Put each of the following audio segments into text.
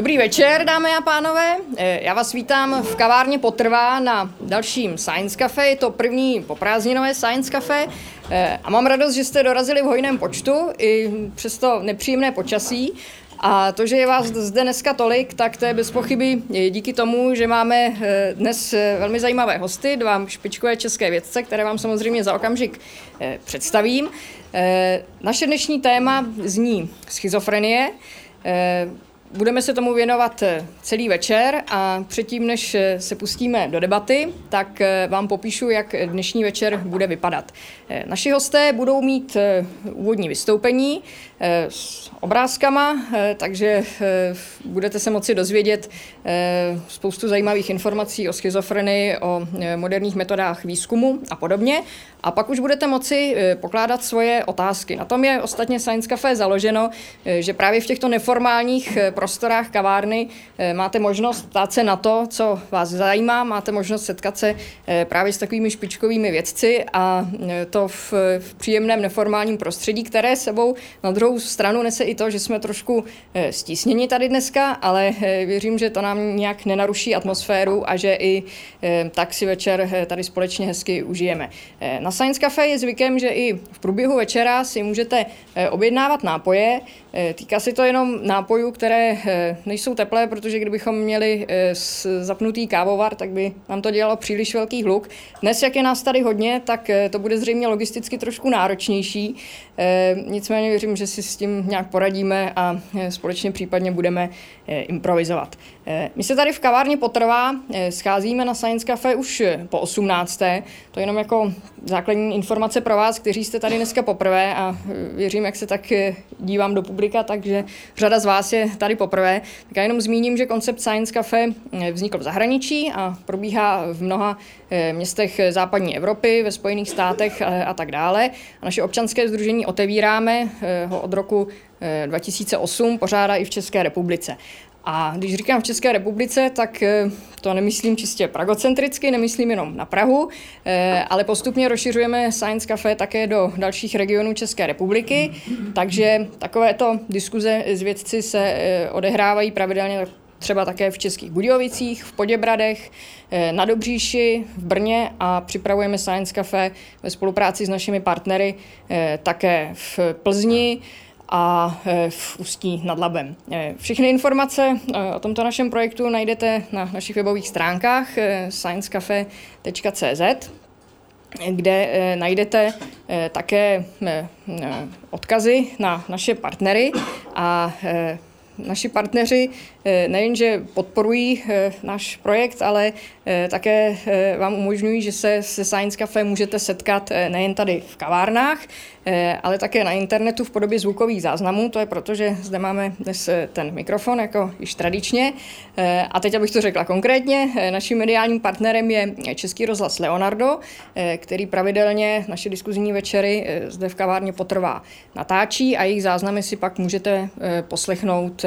Dobrý večer, dámy a pánové. Eh, já vás vítám v kavárně Potrvá na dalším Science Cafe. Je to první poprázdninové Science Cafe. Eh, a mám radost, že jste dorazili v hojném počtu i přesto nepříjemné počasí. A to, že je vás zde dneska tolik, tak to je bez pochyby díky tomu, že máme eh, dnes velmi zajímavé hosty, dva špičkové české vědce, které vám samozřejmě za okamžik představím. Naše dnešní téma zní schizofrenie. Budeme se tomu věnovat eh, celý večer a předtím, než eh, se pustíme do debaty, tak eh, vám popíšu, jak dnešní večer bude vypadat. Naši hosté budou mít úvodní vystoupení s obrázkama, takže budete se moci dozvědět spoustu zajímavých informací o schizofrenii, o moderních metodách výzkumu a podobně. A pak už budete moci pokládat svoje otázky. Na tom je ostatně Science Café založeno, že právě v těchto neformálních prostorách kavárny eh, máte možnost ptát se na to, co vás zajímá, máte možnost setkat se eh, právě s takovými špičkovými vědci a eh, to v, v příjemném neformálním prostředí, které sebou na druhou stranu nese i to, že jsme trošku stísněni tady dneska, ale věřím, že to nám nějak nenaruší atmosféru a že i tak si večer tady společně hezky užijeme. Na Science Cafe je zvykem, že i v průběhu večera si můžete objednávat nápoje. Týká se to jenom nápojů, které Eh, nejsou teplé, protože kdybychom měli eh, zapnutý kávovar, tak by nám to dělalo příliš velký hluk. Dnes, jak je nás tady hodně, tak eh, to bude zřejmě logisticky trošku náročnější. Nicméně věřím, že si s tím nějak poradíme a společně případně budeme improvizovat. My se tady v kavárně Potrvá scházíme na Science Cafe už po 18. To je jenom jako základní informace pro vás, kteří jste tady dneska poprvé a věřím, jak se tak dívám do publika, takže řada z vás je tady poprvé. Tak já jenom zmíním, že koncept Science Cafe eh, vznikl v zahraničí a probíhá v mnoha eh, městech západní Evropy, ve Spojených státech a, tak dále. A naše občanské združení otevíráme eh, ho od roku 2008, pořádá i v České republice. A když říkám v České republice, tak to nemyslím čistě pragocentricky, nemyslím jenom na Prahu, ale postupně rozšiřujeme Science Cafe také do dalších regionů České republiky, takže takovéto diskuze s vědci se odehrávají pravidelně třeba také v Českých Budějovicích, v Poděbradech, na Dobříši, v Brně a připravujeme Science Cafe ve spolupráci s našimi partnery také v Plzni, a e, v Ústí nad Labem. E, všechny informace e, o tomto našem projektu najdete na našich webových stránkách sciencecafe.cz kde najdete také odkazy na naše partnery a naši partneři nejenže podporují náš projekt, ale také vám umožňují, že se se Science Cafe můžete setkat nejen tady v kavárnách, Eh, ale také na internetu v podobě zvukových záznamů. To je proto, že zde máme dnes eh, ten mikrofon jako již tradičně. Eh, a teď, abych to řekla konkrétně, naším mediálním partnerem je Český rozhlas Leonardo, který pravidelně naše diskuzní večery zde v kavárně potrvá natáčí a jejich záznamy si pak můžete poslechnout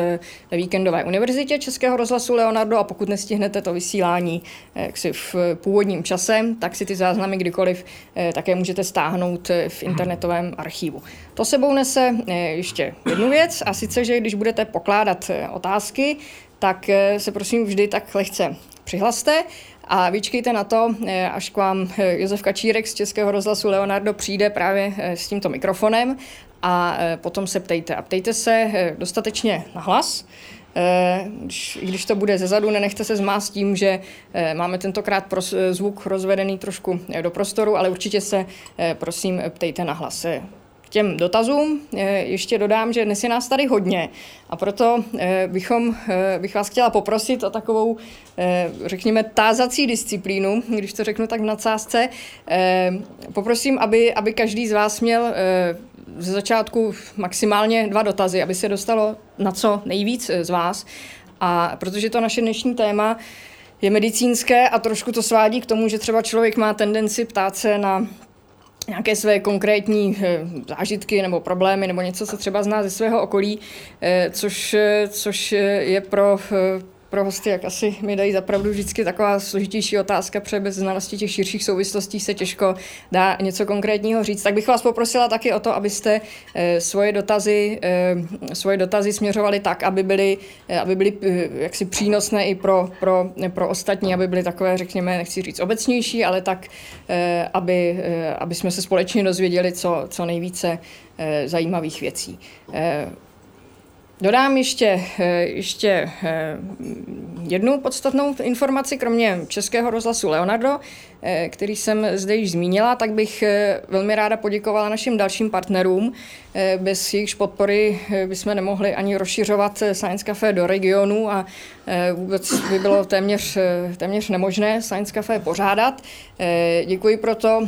ve víkendové univerzitě Českého rozhlasu Leonardo a pokud nestihnete to vysílání jaksi v původním čase, tak si ty záznamy kdykoliv také můžete stáhnout v internetovém archivu. To sebou nese eh, ještě jednu věc, a sice, že když budete pokládat eh, otázky, tak eh, se prosím vždy tak lehce přihlaste a vyčkejte na to, až k vám Josef Kačírek z Českého rozhlasu Leonardo přijde právě s tímto mikrofonem a potom se ptejte. A ptejte se dostatečně na hlas, když, když to bude zezadu, nenechte se zmást tím, že máme tentokrát pros, zvuk rozvedený trošku do prostoru, ale určitě se prosím ptejte na hlas. Těm dotazům ještě dodám, že dnes je nás tady hodně a proto bychom, bych vás chtěla poprosit o takovou, řekněme, tázací disciplínu, když to řeknu tak v nadsázce. Poprosím, aby, aby každý z vás měl ze začátku maximálně dva dotazy, aby se dostalo na co nejvíc z vás. A protože to naše dnešní téma je medicínské a trošku to svádí k tomu, že třeba člověk má tendenci ptát se na nějaké své konkrétní eh, zážitky nebo problémy nebo něco, co třeba zná ze svého okolí, eh, což, což je pro pro hosty, jak asi mi dají zapravdu vždycky taková složitější otázka, protože bez znalosti těch širších souvislostí se těžko dá něco konkrétního říct. Tak bych vás poprosila taky o to, abyste eh, svoje dotazy, eh, svoje dotazy směřovali tak, aby byly, eh, aby byly jaksi přínosné i pro, pro, pro ostatní, aby byly takové, řekněme, nechci říct obecnější, ale tak, aby, aby jsme se společně dozvěděli co, co nejvíce zajímavých věcí. Dodám ještě, eh, ještě eh, jednu podstatnou informaci, kromě českého rozhlasu Leonardo, který jsem zde již zmínila, tak bych velmi ráda poděkovala našim dalším partnerům. Bez jejichž podpory bychom nemohli ani rozšiřovat Science Café do regionu a vůbec by bylo téměř, téměř nemožné Science Café pořádat. Děkuji proto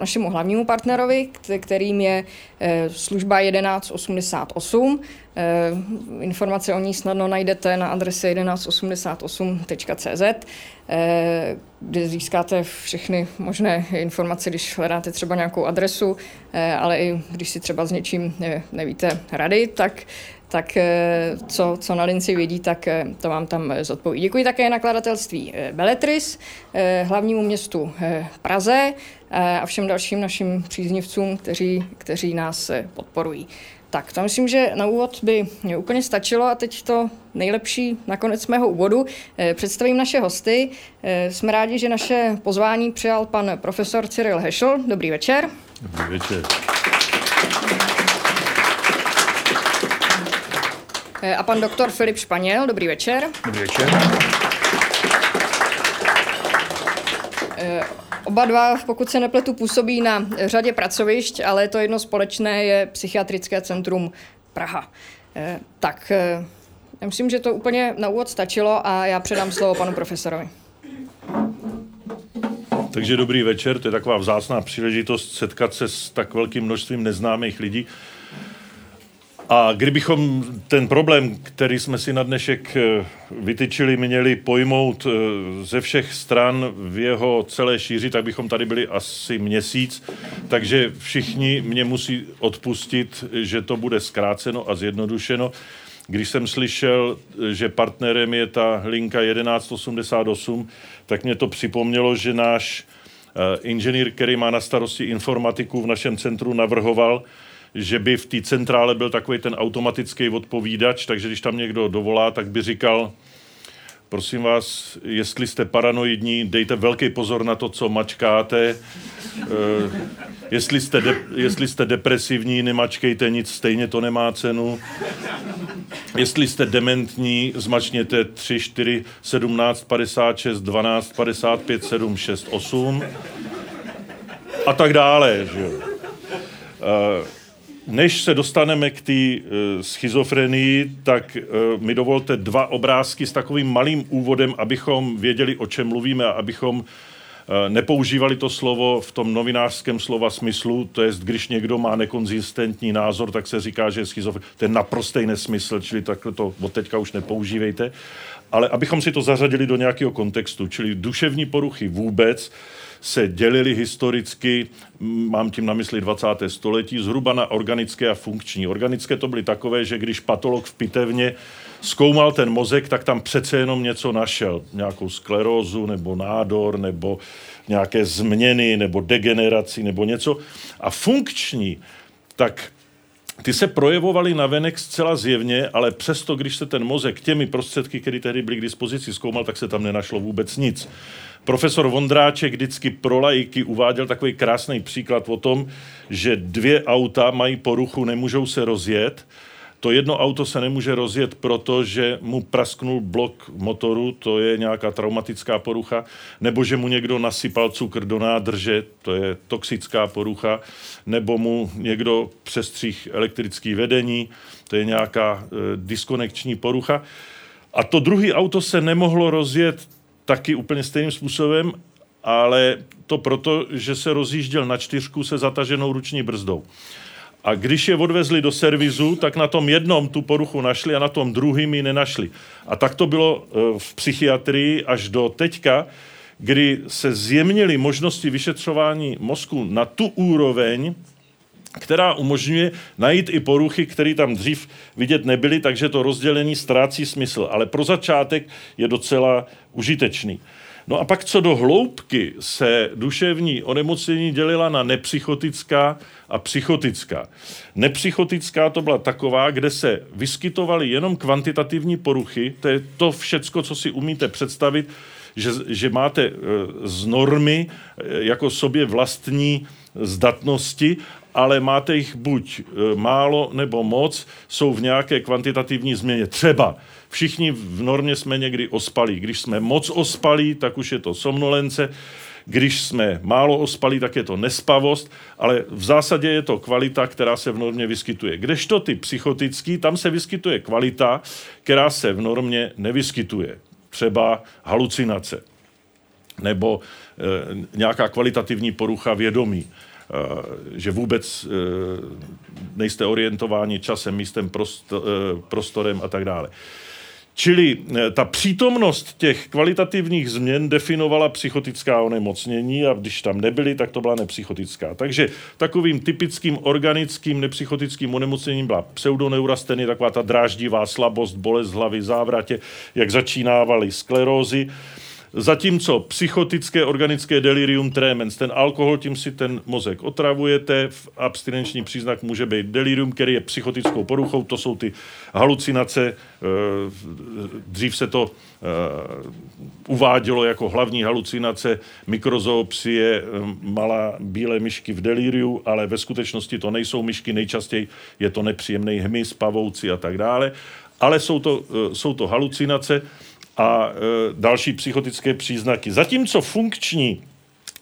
našemu hlavnímu partnerovi, kterým je služba 1188, Eh, informace o ní snadno najdete na adrese 1188.cz, eh, kde získáte všechny možné informace, když hledáte třeba nějakou adresu, eh, ale i když si třeba s něčím nevíte rady, tak tak co, co na linci vědí, tak to vám tam zodpoví. Děkuji také nakladatelství Beletris, hlavnímu městu Praze a všem dalším našim příznivcům, kteří, kteří nás podporují. Tak, to myslím, že na úvod by mě úplně stačilo a teď to nejlepší nakonec mého úvodu. Eh, představím naše hosty. Eh, jsme rádi, že naše pozvání přijal pan profesor Cyril Hešel. Dobrý večer. Dobrý večer. Eh, a pan doktor Filip Španěl. Dobrý večer. Dobrý večer. Oba dva, pokud se nepletu, působí na řadě pracovišť, ale to jedno společné je Psychiatrické centrum Praha. Eh, tak, eh, já myslím, že to úplně na úvod stačilo a já předám slovo panu profesorovi. Takže dobrý večer, to je taková vzácná příležitost setkat se s tak velkým množstvím neznámých lidí. A kdybychom ten problém, který jsme si na dnešek eh, vytyčili, měli pojmout eh, ze všech stran v jeho celé šíři, tak bychom tady byli asi měsíc. Takže všichni mě musí odpustit, že to bude zkráceno a zjednodušeno. Když jsem slyšel, že partnerem je ta linka 1188, tak mě to připomnělo, že náš eh, inženýr, který má na starosti informatiku v našem centru, navrhoval, že by v té centrále byl takový ten automatický odpovídač, takže když tam někdo dovolá, tak by říkal, prosím vás, jestli jste paranoidní, dejte velký pozor na to, co mačkáte. Uh, jestli, jste de- jestli jste depresivní, nemačkejte nic, stejně to nemá cenu. Jestli jste dementní, zmačněte 3, 4, 17, 56, 12, 55, 7, 6, 8 a tak dále. Že? Uh, než se dostaneme k té uh, schizofrenii, tak uh, mi dovolte dva obrázky s takovým malým úvodem, abychom věděli, o čem mluvíme a abychom uh, nepoužívali to slovo v tom novinářském slova smyslu, to je, když někdo má nekonzistentní názor, tak se říká, že je schizofren. To je naprostý nesmysl, čili takhle to od teďka už nepoužívejte. Ale abychom si to zařadili do nějakého kontextu, čili duševní poruchy vůbec, se dělily historicky, mám tím na mysli 20. století, zhruba na organické a funkční. Organické to byly takové, že když patolog v pitevně zkoumal ten mozek, tak tam přece jenom něco našel. Nějakou sklerózu nebo nádor nebo nějaké změny nebo degeneraci nebo něco. A funkční, tak ty se projevovaly navenek zcela zjevně, ale přesto, když se ten mozek těmi prostředky, které tehdy byly k dispozici, zkoumal, tak se tam nenašlo vůbec nic. Profesor Vondráček vždycky pro lajky uváděl takový krásný příklad o tom, že dvě auta mají poruchu, nemůžou se rozjet. To jedno auto se nemůže rozjet, protože mu prasknul blok motoru, to je nějaká traumatická porucha, nebo že mu někdo nasypal cukr do nádrže, to je toxická porucha, nebo mu někdo přestřih elektrický vedení, to je nějaká e, diskonekční porucha. A to druhé auto se nemohlo rozjet taky úplně stejným způsobem, ale to proto, že se rozjížděl na čtyřku se zataženou ruční brzdou. A když je odvezli do servizu, tak na tom jednom tu poruchu našli a na tom druhým ji nenašli. A tak to bylo e, v psychiatrii až do teďka, kdy se zjemnily možnosti vyšetřování mozku na tu úroveň, která umožňuje najít i poruchy, které tam dřív vidět nebyly, takže to rozdělení ztrácí smysl. Ale pro začátek je docela užitečný. No a pak co do hloubky se duševní onemocnění dělila na nepsychotická a psychotická. Nepsychotická to byla taková, kde se vyskytovaly jenom kvantitativní poruchy, to je to všecko, co si umíte představit, že, že máte e, z normy e, jako sobě vlastní zdatnosti, ale máte jich buď e, málo nebo moc, jsou v nějaké kvantitativní změně. Třeba všichni v normě jsme někdy ospalí. Když jsme moc ospalí, tak už je to somnolence. Když jsme málo ospalí, tak je to nespavost, ale v zásadě je to kvalita, která se v normě vyskytuje. Kdežto ty psychotický, tam se vyskytuje kvalita, která se v normě nevyskytuje. Třeba halucinace nebo e, nějaká kvalitativní porucha vědomí že vůbec e, nejste orientováni časem, místem, prostorem a tak dále. Čili eh, ta přítomnost těch kvalitativních změn definovala psychotická onemocnění a když tam nebyly, tak to byla nepsychotická. Takže takovým typickým organickým nepsychotickým onemocněním byla pseudoneurastenie, taková ta dráždivá slabost, bolest hlavy, závratě, jak začínávaly sklerózy. Zatímco psychotické organické delirium tremens, ten alkohol, tím si ten mozek otravujete, abstinenční příznak může být delirium, který je psychotickou poruchou, to jsou ty halucinace, eh, dřív se to eh, uvádělo jako hlavní halucinace mikrozoopsie, eh, malá bílé myšky v deliriu, ale ve skutečnosti to nejsou myšky, nejčastěji je to nepříjemný hmyz, pavouci a tak dále, ale jsou to, jsou to halucinace, a e, další psychotické příznaky. Zatímco funkční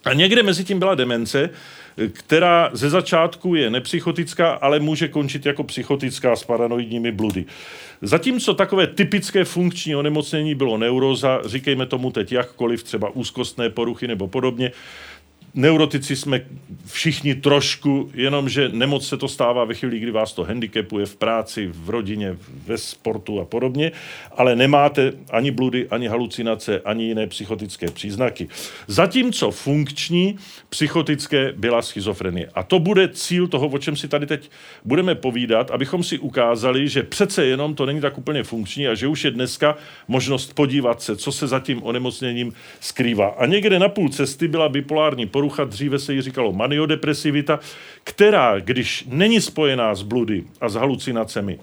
a někde mezi tím byla demence, která ze začátku je nepsychotická, ale může končit jako psychotická s paranoidními bludy. Zatímco takové typické funkční onemocnění bylo neuroza, říkejme tomu teď jakkoliv, třeba úzkostné poruchy nebo podobně, neurotici jsme všichni trošku, jenomže nemoc se to stává ve chvíli, kdy vás to handicapuje v práci, v rodině, ve sportu a podobně, ale nemáte ani bludy, ani halucinace, ani jiné psychotické příznaky. Zatímco funkční psychotické byla schizofrenie. A to bude cíl toho, o čem si tady teď budeme povídat, abychom si ukázali, že přece jenom to není tak úplně funkční a že už je dneska možnost podívat se, co se za tím onemocněním skrývá. A někde na půl cesty byla bipolární porucha porucha, dříve se jí říkalo maniodepresivita, která, když není spojená s bludy a s halucinacemi,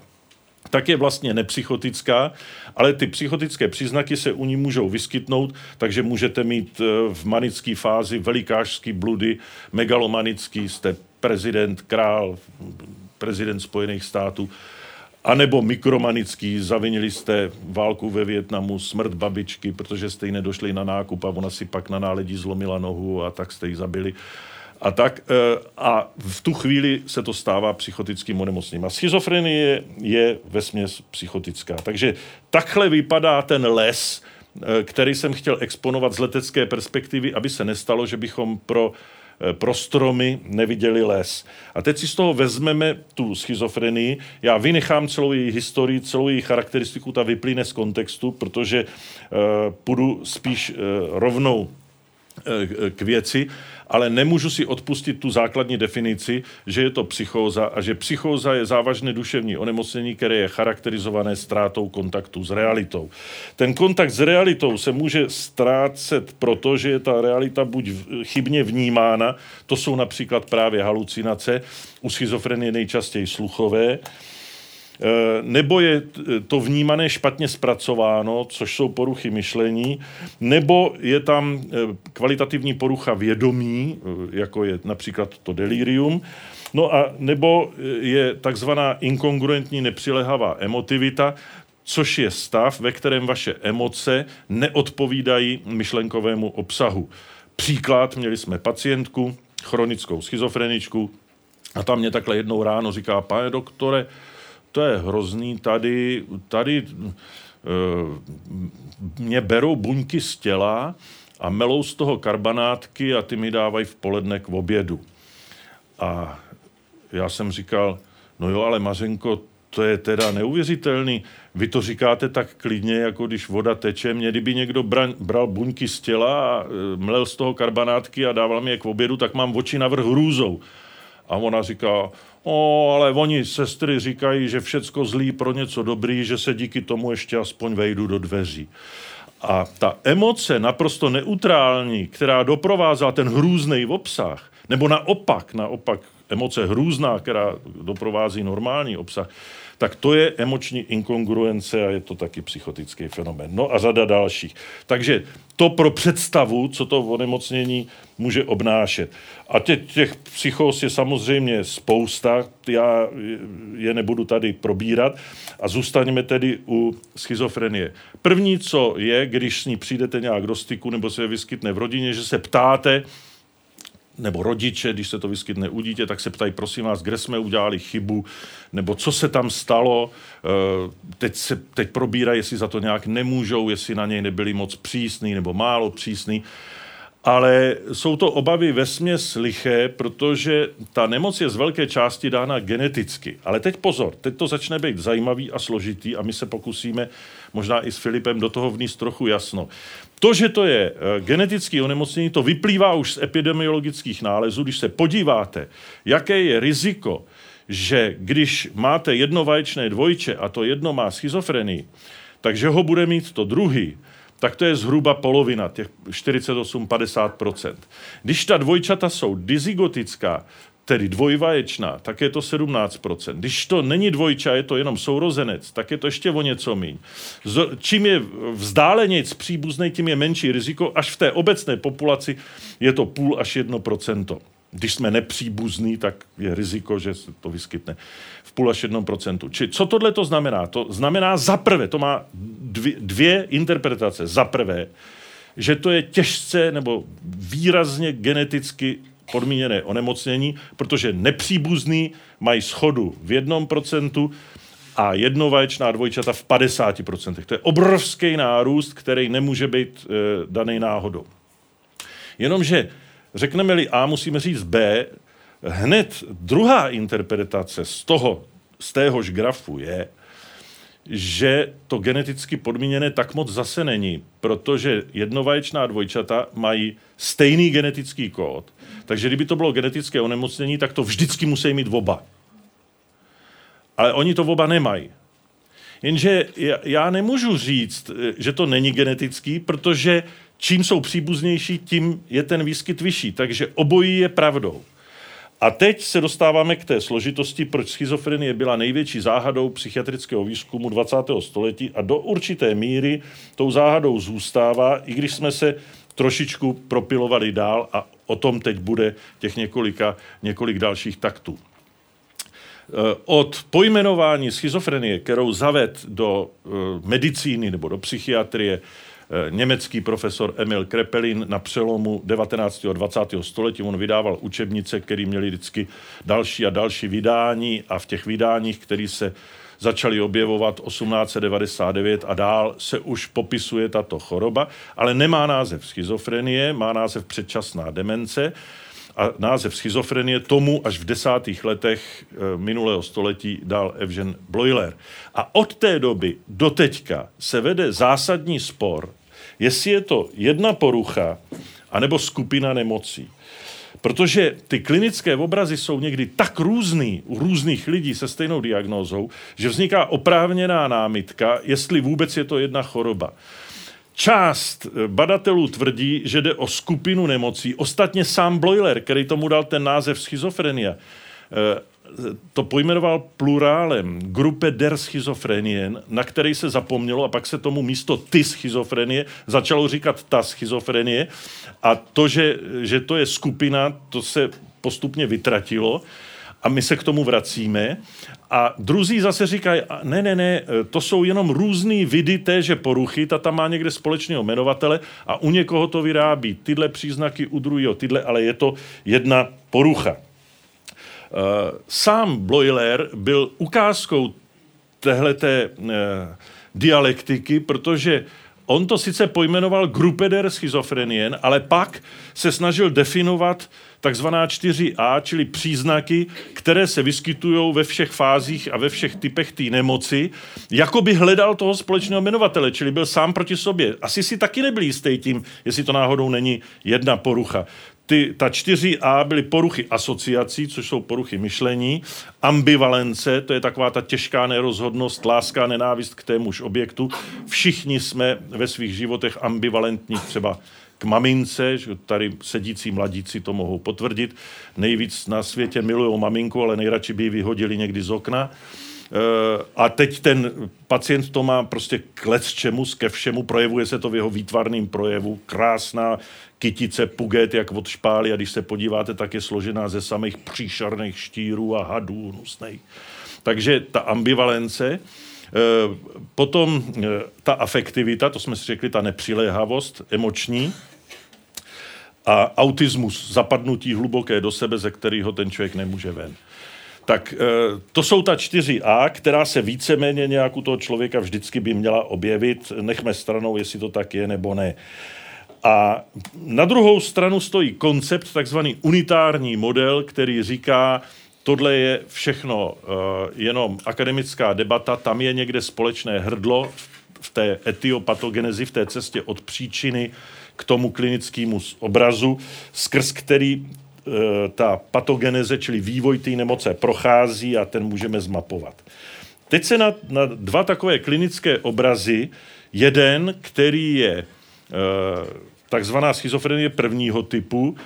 tak je vlastně nepsychotická, ale ty psychotické příznaky se u ní můžou vyskytnout, takže můžete mít eh, v manické fázi velikářský bludy, megalomanický, jste prezident, král, prezident Spojených států, anebo mikromanický, zavinili jste válku ve Větnamu, smrt babičky, protože jste jí nedošli na nákup a ona si pak na náledí zlomila nohu a tak jste ji zabili. A tak eh, a v tu chvíli se to stává psychotickým onemocněním. A schizofrenie je ve směs psychotická. Takže takhle vypadá ten les, eh, který jsem chtěl exponovat z letecké perspektivy, aby se nestalo, že bychom pro pro stromy neviděli les. A teď si z toho vezmeme tu schizofrenii. Já vynechám celou její historii, celou její charakteristiku, ta vyplyne z kontextu, protože uh, půjdu spíš uh, rovnou k věci, ale nemůžu si odpustit tu základní definici, že je to psychóza a že psychóza je závažné duševní onemocnění, které je charakterizované ztrátou kontaktu s realitou. Ten kontakt s realitou se může ztrácet proto, že je ta realita buď chybně vnímána, to jsou například právě halucinace, u schizofrenie nejčastěji sluchové, nebo je to vnímané špatně zpracováno, což jsou poruchy myšlení, nebo je tam eh, kvalitativní porucha vědomí, eh, jako je například to delirium, no a nebo je takzvaná inkongruentní nepřilehavá emotivita, což je stav, ve kterém vaše emoce neodpovídají myšlenkovému obsahu. Příklad, měli jsme pacientku, chronickou schizofreničku, a tam mě takhle jednou ráno říká, pane doktore, to je hrozný, tady, tady uh, mě berou buňky z těla a melou z toho karbanátky a ty mi dávají v poledne k obědu. A já jsem říkal, no jo, ale Mařenko, to je teda neuvěřitelný. Vy to říkáte tak klidně, jako když voda teče. Mě kdyby někdo bral, bral buňky z těla a e, mlel z toho karbanátky a dával mi je k obědu, tak mám oči navrh hrůzou. A ona říká, o, ale oni sestry říkají, že všecko zlý pro něco dobrý, že se díky tomu ještě aspoň vejdu do dveří. A ta emoce naprosto neutrální, která doprovázela ten hrůzný obsah, nebo naopak, naopak emoce hrůzná, která doprovází normální obsah, tak to je emoční inkongruence a je to taky psychotický fenomén. No a řada dalších. Takže to pro představu, co to onemocnění může obnášet. A těch, těch psychos je samozřejmě spousta, já je nebudu tady probírat a zůstaneme tedy u schizofrenie. První, co je, když s ní přijdete nějak do styku nebo se vyskytne v rodině, že se ptáte, nebo rodiče, když se to vyskytne u dítě, tak se ptají, prosím vás, kde jsme udělali chybu, nebo co se tam stalo. Eh, teď, se, teď probírají, jestli za to nějak nemůžou, jestli na něj nebyli moc přísný nebo málo přísný. Ale jsou to obavy ve směs liché, protože ta nemoc je z velké části dána geneticky. Ale teď pozor, teď to začne být zajímavý a složitý a my se pokusíme možná i s Filipem do toho vníst trochu jasno. To, že to je eh, genetické onemocnění, to vyplývá už z epidemiologických nálezů. Když se podíváte, jaké je riziko, že když máte jedno vaječné dvojče a to jedno má schizofrenii, takže ho bude mít to druhý, tak to je zhruba polovina, těch 48-50%. Když ta dvojčata jsou dizygotická, tedy dvojvaječná, tak je to 17%. Když to není dvojča, je to jenom sourozenec, tak je to ještě o něco míň. Čím je vzdálenějc příbuzný, tím je menší riziko, až v té obecné populaci je to půl až jedno procento. Když jsme nepříbuzní, tak je riziko, že se to vyskytne v půl až jednom procentu. Či co tohle to znamená? To znamená za prvé, to má dvě, dvě interpretace. Za prvé, že to je těžce nebo výrazně geneticky podmíněné onemocnění, protože nepříbuzný mají schodu v jednom procentu a jednovaječná dvojčata v 50%. To je obrovský nárůst, který nemůže být e, daný náhodou. Jenomže řekneme-li A, musíme říct B, hned druhá interpretace z toho, z téhož grafu je, že to geneticky podmíněné tak moc zase není, protože jednovaječná dvojčata mají stejný genetický kód, takže kdyby to bylo genetické onemocnění, tak to vždycky musí mít oba. Ale oni to oba nemají. Jenže já nemůžu říct, že to není genetický, protože čím jsou příbuznější, tím je ten výskyt vyšší. Takže obojí je pravdou. A teď se dostáváme k té složitosti, proč schizofrenie byla největší záhadou psychiatrického výzkumu 20. století a do určité míry tou záhadou zůstává, i když jsme se trošičku propilovali dál a o tom teď bude těch několika, několik dalších taktů. Eh, od pojmenování schizofrenie, kterou zaved do eh, medicíny nebo do psychiatrie Eh, německý profesor Emil Krepelin na přelomu 19. a 20. století. On vydával učebnice, které měly vždycky další a další vydání a v těch vydáních, které se začaly objevovat 1899 a dál se už popisuje tato choroba, ale nemá název schizofrenie, má název předčasná demence a název schizofrenie tomu až v desátých letech eh, minulého století dal Evžen Bloiler. A od té doby do teďka se vede zásadní spor jestli je to jedna porucha anebo skupina nemocí. Protože ty klinické obrazy jsou někdy tak různý u různých lidí se stejnou diagnózou, že vzniká oprávněná námitka, jestli vůbec je to jedna choroba. Část badatelů tvrdí, že jde o skupinu nemocí. Ostatně sám Bloiler, který tomu dal ten název schizofrenia, eh, to pojmenoval plurálem Gruppe der Schizofrenien, na který se zapomnělo a pak se tomu místo ty schizofrenie začalo říkat ta schizofrenie a to, že, že to je skupina, to se postupně vytratilo a my se k tomu vracíme. A druzí zase říkají, ne, ne, ne, to jsou jenom různý vidy téže poruchy, ta tam má někde společného jmenovatele a u někoho to vyrábí tyhle příznaky, u druhého tyhle, ale je to jedna porucha. Eh, sám Bloiler byl ukázkou téhleté eh, dialektiky, protože on to sice pojmenoval Gruppeder schizofrenien, ale pak se snažil definovat takzvaná 4A, čili příznaky, které se vyskytují ve všech fázích a ve všech typech té nemoci, jako by hledal toho společného jmenovatele, čili byl sám proti sobě. Asi si taky nebyl jistý tím, jestli to náhodou není jedna porucha ty, ta 4A byly poruchy asociací, což jsou poruchy myšlení, ambivalence, to je taková ta těžká nerozhodnost, láska, nenávist k témuž objektu. Všichni jsme ve svých životech ambivalentní třeba k mamince, že tady sedící mladíci to mohou potvrdit. Nejvíc na světě milují maminku, ale nejradši by ji vyhodili někdy z okna. Eh, a teď ten pacient to má prostě k čemu, ke všemu, projevuje se to v jeho výtvarným projevu. Krásná kytice puget, jak od špály a když se podíváte, tak je složená ze samých příšerných štírů a hadů hnusných. Takže ta ambivalence, eh, Potom eh, ta afektivita, to jsme si řekli, ta nepřiléhavost emoční a autismus, zapadnutí hluboké do sebe, ze kterého ten člověk nemůže ven. Tak eh, to jsou ta čtyři A, která se víceméně nějak u toho člověka vždycky by měla objevit. Nechme stranou, jestli to tak je nebo ne. A na druhou stranu stojí koncept, takzvaný unitární model, který říká, tohle je všechno uh, jenom akademická debata, tam je někde společné hrdlo v té etiopatogenezi, v té cestě od příčiny k tomu klinickému obrazu, skrz který uh, ta patogeneze, čili vývoj té nemoce, prochází a ten můžeme zmapovat. Teď se na, na dva takové klinické obrazy, jeden, který je uh, takzvaná schizofrenie prvního typu,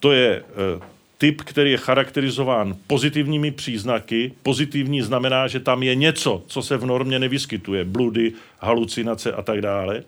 to je eh, typ, který je charakterizován pozitivními příznaky. Pozitivní znamená, že tam je něco, co se v normě nevyskytuje. Bludy, halucinace a tak dále.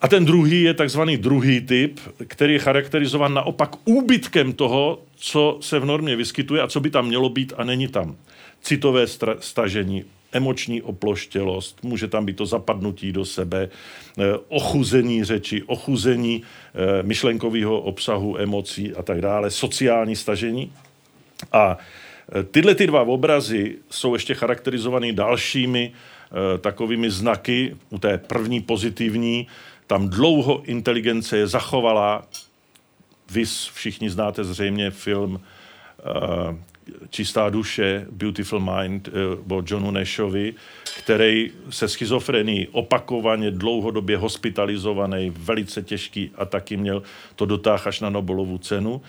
A ten druhý je takzvaný druhý typ, který je charakterizován naopak úbytkem toho, co se v normě vyskytuje a co by tam mělo být a není tam. Citové stažení, emoční oploštělost, může tam být to zapadnutí do sebe, eh, ochuzení řeči, ochuzení eh, myšlenkového obsahu, emocí a tak dále, sociální stažení. A eh, tyhle ty dva obrazy jsou ještě charakterizovaný dalšími takovými znaky. U té první pozitivní, tam dlouho inteligence je zachovalá. Vy všichni znáte zřejmě film Čistá duše, Beautiful Mind o Johnu Nashovi, který se schizofrenií opakovaně dlouhodobě hospitalizovaný, velice těžký a taky měl to dotáh až na Nobelovu cenu.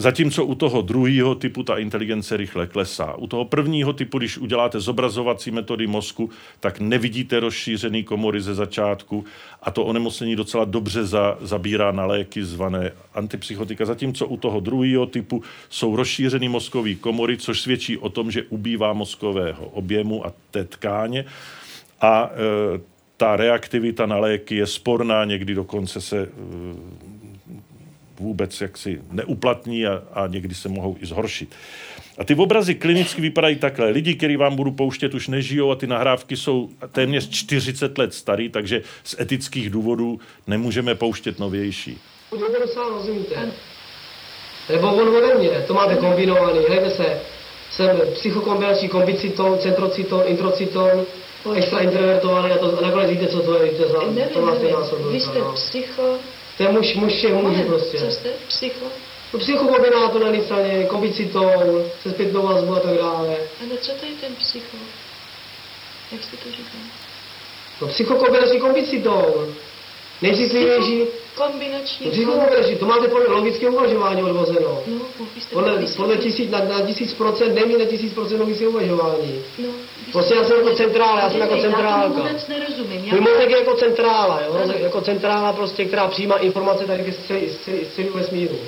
Zatímco u toho druhého typu ta inteligence rychle klesá. U toho prvního typu, když uděláte zobrazovací metody mozku, tak nevidíte rozšířený komory ze začátku a to onemocnění docela dobře za, zabírá na léky zvané antipsychotika. Zatímco u toho druhého typu jsou rozšířený mozkový komory, což svědčí o tom, že ubývá mozkového objemu a té tkáně a e, ta reaktivita na léky je sporná, někdy dokonce se e, vůbec jaksi neuplatní a, a někdy se mohou i zhoršit. A ty obrazy klinicky vypadají takhle. Lidi, který vám budu pouštět, už nežijou a ty nahrávky jsou téměř 40 let starý, takže z etických důvodů nemůžeme pouštět novější. Nebo on ode mě, to máte kombinovaný, hlejte se, jsem psychokombinační kombiciton, centrociton, introciton, extra introvertovaný a, to, a nakonec víte, co to je, víte, za, to nevím. Vy jste no. psycho, to je muž, muž všech mužů prostě. Co jste? Psycho? No psychokobinátor na straně, kombicitou, se zpětnou vazbu a tak dále. Ale co to je ten psycho? Jak jste to říkal? No psychokombinační kombicitou. Nejcitlivější... Kombinační... No, psychokombinační, to máte podle logického uvažování odvozeno. No, podle, podle tisíc, na, na tisíc procent, nejméně na tisíc procent logického uvažování. No, prostě já jsem jako centrála, já jsem jako centrálka. Já vůbec nerozumím. Můj mozek je jako centrála, jo? Jako centrála prostě, která přijímá informace tady z, celého vesmíru.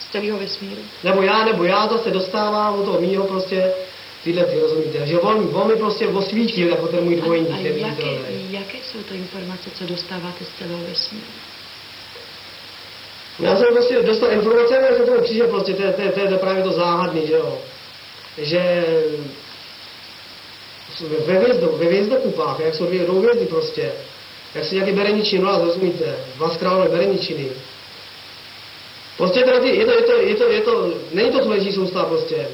Z celého vesmíru. Nebo já, nebo já zase dostávám u toho mýho prostě tyhle ty, rozumíte? Že on, on mi prostě osvítil jako ten můj dvojník. A, a jaké, jaké jsou to informace, co dostáváte z celého vesmíru? Já jsem prostě dostal informace, ale jsem to přišel prostě, to je, to, je, to je právě to záhadný, že jo. Že ve hvězdu, ve hvězdokupách, jak jsou dvě hvězdy prostě, jak jsou nějaké bereničiny, no rozumíte, dva králové bereničiny. Prostě teda ty, je to, je to, je to, je to, není to sluneční soustava prostě.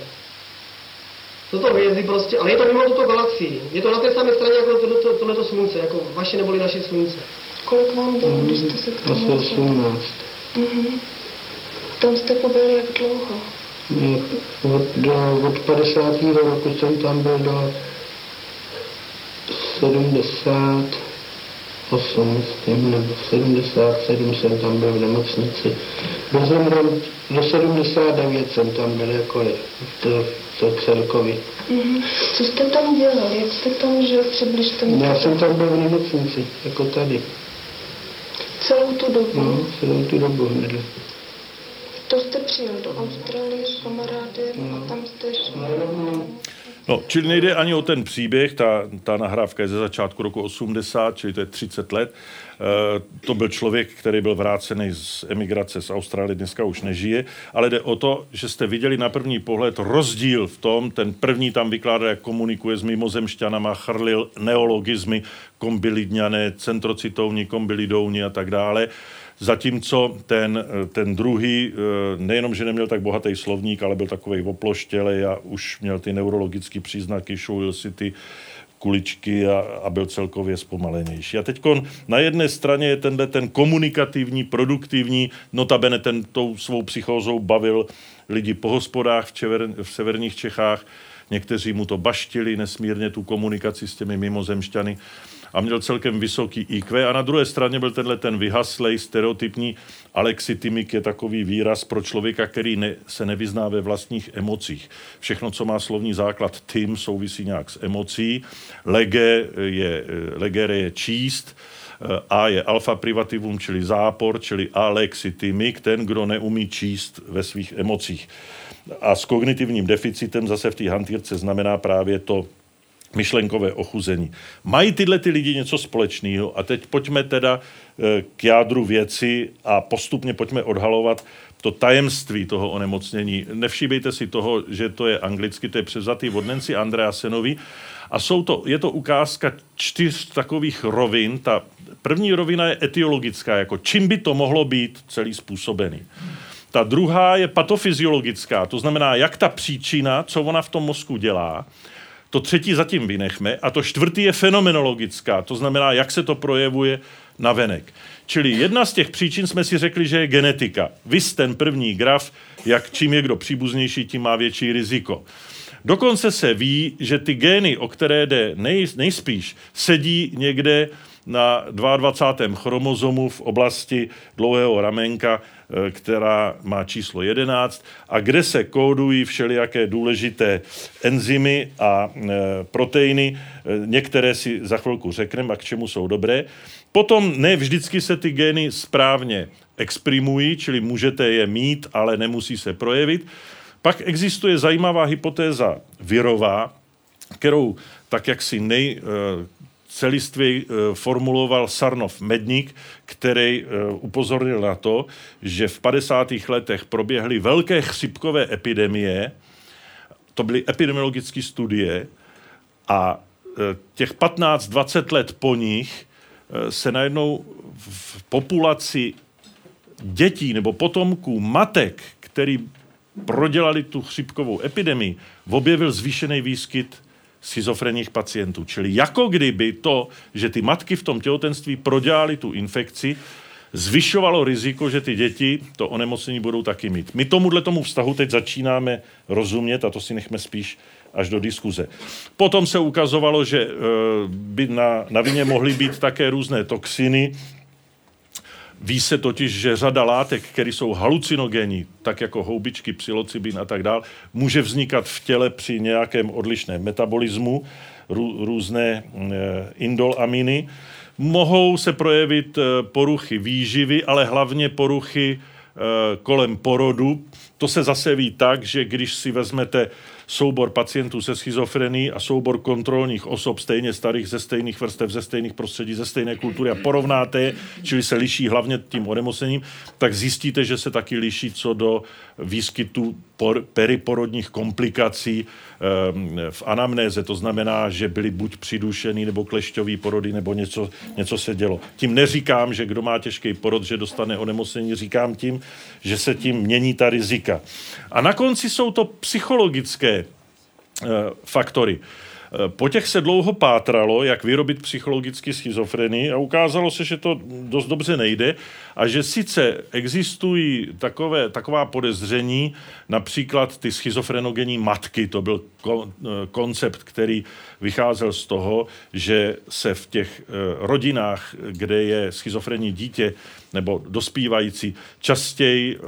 Jsou to hvězdy prostě, ale je to mimo tuto galaxii. Je to na té samé straně jako to, to, tohleto slunce, jako vaše neboli naše slunce. Kolik vám bylo, když jste se k tomu 18. Mhm. Tam jste pobyl jak dlouho? Od, do, od 50. roku jsem tam byl do 70. 8, myslím, nebo 77 jsem tam byl v nemocnici. Byl jsem do 79 jsem tam byl jako to, to celkově. Mm-hmm. Co jste tam dělal? Jak jste tam žil? Přibližte mi. Já jsem tam byl v nemocnici, jako tady. Celou tu dobu? No, celou tu dobu hned. To jste přijel do Austrálie s kamarády no. a tam jste šel. No, No, čili nejde ani o ten příběh, ta, ta nahrávka je ze začátku roku 80, čili to je 30 let. E, to byl člověk, který byl vrácený z emigrace z Austrálie, dneska už nežije, ale jde o to, že jste viděli na první pohled rozdíl v tom, ten první tam vykládá, jak komunikuje s mimozemšťanama, chrlil neologizmy, kombilidňané, centrocitovní, kombilidovní a tak dále. Zatímco ten, ten druhý eh, nejenom, že neměl tak bohatý slovník, ale byl takový oploštělej a už měl ty neurologické příznaky, šulil si ty kuličky a, a byl celkově zpomalenější. A teď na jedné straně je tenhle ten komunikativní, produktivní, notabene ten tou svou psychózou bavil lidi po hospodách v, čever, v severních Čechách, někteří mu to baštili nesmírně, tu komunikaci s těmi mimozemšťany a měl celkem vysoký IQ. A na druhé straně byl tenhle ten vyhaslej, stereotypní alexitimik je takový výraz pro člověka, který ne, se nevyzná ve vlastních emocích. Všechno, co má slovní základ tím, souvisí nějak s emocí. Lege je, legere je číst, a je alfa privativum, čili zápor, čili alexitimik, ten, kdo neumí číst ve svých emocích. A s kognitivním deficitem zase v té hantýrce znamená právě to myšlenkové ochuzení. Mají tyhle ty lidi něco společného a teď pojďme teda eh, k jádru věci a postupně pojďme odhalovat to tajemství toho onemocnění. Nevšíbejte si toho, že to je anglicky, to je převzatý od Nancy Andreasenovi a jsou to, je to ukázka čtyř takových rovin. Ta první rovina je etiologická, jako čím by to mohlo být celý způsobený. Ta druhá je patofyziologická, to znamená, jak ta příčina, co ona v tom mozku dělá, to třetí zatím vynechme. A to čtvrtý je fenomenologická, to znamená, jak se to projevuje na venek. Čili jedna z těch příčin jsme si řekli, že je genetika. Vys ten první graf, jak čím je kdo příbuznější, tím má větší riziko. Dokonce se ví, že ty gény, o které jde nej, nejspíš, sedí někde na 22. chromozomu v oblasti dlouhého ramenka, která má číslo 11 a kde se kódují všelijaké důležité enzymy a eh, proteiny. Eh, některé si za chvilku řekneme a k čemu jsou dobré. Potom ne vždycky se ty gény správně exprimují, čili můžete je mít, ale nemusí se projevit. Pak existuje zajímavá hypotéza virová, kterou tak jak si nej, celistvě eh, formuloval Sarnov Medník, který eh, upozornil na to, že v 50. letech proběhly velké chřipkové epidemie, to byly epidemiologické studie a eh, těch 15-20 let po nich se najednou v populaci dětí nebo potomků matek, který prodělali tu chřipkovou epidemii, objevil zvýšený výskyt schizofrenních pacientů. Čili jako kdyby to, že ty matky v tom těhotenství prodělali tu infekci, zvyšovalo riziko, že ty děti to onemocnění budou taky mít. My tomuhle tomu vztahu teď začínáme rozumět a to si nechme spíš až do diskuze. Potom se ukazovalo, že eh, by na, na vině mohly být také různé toxiny, Ví se totiž, že řada látek, které jsou halucinogenní, tak jako houbičky, psilocybin a tak dále, může vznikat v těle při nějakém odlišném metabolismu, rů, různé e, indolaminy. Mohou se projevit e, poruchy výživy, ale hlavně poruchy e, kolem porodu. To se zase ví tak, že když si vezmete soubor pacientů se schizofrení a soubor kontrolních osob stejně starých ze stejných vrstev, ze stejných prostředí, ze stejné kultury a porovnáte je, čili se liší hlavně tím onemocněním, tak zjistíte, že se taky liší co do výskytu por, periporodních komplikací um, v anamnéze. To znamená, že byly buď přidušený nebo klešťový porody, nebo něco, něco se dělo. Tím neříkám, že kdo má těžký porod, že dostane onemocnění, říkám tím, že se tím mění ta rizika. A na konci jsou to psychologické uh, faktory. Po těch se dlouho pátralo, jak vyrobit psychologicky schizofrenii a ukázalo se, že to dost dobře nejde a že sice existují takové, taková podezření, například ty schizofrenogenní matky, to byl koncept, který vycházel z toho, že se v těch eh, rodinách, kde je schizofrenní dítě nebo dospívající, častěji eh,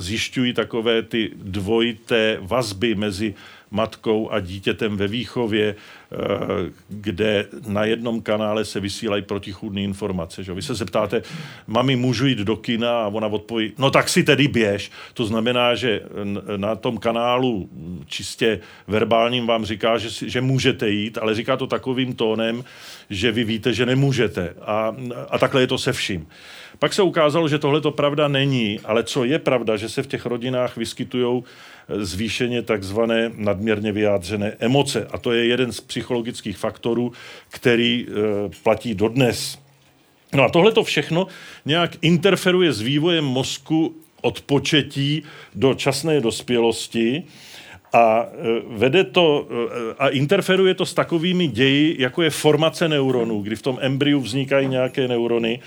zjišťují takové ty dvojité vazby mezi matkou a dítětem ve výchově, eh, kde na jednom kanále se vysílají protichůdné informace. Že? Vy se zeptáte, mami, můžu jít do kina? A ona odpoví, no tak si tedy běž. To znamená, že na tom kanálu čistě verbálním vám říká, že, že můžete jít, ale říká to takovým tónem, že vy víte, že nemůžete. A, a takhle je to se vším. Pak se ukázalo, že tohle to pravda není, ale co je pravda, že se v těch rodinách vyskytují zvýšeně takzvané nadměrně vyjádřené emoce. A to je jeden z psychologických faktorů, který e, platí dodnes. No a tohle to všechno nějak interferuje s vývojem mozku od početí do časné dospělosti a e, vede to e, a interferuje to s takovými ději, jako je formace neuronů, kdy v tom embryu vznikají nějaké neurony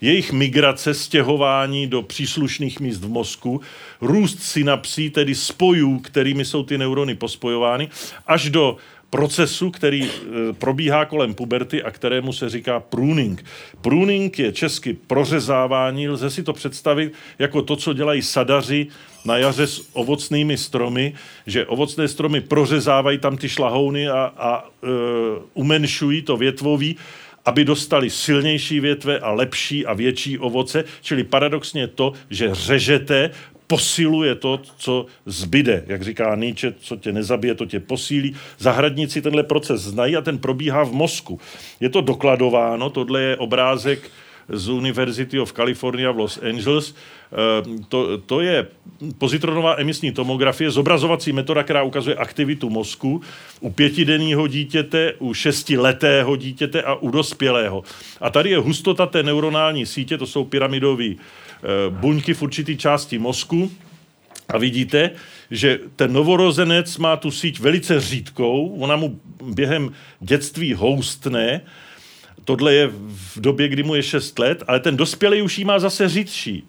jejich migrace, stěhování do příslušných míst v mozku, růst synapsí, tedy spojů, kterými jsou ty neurony pospojovány, až do procesu, který e, probíhá kolem puberty a kterému se říká pruning. Pruning je česky prořezávání, lze si to představit jako to, co dělají sadaři na jaře s ovocnými stromy, že ovocné stromy prořezávají tam ty šlahouny a, a e, umenšují to větvoví aby dostali silnější větve a lepší a větší ovoce, čili paradoxně to, že řežete, posiluje to, co zbyde. Jak říká Nietzsche, co tě nezabije, to tě posílí. Zahradníci tenhle proces znají a ten probíhá v mozku. Je to dokladováno, tohle je obrázek z University of California v Los Angeles. Eh, to, to je pozitronová emisní tomografie, zobrazovací metoda, která ukazuje aktivitu mozku u pětidenního dítěte, u šestiletého dítěte a u dospělého. A tady je hustota té neuronální sítě, to jsou pyramidové eh, buňky v určitý části mozku. A vidíte, že ten novorozenec má tu síť velice řídkou, ona mu během dětství houstne, tohle je v době, kdy mu je 6 let, ale ten dospělý už jí má zase řídší.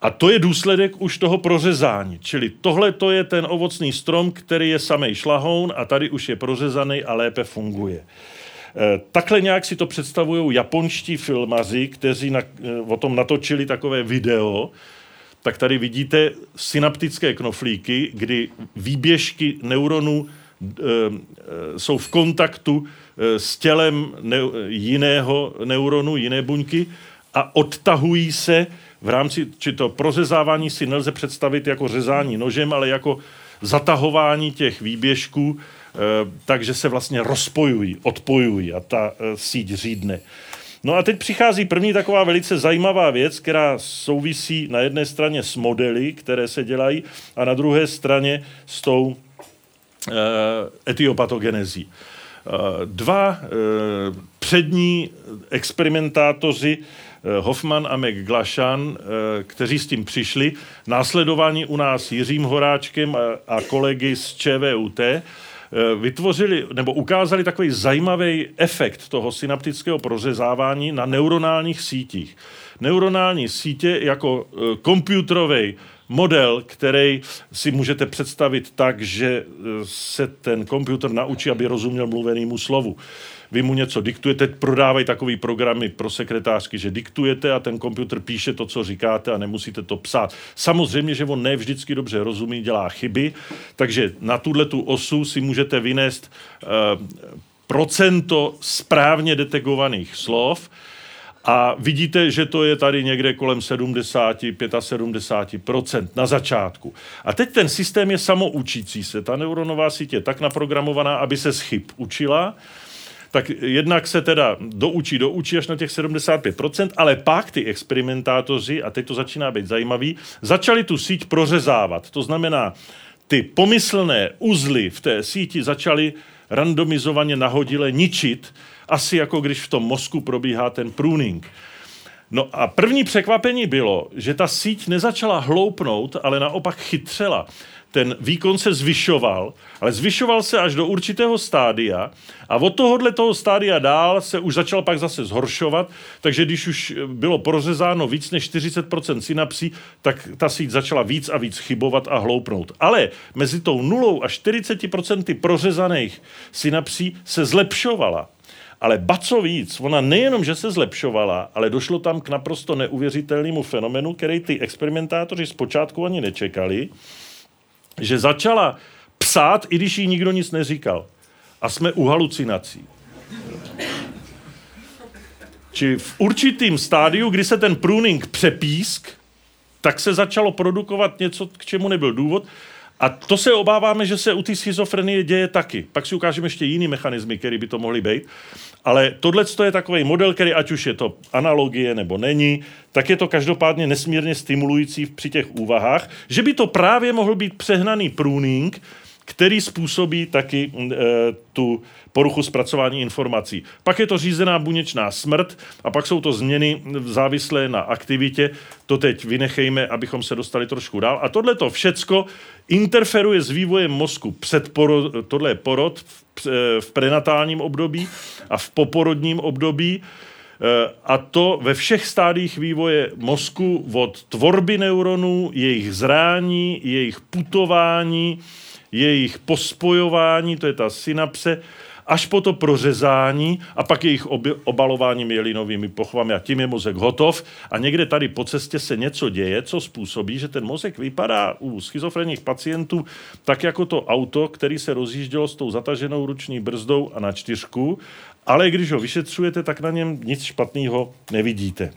A to je důsledek už toho prořezání. Čili tohle to je ten ovocný strom, který je samej šlahoun a tady už je prořezaný a lépe funguje. E, takhle nějak si to představují japonští filmaři, kteří na, e, o tom natočili takové video. Tak tady vidíte synaptické knoflíky, kdy výběžky neuronů e, jsou v kontaktu s tělem jiného neuronu, jiné buňky a odtahují se v rámci, či to prozezávání si nelze představit jako řezání nožem, ale jako zatahování těch výběžků, eh, takže se vlastně rozpojují, odpojují a ta eh, síť řídne. No a teď přichází první taková velice zajímavá věc, která souvisí na jedné straně s modely, které se dělají, a na druhé straně s tou e, etiopatogenezí. Dva e, přední experimentátoři Eh, Hoffman a McGlashan, eh, kteří s tím přišli, následování u nás Jiřím Horáčkem a kolegy z ČVUT, eh, vytvořili nebo ukázali takový zajímavý efekt toho synaptického prořezávání na neuronálních sítích. Neuronální sítě jako komputerový model, který si můžete představit tak, že se ten počítač naučí, aby rozuměl mluvenému slovu vy mu něco diktujete, prodávají takový programy pro sekretářky, že diktujete a ten počítač píše to, co říkáte a nemusíte to psát. Samozřejmě, že on ne vždycky dobře rozumí, dělá chyby, takže na tuhle tu osu si můžete vynést uh, procento správně detegovaných slov, a vidíte, že to je tady někde kolem 70, 75% na začátku. A teď ten systém je samoučící se. Ta neuronová síť je tak naprogramovaná, aby se z chyb učila tak jednak se teda doučí, doučí až na těch 75%, ale pak ty experimentátoři, a teď to začíná být zajímavý, začali tu síť prořezávat. To znamená, ty pomyslné uzly v té síti začaly randomizovaně nahodile ničit, asi jako když v tom mozku probíhá ten pruning. No a první překvapení bylo, že ta síť nezačala hloupnout, ale naopak chytřela ten výkon se zvyšoval, ale zvyšoval se až do určitého stádia a od tohohle toho stádia dál se už začal pak zase zhoršovat, takže když už bylo prořezáno víc než 40% synapsí, tak ta síť začala víc a víc chybovat a hloupnout. Ale mezi tou nulou a 40% prořezaných synapsí se zlepšovala. Ale ba co víc, ona nejenom, že se zlepšovala, ale došlo tam k naprosto neuvěřitelnému fenomenu, který ty experimentátoři zpočátku ani nečekali, že začala psát, i když jí nikdo nic neříkal. A jsme u halucinací. Či v určitým stádiu, kdy se ten pruning přepísk, tak se začalo produkovat něco, k čemu nebyl důvod. A to se obáváme, že se u té schizofrenie děje taky. Pak si ukážeme ještě jiný mechanismy, které by to mohly být. Ale tohle je takový model, který ať už je to analogie nebo není, tak je to každopádně nesmírně stimulující při těch úvahách, že by to právě mohl být přehnaný pruning, který způsobí taky e, tu poruchu zpracování informací. Pak je to řízená buněčná smrt a pak jsou to změny závislé na aktivitě. To teď vynechejme, abychom se dostali trošku dál. A tohle to všecko interferuje s vývojem mozku před porod, tohle je porod v, v prenatálním období a v poporodním období e, a to ve všech stádiích vývoje mozku od tvorby neuronů, jejich zrání, jejich putování, jejich pospojování, to je ta synapse, až po to prořezání a pak jejich obalování mělinovými pochvami a tím je mozek hotov a někde tady po cestě se něco děje, co způsobí, že ten mozek vypadá u schizofrenních pacientů tak jako to auto, který se rozjíždělo s tou zataženou ruční brzdou a na čtyřku, ale když ho vyšetřujete, tak na něm nic špatného nevidíte.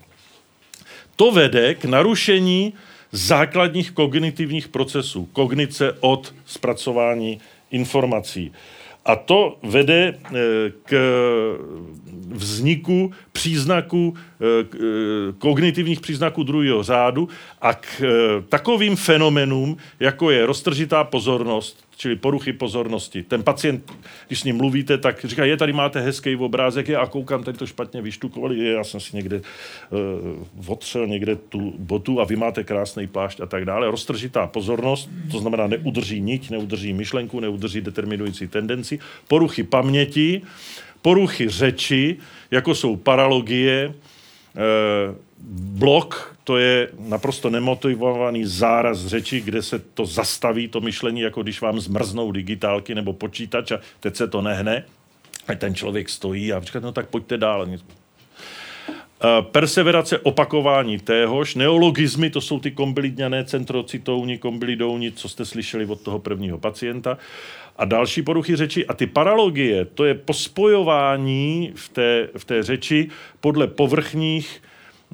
To vede k narušení základních kognitivních procesů, kognice od zpracování informací. A to vede eh, k vzniku příznaků, eh, eh, kognitivních příznaků druhého řádu a k takovým fenomenům, jako je roztržitá pozornost, čili poruchy pozornosti. Ten pacient, když s ním mluvíte, tak říká, je tady máte hezký obrázek, je a koukám, tady to špatně vyštukovali, já jsem si někde uh, otřel někde tu botu a vy máte krásný plášť a tak dále. Roztržitá pozornost, to znamená neudrží niť, neudrží myšlenku, neudrží determinující tendenci. Poruchy paměti, poruchy řeči, jako jsou paralogie, uh, blok, to je naprosto nemotivovaný záraz řeči, kde se to zastaví, to myšlení, jako když vám zmrznou digitálky nebo počítač a teď se to nehne. A ten člověk stojí a říká, no tak pojďte dál. Perseverace opakování téhož, neologizmy, to jsou ty kombilidňané centrocitouni, kombilidouni, co jste slyšeli od toho prvního pacienta. A další poruchy řeči. A ty paralogie, to je pospojování v té, v té řeči podle povrchních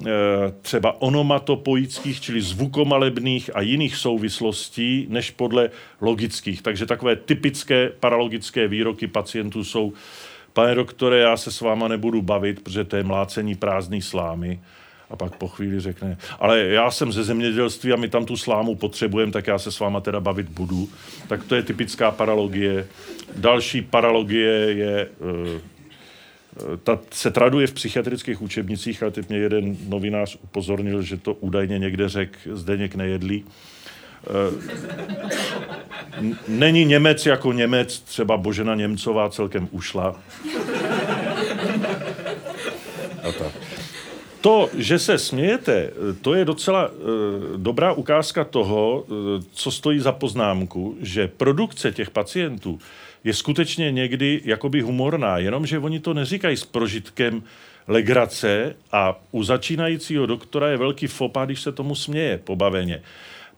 Eh, třeba onomatopoických, čili zvukomalebných a jiných souvislostí, než podle logických. Takže takové typické paralogické výroky pacientů jsou Pane doktore, já se s váma nebudu bavit, protože to je mlácení prázdný slámy. A pak po chvíli řekne, ale já jsem ze zemědělství a my tam tu slámu potřebujeme, tak já se s váma teda bavit budu. Tak to je typická paralogie. Další paralogie je uh, ta se traduje v psychiatrických učebnicích, ale teď mě jeden novinář upozornil, že to údajně někde řekl Zdeněk Nejedlý. Eh, není Němec jako Němec, třeba Božena Němcová celkem ušla. A tak. To, že se smějete, to je docela uh, dobrá ukázka toho, uh, co stojí za poznámku, že produkce těch pacientů je skutečně někdy jakoby humorná, jenomže oni to neříkají s prožitkem legrace a u začínajícího doktora je velký fopa, když se tomu směje pobaveně.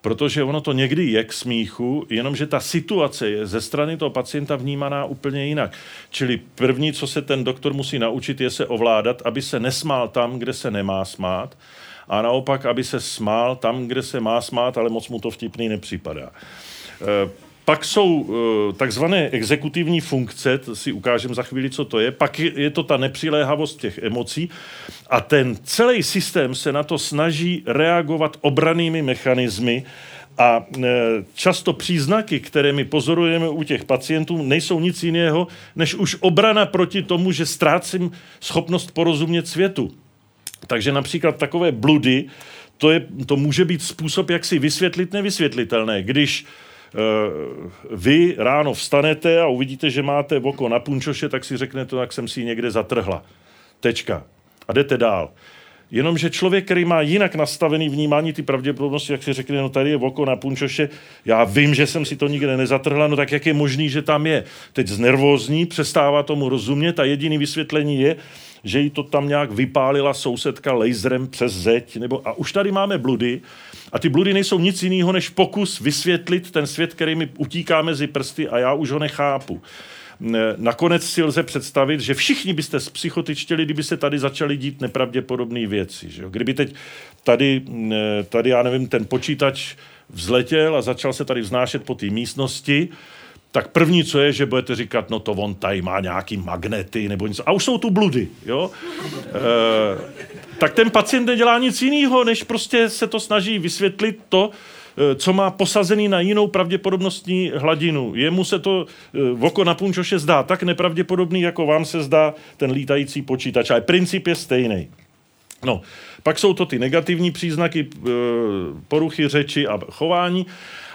Protože ono to někdy je k smíchu, jenomže ta situace je ze strany toho pacienta vnímaná úplně jinak. Čili první, co se ten doktor musí naučit, je se ovládat, aby se nesmál tam, kde se nemá smát, a naopak, aby se smál tam, kde se má smát, ale moc mu to vtipný nepřipadá. Pak jsou uh, takzvané exekutivní funkce, to si ukážem za chvíli, co to je. Pak je, to ta nepřiléhavost těch emocí a ten celý systém se na to snaží reagovat obranými mechanismy a e, často příznaky, které my pozorujeme u těch pacientů, nejsou nic jiného, než už obrana proti tomu, že ztrácím schopnost porozumět světu. Takže například takové bludy, to, je, to může být způsob, jak si vysvětlit nevysvětlitelné. Když uh, vy ráno vstanete a uvidíte, že máte oko na punčoše, tak si řeknete, jak jsem si ji někde zatrhla. Tečka. A jdete dál. Jenomže člověk, který má jinak nastavený vnímání ty pravděpodobnosti, jak si řekne, no tady je oko na punčoše, já vím, že jsem si to nikde nezatrhla, no tak jak je možný, že tam je? Teď znervózní, přestává tomu rozumět a jediný vysvětlení je, že jí to tam nějak vypálila sousedka laserem přes zeď, nebo, a už tady máme bludy, a ty bludy nejsou nic jiného, než pokus vysvětlit ten svět, který mi utíká mezi prsty a já už ho nechápu. Nakonec si lze představit, že všichni byste psychotičtěli, kdyby se tady začaly dít nepravděpodobné věci. Že jo? Kdyby teď tady, tady, já nevím, ten počítač vzletěl a začal se tady vznášet po té místnosti, tak první, co je, že budete říkat, no to on tady má nějaký magnety nebo něco. A už jsou tu bludy, jo? E, tak ten pacient nedělá nic jiného, než prostě se to snaží vysvětlit to, eh, co má posazený na jinou pravděpodobnostní hladinu. Jemu se to v eh, oko na punčoše zdá tak nepravděpodobný, jako vám se zdá ten lítající počítač. Ale princip je stejný. No, pak jsou to ty negativní příznaky, poruchy řeči a chování.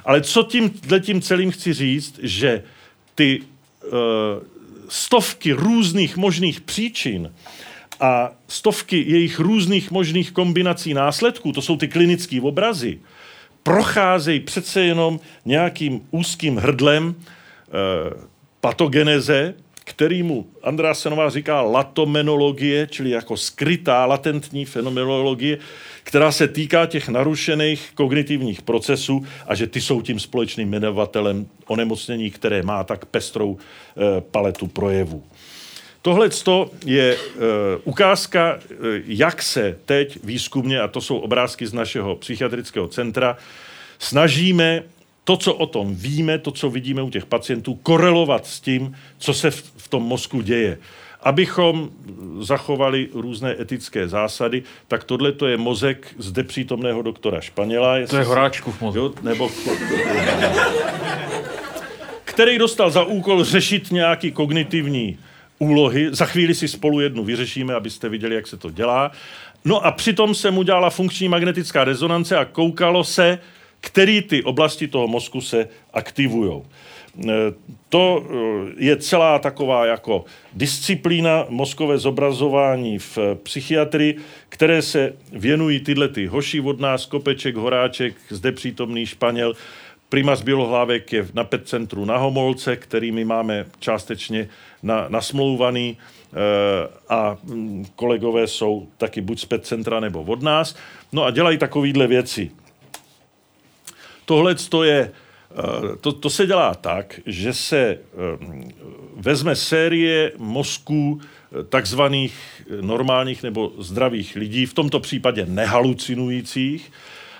Ale co tím, tím celým chci říct, že ty uh, stovky různých možných příčin a stovky jejich různých možných kombinací následků, to jsou ty klinické obrazy, procházejí přece jenom nějakým úzkým hrdlem uh, patogeneze, kterýmu Andrásenová říká latomenologie, čili jako skrytá latentní fenomenologie, která se týká těch narušených kognitivních procesů a že ty jsou tím společným jmenovatelem onemocnění, které má tak pestrou e, paletu projevů. Tohle je e, ukázka, e, jak se teď výzkumně, a to jsou obrázky z našeho psychiatrického centra, snažíme to, co o tom víme, to, co vidíme u těch pacientů, korelovat s tím, co se v, v tom mozku děje abychom zachovali různé etické zásady, tak tohle to je mozek zde přítomného doktora Španěla. To je v mozku. Jo, nebo který dostal za úkol řešit nějaký kognitivní úlohy. Za chvíli si spolu jednu vyřešíme, abyste viděli, jak se to dělá. No a přitom se mu dělala funkční magnetická rezonance a koukalo se, který ty oblasti toho mozku se aktivují. Eh, to eh, je celá taková jako disciplína mozkové zobrazování v psychiatrii, které se věnují tyhle ty hoši od nás, Kopeček, Horáček, zde přítomný Španěl, Primas Bělohlávek je na PET centru na Homolce, který my máme částečně na, nasmlouvaný e, a mm, kolegové jsou taky buď z PET centra nebo od nás. No a dělají takovýhle věci. Tohle je Eh, to, to se dělá tak, že se eh, vezme série mozků eh, takzvaných normálních nebo zdravých lidí, v tomto případě nehalucinujících,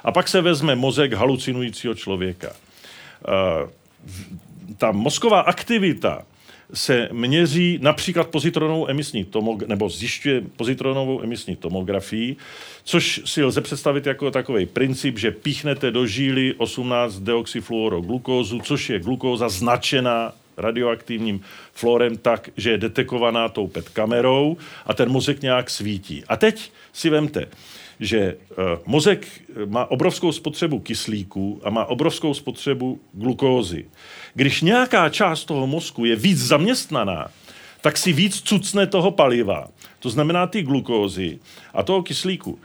a pak se vezme mozek halucinujícího člověka. Ta mozková aktivita se měří například pozitronovou emisní tomog- nebo zjišťuje pozitronovou emisní tomografii, což si lze představit jako takový princip, že píchnete do žíly 18 deoxyfluoroglukózu, což je glukóza značená radioaktivním florem tak, že je detekovaná tou PET kamerou a ten mozek nějak svítí. A teď si vemte, že uh, mozek má obrovskou spotřebu kyslíku a má obrovskou spotřebu glukózy. Když nějaká část toho mozku je víc zaměstnaná, tak si víc cucne toho paliva, to znamená ty glukózy a toho kyslíku.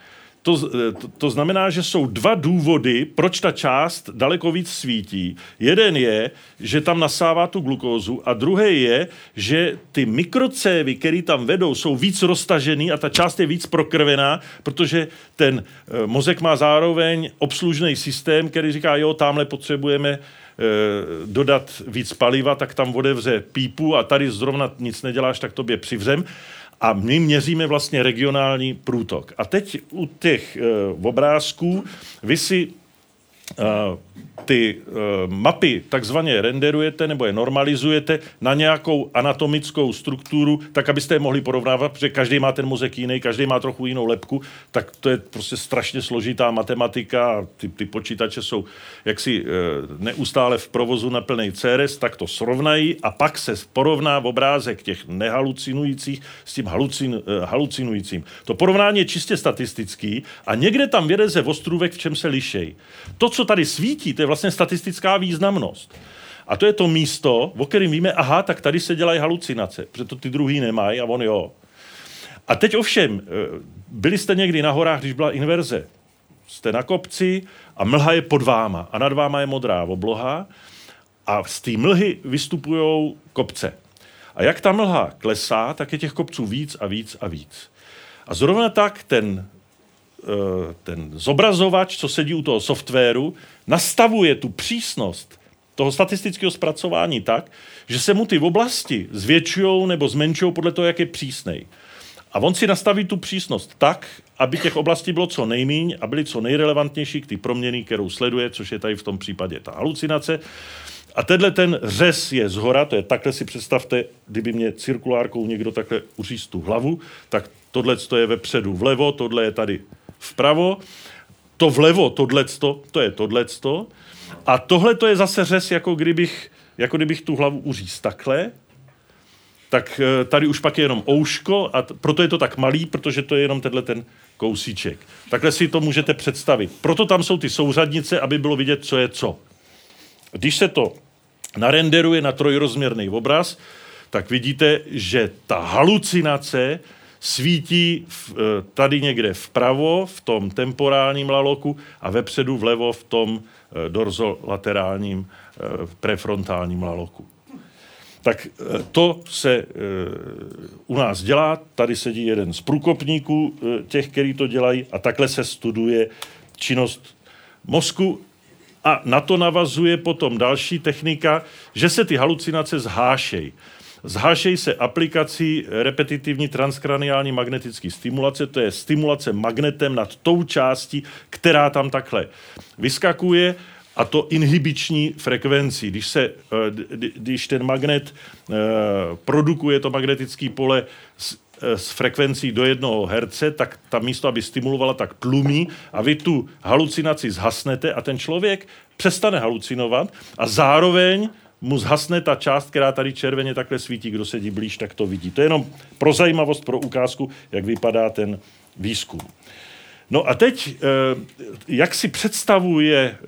To, to, to znamená, že jsou dva důvody, proč ta část daleko víc svítí. Jeden je, že tam nasává tu glukózu a druhý je, že ty mikrocévy, které tam vedou, jsou víc roztažený a ta část je víc prokrvená, protože ten e, mozek má zároveň obslužný systém, který říká, jo, tamhle potřebujeme e, dodat víc paliva, tak tam odevře pípu a tady zrovna nic neděláš, tak tobě přivřem a my měříme vlastně regionální průtok. A teď u těch e, obrázků vy si ty uh, mapy takzvaně renderujete nebo je normalizujete na nějakou anatomickou strukturu, tak abyste je mohli porovnávat, protože každý má ten mozek jiný, každý má trochu jinou lepku, tak to je prostě strašně složitá matematika ty, ty počítače jsou jaksi uh, neustále v provozu na plný CRS, tak to srovnají a pak se porovná v obrázek těch nehalucinujících s tím halucin, uh, halucinujícím. To porovnání je čistě statistický a někde tam vyreze ostrůvek, v čem se lišej. To, co tady svítí, to je vlastně statistická významnost. A to je to místo, o kterém víme, aha, tak tady se dělají halucinace, protože to ty druhý nemají a on jo. A teď ovšem, eh, byli jste někdy na horách, když byla inverze. Jste na kopci a mlha je pod váma a nad váma je modrá obloha a z té mlhy vystupují kopce. A jak ta mlha klesá, tak je těch kopců víc a víc a víc. A zrovna tak ten ten zobrazovač, co sedí u toho softwaru, nastavuje tu přísnost toho statistického zpracování tak, že se mu ty oblasti zvětšují nebo zmenšují podle toho, jak je přísnej. A on si nastaví tu přísnost tak, aby těch oblastí bylo co nejmíň a byly co nejrelevantnější k ty proměny, kterou sleduje, což je tady v tom případě ta halucinace. A tenhle ten řez je zhora, to je takhle si představte, kdyby mě cirkulárkou někdo takhle uřízl tu hlavu, tak tohle je vepředu vlevo, tohle je tady vpravo, to vlevo, tohleto, to je tohleto, a tohle to je zase řez, jako kdybych, jako kdybych tu hlavu uříz takhle, tak eh, tady už pak je jenom ouško a t- proto je to tak malý, protože to je jenom tenhle ten kousíček. Takhle si to můžete představit. Proto tam jsou ty souřadnice, aby bylo vidět, co je co. Když se to narenderuje na trojrozměrný obraz, tak vidíte, že ta halucinace svítí v, eh, tady někde vpravo, v tom temporálním laloku a vepředu vlevo v tom eh, dorzolaterálním eh, prefrontálním laloku. Tak to se u nás dělá, tady sedí jeden z průkopníků těch, který to dělají a takhle se studuje činnost mozku a na to navazuje potom další technika, že se ty halucinace zhášejí. Zhašej se aplikací repetitivní transkraniální magnetické stimulace, to je stimulace magnetem nad tou částí, která tam takhle vyskakuje a to inhibiční frekvencí. Když, se, eh, když ten magnet eh, produkuje to magnetické pole s, eh, s frekvencí do jednoho herce, tak ta místo, aby stimulovala, tak tlumí a vy tu halucinaci zhasnete a ten člověk přestane halucinovat a zároveň mu zhasne ta část, která tady červeně takhle svítí, kdo sedí blíž, tak to vidí. To je jenom pro zajímavost, pro ukázku, jak vypadá ten výzkum. No a teď, eh, jak si představuje eh,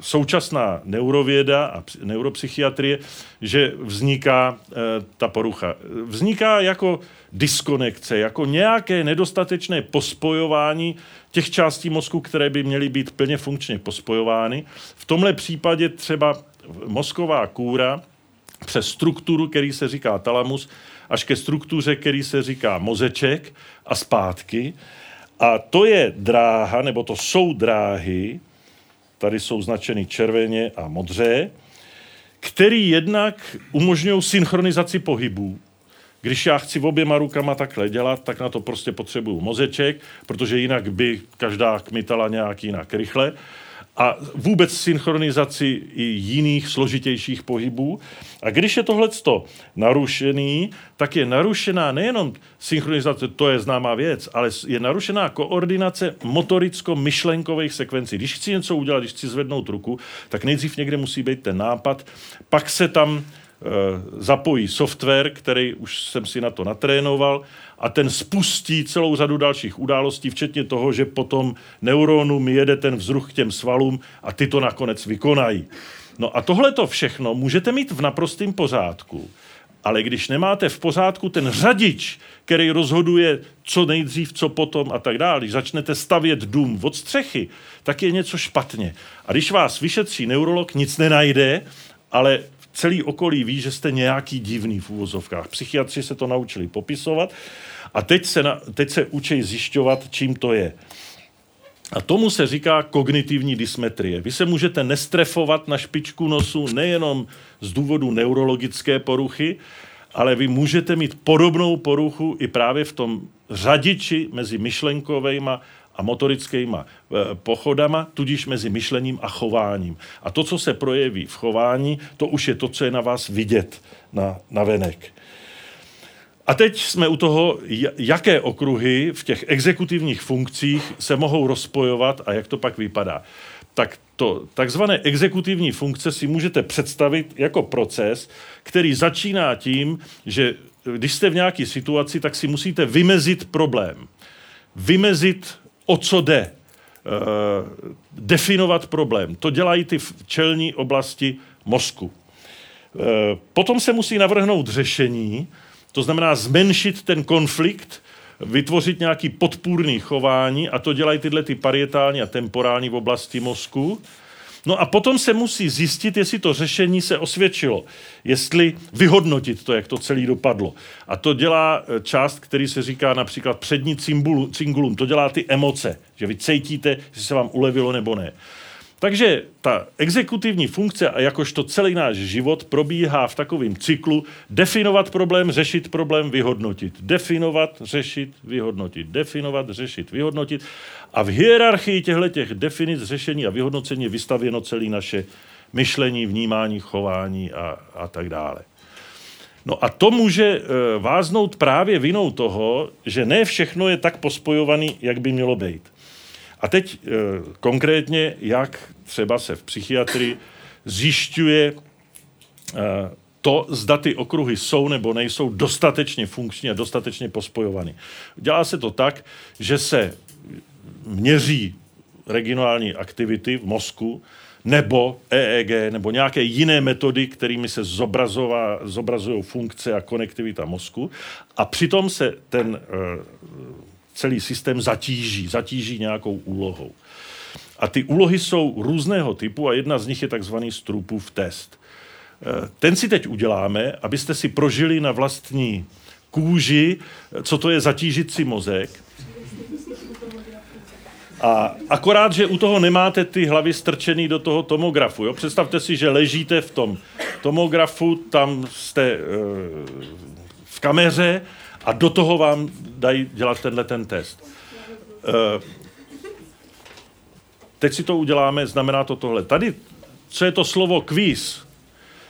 současná neurověda a neuropsychiatrie, že vzniká eh, ta porucha? Vzniká jako diskonekce, jako nějaké nedostatečné pospojování těch částí mozku, které by měly být plně funkčně pospojovány. V tomhle případě třeba mozková kůra přes strukturu, který se říká talamus, až ke struktuře, který se říká mozeček a zpátky. A to je dráha, nebo to jsou dráhy, tady jsou značeny červeně a modře, který jednak umožňují synchronizaci pohybů. Když já chci oběma rukama takhle dělat, tak na to prostě potřebuju mozeček, protože jinak by každá kmitala nějak jinak rychle a vůbec synchronizaci i jiných složitějších pohybů. A když je tohleto narušený, tak je narušená nejenom synchronizace, to je známá věc, ale je narušená koordinace motoricko-myšlenkových sekvencí. Když chci něco udělat, když chci zvednout ruku, tak nejdřív někde musí být ten nápad, pak se tam Eh, zapojí software, který už jsem si na to natrénoval a ten spustí celou řadu dalších událostí, včetně toho, že potom neuronům jede ten vzruch k těm svalům a ty to nakonec vykonají. No a tohle to všechno můžete mít v naprostém pořádku, ale když nemáte v pořádku ten řadič, který rozhoduje, co nejdřív, co potom a tak dále, když začnete stavět dům od střechy, tak je něco špatně. A když vás vyšetří neurolog, nic nenajde, ale celý okolí ví, že jste nějaký divný v úvozovkách. Psychiatři se to naučili popisovat a teď se, na, teď se učí zjišťovat, čím to je. A tomu se říká kognitivní dysmetrie. Vy se můžete nestrefovat na špičku nosu nejenom z důvodu neurologické poruchy, ale vy můžete mít podobnou poruchu i právě v tom řadiči mezi myšlenkovejma a motorickýma eh, pochodama, tudíž mezi myšlením a chováním. A to, co se projeví v chování, to už je to, co je na vás vidět na, na venek. A teď jsme u toho, jaké okruhy v těch exekutivních funkcích se mohou rozpojovat a jak to pak vypadá. Tak to takzvané exekutivní funkce si můžete představit jako proces, který začíná tím, že když jste v nějaké situaci, tak si musíte vymezit problém. Vymezit, o co jde. Uh, definovat problém. To dělají ty čelní oblasti mozku. Uh, potom se musí navrhnout řešení, to znamená zmenšit ten konflikt, vytvořit nějaký podpůrný chování a to dělají tyhle ty parietální a temporální v oblasti mozku. No a potom se musí zjistit, jestli to řešení se osvědčilo, jestli vyhodnotit to, jak to celé dopadlo. A to dělá eh, část, který se říká například přední cingulum, to dělá ty emoce, že vy cítíte, jestli se vám ulevilo nebo ne. Takže ta exekutivní funkce a jakožto celý náš život probíhá v takovém cyklu definovat problém, řešit problém, vyhodnotit. Definovat, řešit, vyhodnotit. Definovat, řešit, vyhodnotit. A v hierarchii těchto těch definic, řešení a vyhodnocení je vystavěno celé naše myšlení, vnímání, chování a, a tak dále. No a to může e, váznout právě vinou toho, že ne všechno je tak pospojovaný, jak by mělo být. A teď e, konkrétně, jak třeba se v psychiatrii zjišťuje e, to, zda ty okruhy jsou nebo nejsou dostatečně funkční a dostatečně pospojovaný. Dělá se to tak, že se měří regionální aktivity v mozku, nebo EEG, nebo nějaké jiné metody, kterými se zobrazují funkce a konektivita mozku. A přitom se ten e, celý systém zatíží, zatíží nějakou úlohou. A ty úlohy jsou různého typu a jedna z nich je takzvaný Strupův test. Eh, ten si teď uděláme, abyste si prožili na vlastní kůži, co to je zatížit si mozek. A akorát, že u toho nemáte ty hlavy strčený do toho tomografu. Jo? Představte si, že ležíte v tom tomografu, tam jste e, v kameře a do toho vám dají dělat tenhle ten test. Uh, teď si to uděláme, znamená to tohle. Tady, co je to slovo quiz,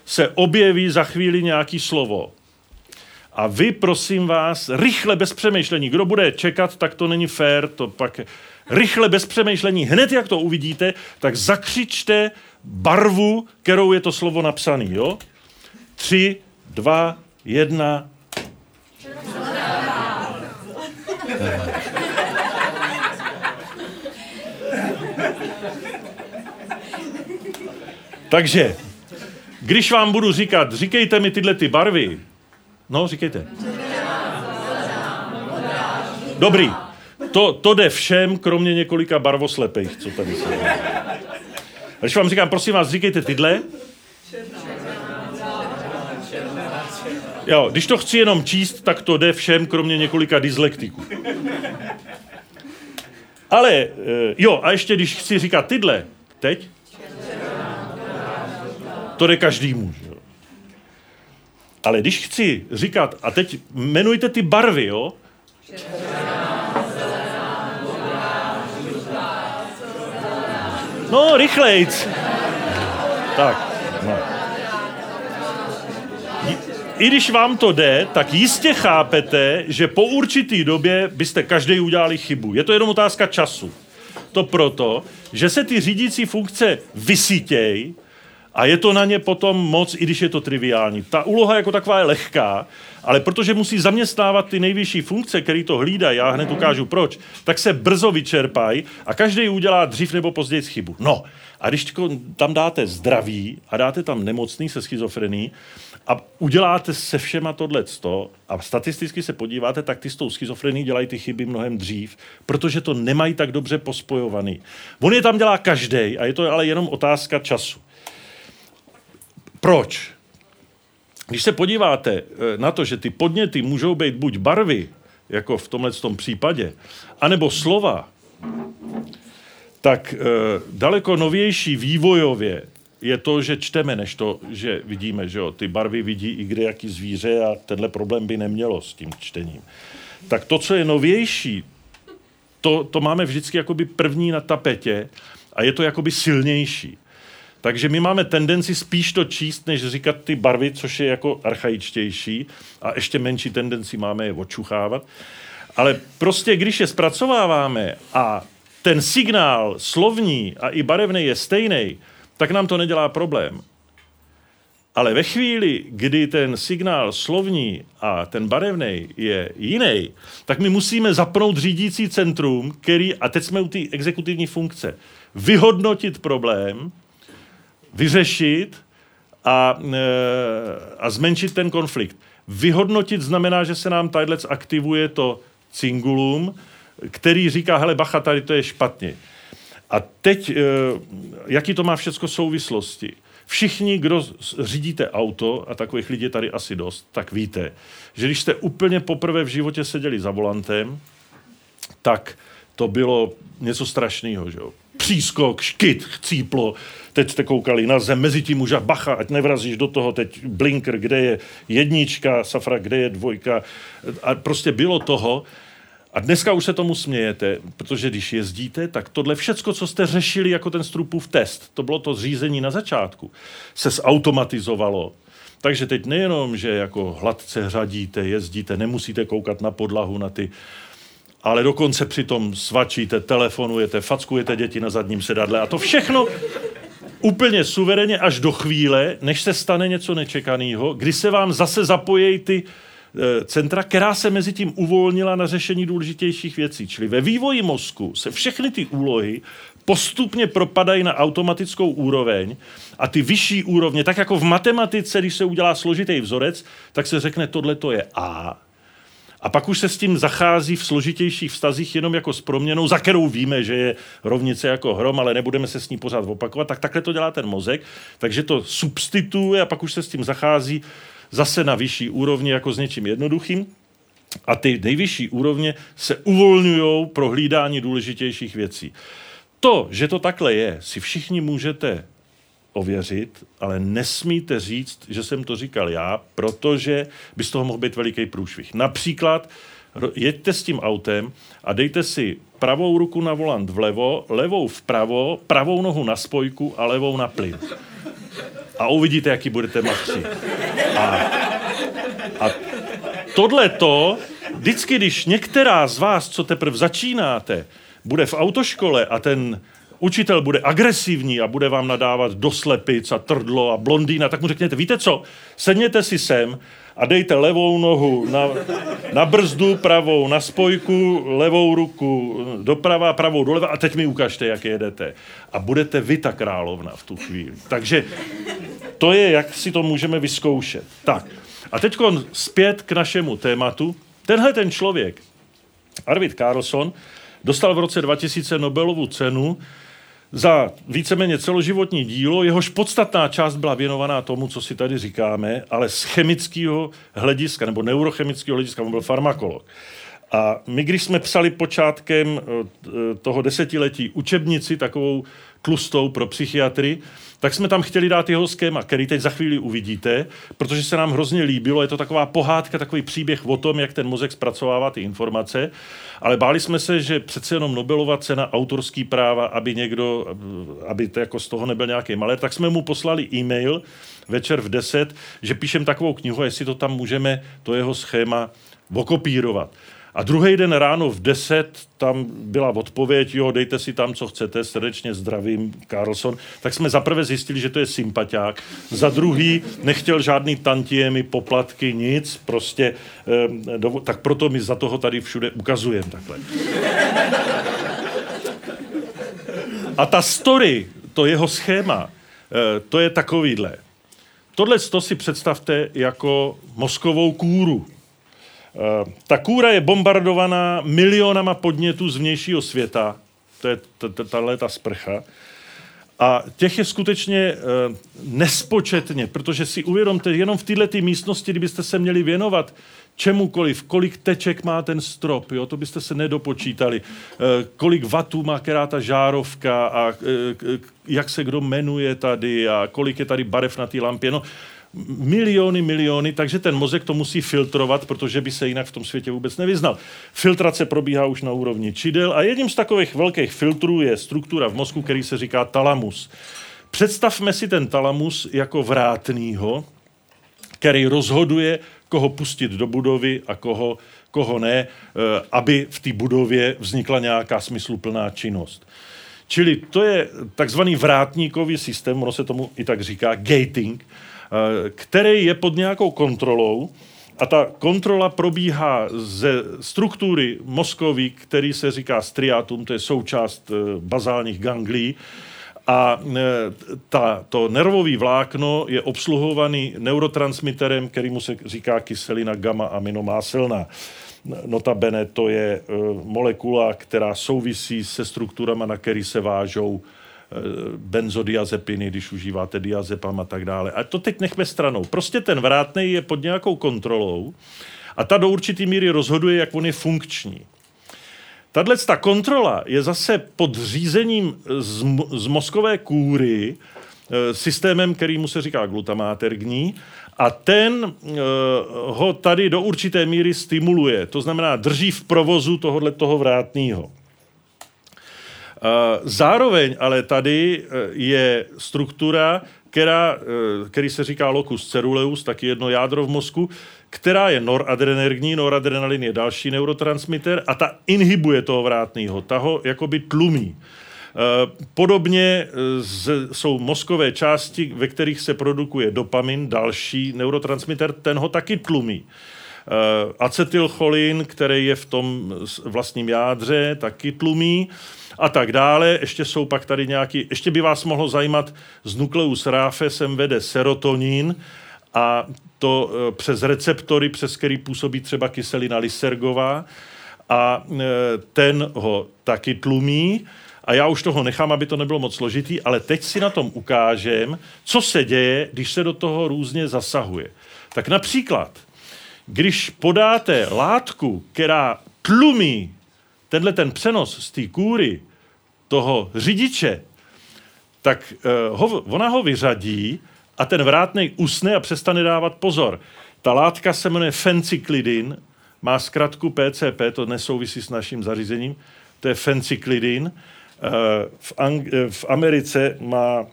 se objeví za chvíli nějaký slovo. A vy, prosím vás, rychle bez přemýšlení, kdo bude čekat, tak to není fér, to pak rychle bez přemýšlení, hned jak to uvidíte, tak zakřičte barvu, kterou je to slovo napsané, jo? Tři, dva, jedna, takže, když vám budu říkat, říkejte mi tyhle ty barvy, no, říkejte. Dobrý. To, to jde všem, kromě několika barvoslepých, co tady jsou. Když vám říkám, prosím vás, říkejte tyhle. Jo, když to chci jenom číst, tak to jde všem, kromě několika dyslektiků. Ale, eh, jo, a ještě když chci říkat tyhle, teď, to jde každýmu. Jo. Ale když chci říkat, a teď jmenujte ty barvy, jo? No, rychlejc. Tak, no i když vám to jde, tak jistě chápete, že po určitý době byste každý udělali chybu. Je to jenom otázka času. To proto, že se ty řídící funkce vysítějí a je to na ně potom moc, i když je to triviální. Ta úloha jako taková je lehká, ale protože musí zaměstnávat ty nejvyšší funkce, které to hlídají, já hned ukážu proč, tak se brzo vyčerpají a každý udělá dřív nebo později chybu. No, a když tam dáte zdraví a dáte tam nemocný se schizofrení, a uděláte se všema tohle a statisticky se podíváte, tak ty s tou schizofrení dělají ty chyby mnohem dřív, protože to nemají tak dobře pospojovaný. On je tam dělá každý a je to ale jenom otázka času. Proč? Když se podíváte eh, na to, že ty podněty můžou být buď barvy, jako v tomhle tom případě, anebo slova, tak e, daleko novější vývojově je to, že čteme, než to, že vidíme, že jo, ty barvy vidí i kde jaký zvíře a tenhle problém by nemělo s tím čtením. Tak to, co je novější, to, to máme vždycky jakoby první na tapetě a je to jakoby silnější. Takže my máme tendenci spíš to číst, než říkat ty barvy, což je jako archaičtější a ještě menší tendenci máme je očuchávat. Ale prostě, když je zpracováváme a ten signál slovní a i barevný je stejný, tak nám to nedělá problém. Ale ve chvíli, kdy ten signál slovní a ten barevný je jiný, tak my musíme zapnout řídící centrum, který, a teď jsme u té exekutivní funkce, vyhodnotit problém, vyřešit a, e, a zmenšit ten konflikt. Vyhodnotit znamená, že se nám tadyhle aktivuje to cingulum, který říká, hele bacha, tady to je špatně. A teď, e, jaký to má všechno souvislosti? Všichni, kdo řídíte auto, a takových lidí je tady asi dost, tak víte, že když jste úplně poprvé v životě seděli za volantem, tak to bylo něco strašného, že jo? Přískok, škyt, chcíplo, teď jste koukali na zem, mezi tím už a bacha, ať nevrazíš do toho, teď blinker, kde je jednička, safra, kde je dvojka. A prostě bylo toho. A dneska už se tomu smějete, protože když jezdíte, tak tohle všecko, co jste řešili jako ten strupův test, to bylo to zřízení na začátku, se zautomatizovalo. Takže teď nejenom, že jako hladce řadíte, jezdíte, nemusíte koukat na podlahu, na ty ale dokonce přitom svačíte, telefonujete, fackujete děti na zadním sedadle a to všechno úplně suverénně až do chvíle, než se stane něco nečekaného, kdy se vám zase zapojejí ty centra, která se mezi tím uvolnila na řešení důležitějších věcí. Čili ve vývoji mozku se všechny ty úlohy postupně propadají na automatickou úroveň a ty vyšší úrovně, tak jako v matematice, když se udělá složitý vzorec, tak se řekne, tohle to je A, a pak už se s tím zachází v složitějších vztazích jenom jako s proměnou, za kterou víme, že je rovnice jako hrom, ale nebudeme se s ní pořád opakovat. Tak takhle to dělá ten mozek. Takže to substituje a pak už se s tím zachází zase na vyšší úrovni jako s něčím jednoduchým. A ty nejvyšší úrovně se uvolňují pro hlídání důležitějších věcí. To, že to takhle je, si všichni můžete ověřit, ale nesmíte říct, že jsem to říkal já, protože by z toho mohl být veliký průšvih. Například jeďte s tím autem a dejte si pravou ruku na volant vlevo, levou vpravo, pravou nohu na spojku a levou na plyn. A uvidíte, jaký budete matři. A, a tohle to, vždycky, když některá z vás, co teprve začínáte, bude v autoškole a ten učitel bude agresivní a bude vám nadávat do slepic a trdlo a blondýna, tak mu řekněte, víte co, sedněte si sem a dejte levou nohu na, na brzdu, pravou na spojku, levou ruku doprava, pravou doleva a teď mi ukažte, jak jedete. A budete vy ta královna v tu chvíli. Takže to je, jak si to můžeme vyzkoušet. Tak, a teď zpět k našemu tématu. Tenhle ten člověk, Arvid Carlson, dostal v roce 2000 Nobelovu cenu za víceméně celoživotní dílo, jehož podstatná část byla věnovaná tomu, co si tady říkáme, ale z chemického hlediska nebo neurochemického hlediska, on byl farmakolog. A my, když jsme psali počátkem eh, toho desetiletí učebnici, takovou tlustou pro psychiatry, tak jsme tam chtěli dát jeho schéma, který teď za chvíli uvidíte, protože se nám hrozně líbilo. Je to taková pohádka, takový příběh o tom, jak ten mozek zpracovává ty informace. Ale báli jsme se, že přece jenom Nobelova cena autorský práva, aby někdo, aby to jako z toho nebyl nějaký malé, tak jsme mu poslali e-mail večer v 10, že píšem takovou knihu, jestli to tam můžeme, to jeho schéma okopírovat. A druhý den ráno v 10 tam byla odpověď, jo, dejte si tam, co chcete, srdečně zdravím, Carlson. Tak jsme zaprvé zjistili, že to je sympatiák. Za druhý nechtěl žádný tantiemy, poplatky, nic, prostě, eh, tak proto my za toho tady všude ukazujeme takhle. A ta story, to jeho schéma, eh, to je takovýhle. Tohle to si představte jako mozkovou kůru. Eh, ta kůra je bombardovaná milionama podnětů z vnějšího světa, to je tahle ta sprcha, a těch je skutečně nespočetně, protože si uvědomte, jenom v této místnosti, kdybyste se měli věnovat čemukoliv, kolik teček má ten strop, jo, to byste se nedopočítali, e, kolik vatů má která ta žárovka a e, jak se kdo jmenuje tady a kolik je tady barev na té lampě. No, miliony, miliony, takže ten mozek to musí filtrovat, protože by se jinak v tom světě vůbec nevyznal. Filtrace probíhá už na úrovni čidel a jedním z takových velkých filtrů je struktura v mozku, který se říká talamus. Představme si ten talamus jako vrátnýho, který rozhoduje, koho pustit do budovy a koho, koho ne, eh, aby v té budově vznikla nějaká smysluplná činnost. Čili to je takzvaný vrátníkový systém, ono se tomu i tak říká, gating, který je pod nějakou kontrolou a ta kontrola probíhá ze struktury mozkový, který se říká striatum, to je součást eh, bazálních ganglí, a eh, ta, to nervové vlákno je obsluhovaný neurotransmiterem, kterýmu se říká kyselina gamma aminomáselná. Notabene to je molekula, která souvisí se strukturama, na který se vážou Eh, benzodiazepiny, když užíváte diazepam a tak dále. A to teď nechme stranou. Prostě ten vrátný je pod nějakou kontrolou a ta do určitý míry rozhoduje, jak on je funkční. Tahle ta kontrola je zase pod řízením z, z mozkové kůry eh, systémem, který mu se říká glutamátergní a ten uh, ho tady do určité míry stimuluje. To znamená, drží v provozu tohohle toho vrátného. Zároveň ale tady e, je struktura, která, e, který se říká locus ceruleus, taky jedno jádro v mozku, která je noradrenergní, noradrenalin je další neurotransmitter a ta inhibuje toho vrátného, ta ho jakoby tlumí. E, podobně jsou mozkové části, ve kterých se produkuje dopamin, další neurotransmitter, ten ho taky tlumí. Acetylcholin, který je v tom vlastním jádře, taky tlumí a tak dále. Ještě jsou pak tady nějaký, ještě by vás mohlo zajímat, z nukleus ráfe sem vede serotonin a to e, přes receptory, přes který působí třeba kyselina lysergová a e, ten ho taky tlumí. A já už toho nechám, aby to nebylo moc složitý, ale teď si na tom ukážem, co se děje, když se do toho různě zasahuje. Tak například, když podáte látku, která tlumí tenhle ten přenos z té kůry toho řidiče, tak uh, ho, ona ho vyřadí a ten vrátnej usne a přestane dávat pozor. Ta látka se jmenuje fencyklidin, má zkratku PCP, to nesouvisí s naším zařízením, to je fencyklidin. Uh, v, Ang- v Americe má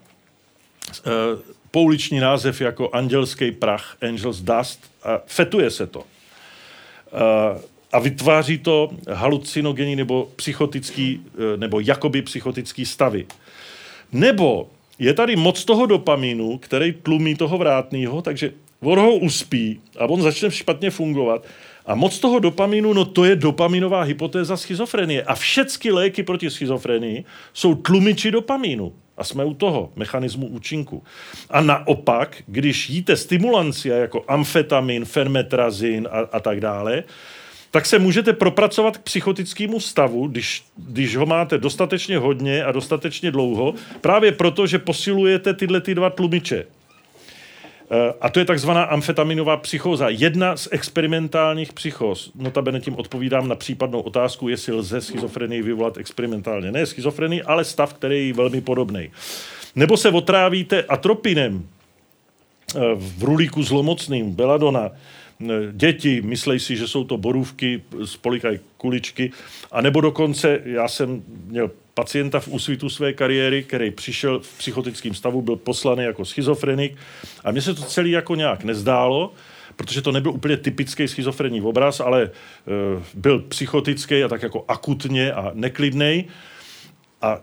pouliční název jako andělský prach, Angel's Dust, a fetuje se to. A vytváří to halucinogenní nebo psychotický, eh, nebo jakoby psychotický stavy. Nebo je tady moc toho dopamínu, který tlumí toho vrátného, takže on ho uspí a on začne špatně fungovat. A moc toho dopamínu, no to je dopaminová hypotéza schizofrenie. A všechny léky proti schizofrenii jsou tlumiči dopamínu. A jsme u toho, mechanismu účinku. A naopak, když jíte stimulancia jako amfetamin, fenmetrazin a, a tak dále, tak se můžete propracovat k psychotickému stavu, když, když ho máte dostatečně hodně a dostatečně dlouho, právě proto, že posilujete tyhle ty dva tlumiče. Eh, a to je takzvaná amfetaminová psychóza. Jedna z experimentálních psychóz. Notabene tím odpovídám na případnou otázku, jestli lze schizofrenii vyvolat experimentálně. Ne schizofrenii, ale stav, který je velmi podobný. Nebo se otrávíte atropinem eh, v rulíku zlomocným, beladona, děti myslej si, že jsou to borůvky, spolikají kuličky, a nebo dokonce, já jsem měl pacienta v úsvitu své kariéry, který přišel v psychotickém stavu, byl poslaný jako schizofrenik a mně se to celý jako nějak nezdálo, protože to nebyl úplně typický schizofrenní obraz, ale e, byl psychotický a tak jako akutně a neklidný. A e,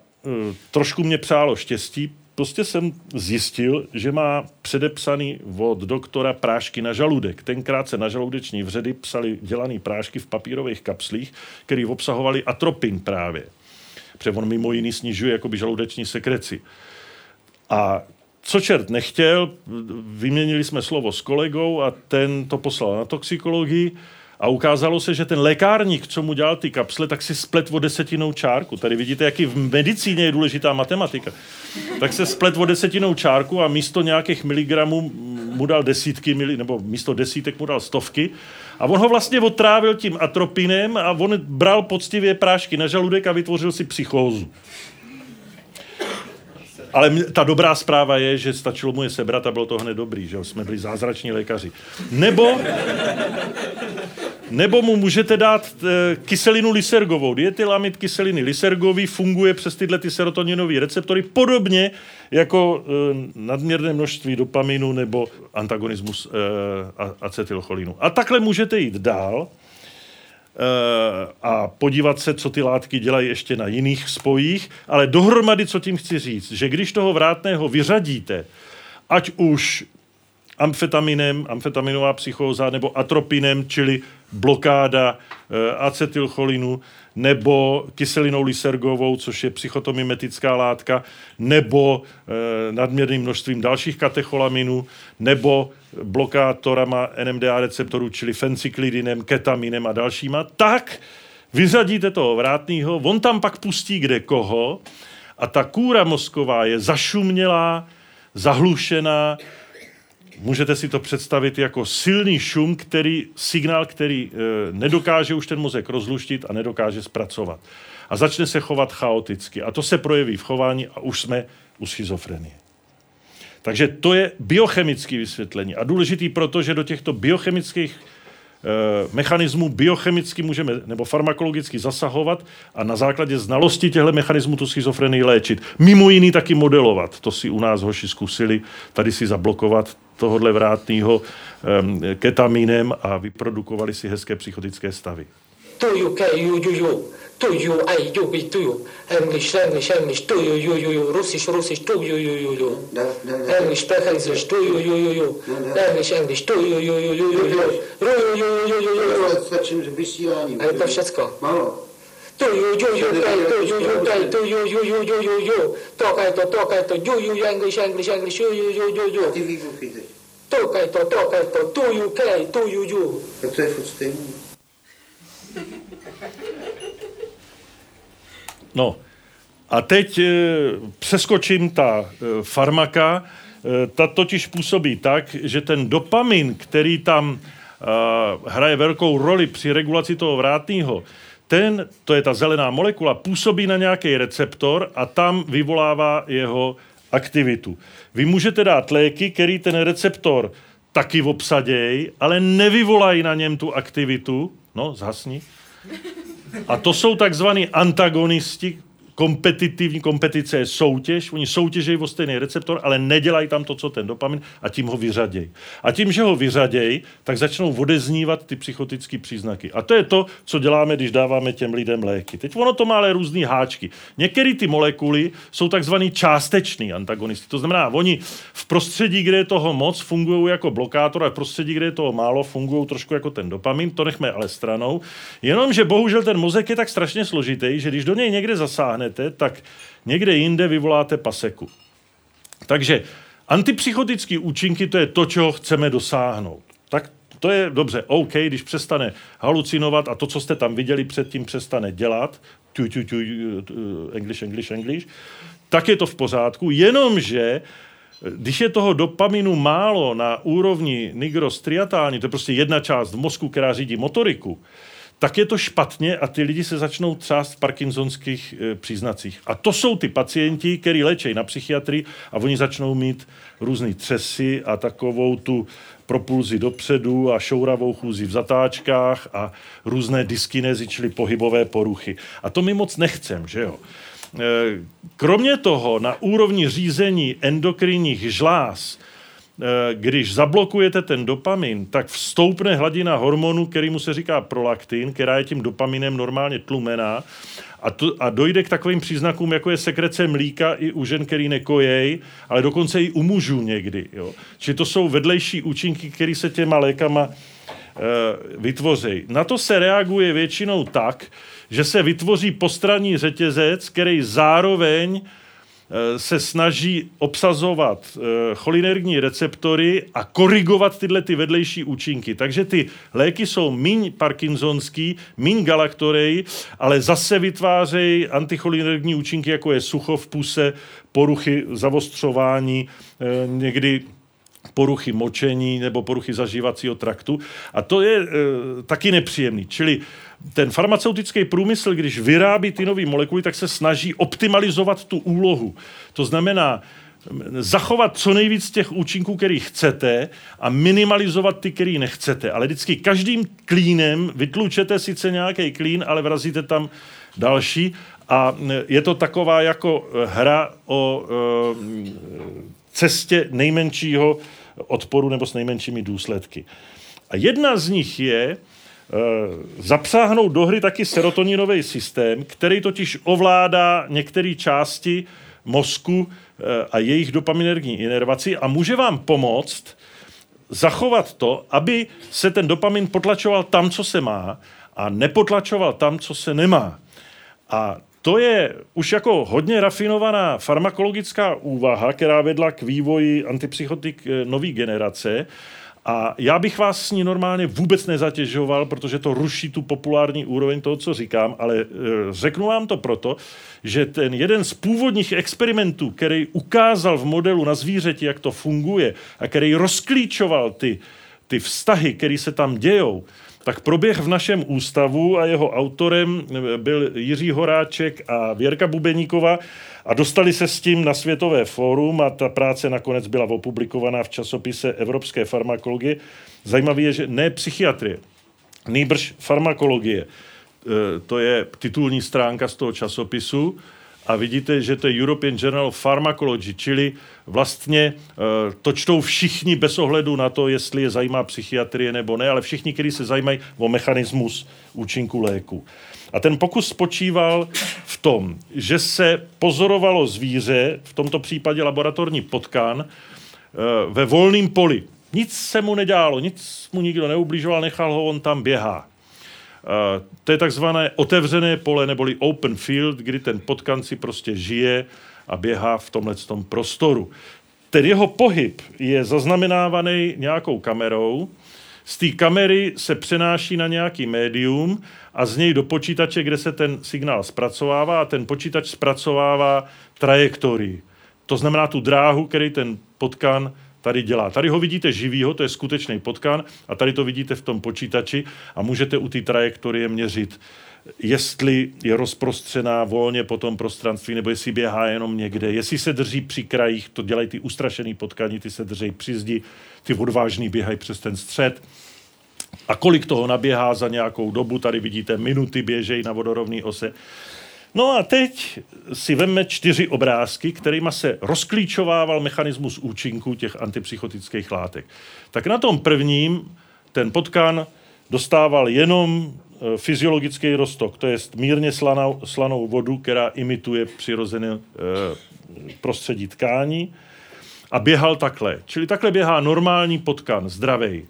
trošku mě přálo štěstí, prostě jsem zjistil, že má předepsaný od doktora prášky na žaludek. Tenkrát se na žaludeční vředy psali dělaný prášky v papírových kapslích, které obsahovaly atropin právě. Protože on mimo jiný snižuje jakoby žaludeční sekreci. A co čert nechtěl, vyměnili jsme slovo s kolegou a ten to poslal na toxikologii a ukázalo se, že ten lékárník, co mu dělal ty kapsle, tak si splet o desetinou čárku. Tady vidíte, jaký v medicíně je důležitá matematika. Tak se splet o desetinou čárku a místo nějakých miligramů mu dal desítky, nebo místo desítek mu dal stovky. A on ho vlastně otrávil tím atropinem a on bral poctivě prášky na žaludek a vytvořil si psychózu. Ale ta dobrá zpráva je, že stačilo mu je sebrat a bylo to hned dobrý, že jsme byli zázrační lékaři. Nebo, nebo mu můžete dát e, kyselinu lysergovou. Dietylamid kyseliny lysergový funguje přes tyhle ty serotoninové receptory podobně jako e, nadměrné množství dopaminu nebo antagonismus e, acetylcholinu. A takhle můžete jít dál a podívat se, co ty látky dělají ještě na jiných spojích, ale dohromady, co tím chci říct, že když toho vrátného vyřadíte, ať už amfetaminem, amfetaminová psychóza, nebo atropinem, čili blokáda e, acetylcholinu, nebo kyselinou lysergovou, což je psychotomimetická látka, nebo e, nadměrným množstvím dalších katecholaminů, nebo blokátorama NMDA receptorů, čili fencyklidinem, ketaminem a dalšíma, tak vyřadíte toho vrátného, on tam pak pustí kde koho a ta kůra mozková je zašumělá, zahlušená, můžete si to představit jako silný šum, který, signál, který e, nedokáže už ten mozek rozluštit a nedokáže zpracovat. A začne se chovat chaoticky. A to se projeví v chování a už jsme u schizofrenie. Takže to je biochemické vysvětlení. A důležitý proto, že do těchto biochemických mechanismů biochemicky můžeme nebo farmakologicky zasahovat a na základě znalosti těchto mechanismů tu schizofrenii léčit. Mimo jiný taky modelovat. To si u nás hoši zkusili tady si zablokovat tohohle vrátného ketaminem a vyprodukovali si hezké psychotické stavy. To you, you, you, you do you, I, you, we, do you. English, English, English, do you, you, you, you. Russisch, Russisch, do you, you, you, you. English, English, do you, you, you, you. English, English, do you, you, you, you, you, you. You, you, you, you, you. Stačím, že vysílání. Ale to všecko. Málo. Do you, you, you, kaj, do you, you, kaj, do you, you, you, you, you, you. To, kaj, to, to, kaj, to, you, you, English, English, English, you, you, you, you, you. A ty výbuchy teď. To, to, to, kaj, to, do you, kaj, do you, you. Tak to je furt stejný. No a teď e, přeskočím ta e, farmaka. E, ta totiž působí tak, že ten dopamin, který tam hraje velkou roli při regulaci toho vrátného, ten, to je ta zelená molekula, působí na nějaký receptor a tam vyvolává jeho aktivitu. Vy můžete dát léky, který ten receptor taky obsadějí, ale nevyvolají na něm tu aktivitu. No, zhasni. A to jsou takzvaní antagonisti, kompetitivní kompetice je soutěž, oni soutěžejí o stejný receptor, ale nedělají tam to, co ten dopamin a tím ho vyřadějí. A tím, že ho vyřadějí, tak začnou odeznívat ty psychotické příznaky. A to je to, co děláme, když dáváme těm lidem léky. Teď ono to má ale různé háčky. Některé ty molekuly jsou takzvaný částečný antagonisti. To znamená, oni v prostředí, kde je toho moc, fungují jako blokátor a v prostředí, kde je toho málo, fungují trošku jako ten dopamin. To nechme ale stranou. Jenomže bohužel ten mozek je tak strašně složitý, že když do něj někde zasáhne, dostanete, tak někde jinde vyvoláte paseku. Takže antipsychotické účinky to je to, čeho chceme dosáhnout. Tak to je dobře, OK, když přestane halucinovat a to, co jste tam viděli předtím, přestane dělat, tu, tu, tu, English, English, English, tak je to v pořádku, jenomže když je toho dopaminu málo na úrovni nigrostriatální, to je prostě jedna část v mozku, která řídí motoriku, tak je to špatně a ty lidi se začnou třást v parkinsonských e, příznacích. A to jsou ty pacienti, který léčejí na psychiatrii a oni začnou mít různé třesy a takovou tu propulzi dopředu a šouravou chůzi v zatáčkách a různé dyskinézy, čili pohybové poruchy. A to my moc nechcem, že jo? E, kromě toho, na úrovni řízení endokrinních žláz Eh, když zablokujete ten dopamin, tak vstoupne hladina hormonu, který mu se říká prolaktin, která je tím dopaminem normálně tlumená a, to, a dojde k takovým příznakům, jako je sekrece mlíka i u žen, který nekojej, ale dokonce i u mužů někdy. Jo. Čili to jsou vedlejší účinky, které se těma lékama e, vytvoří. Na to se reaguje většinou tak, že se vytvoří postranní řetězec, který zároveň Eh, se snaží obsazovat eh, cholinergní receptory a korigovat tyhle ty vedlejší účinky. Takže ty léky jsou míň parkinsonský, míň galaktorej, ale zase vytvářejí anticholinergní účinky, jako je sucho v puse, poruchy zavostřování, eh, někdy poruchy močení nebo poruchy zažívacího traktu. A to je e, taky nepříjemný. Čili ten farmaceutický průmysl, když vyrábí ty nové molekuly, tak se snaží optimalizovat tu úlohu. To znamená, zachovat co nejvíc těch účinků, který chcete a minimalizovat ty, který nechcete. Ale vždycky každým klínem vytlučete sice nějaký klín, ale vrazíte tam další a je to taková jako hra o e, cestě nejmenšího odporu nebo s nejmenšími důsledky. A jedna z nich je e, zapsáhnout do hry taky serotoninový systém, který totiž ovládá některé části mozku e, a jejich dopaminergní inervaci a může vám pomoct zachovat to, aby se ten dopamin potlačoval tam, co se má a nepotlačoval tam, co se nemá. A to je už jako hodně rafinovaná farmakologická úvaha, která vedla k vývoji antipsychotik eh, nové generace. A já bych vás s ní normálně vůbec nezatěžoval, protože to ruší tu populární úroveň toho, co říkám, ale e, řeknu vám to proto, že ten jeden z původních experimentů, který ukázal v modelu na zvířeti, jak to funguje a který rozklíčoval ty, ty vztahy, které se tam dějou, tak proběh v našem ústavu a jeho autorem byl Jiří Horáček a Věrka Bubeníková a dostali se s tím na Světové fórum a ta práce nakonec byla opublikovaná v časopise Evropské farmakologie. Zajímavé je, že ne psychiatrie, nejbrž farmakologie. E, to je titulní stránka z toho časopisu a vidíte, že to je European Journal of Pharmacology, čili vlastně eh, to čtou všichni bez ohledu na to, jestli je zajímá psychiatrie nebo ne, ale všichni, kteří se zajímají o mechanismus účinku léku. A ten pokus spočíval v tom, že se pozorovalo zvíře, v tomto případě laboratorní potkan, eh, ve volném poli. Nic se mu nedělalo, nic mu nikdo neubližoval, nechal ho, on tam běhá. Eh, to je takzvané otevřené pole neboli open field, kdy ten potkan si prostě žije a běhá v tomhle tom prostoru. Ten jeho pohyb je zaznamenávaný nějakou kamerou, z té kamery se přenáší na nějaký médium a z něj do počítače, kde se ten signál zpracovává a ten počítač zpracovává trajektorii. To znamená tu dráhu, který ten potkan tady dělá. Tady ho vidíte živýho, to je skutečný potkan a tady to vidíte v tom počítači a můžete u té trajektorie měřit, jestli je rozprostřená volně po tom prostranství, nebo jestli běhá jenom někde, jestli se drží při krajích, to dělají ty ustrašený potkani, ty se drží při zdi, ty odvážný běhají přes ten střed. A kolik toho naběhá za nějakou dobu, tady vidíte, minuty běžejí na vodorovné ose. No a teď si veme čtyři obrázky, kterými se rozklíčovával mechanismus účinku těch antipsychotických látek. Tak na tom prvním ten potkan dostával jenom e, fyziologický roztok, to je mírně slanou, slanou vodu, která imituje přirozené e, prostředí tkání a běhal takhle. Čili takhle běhá normální potkan, zdravej.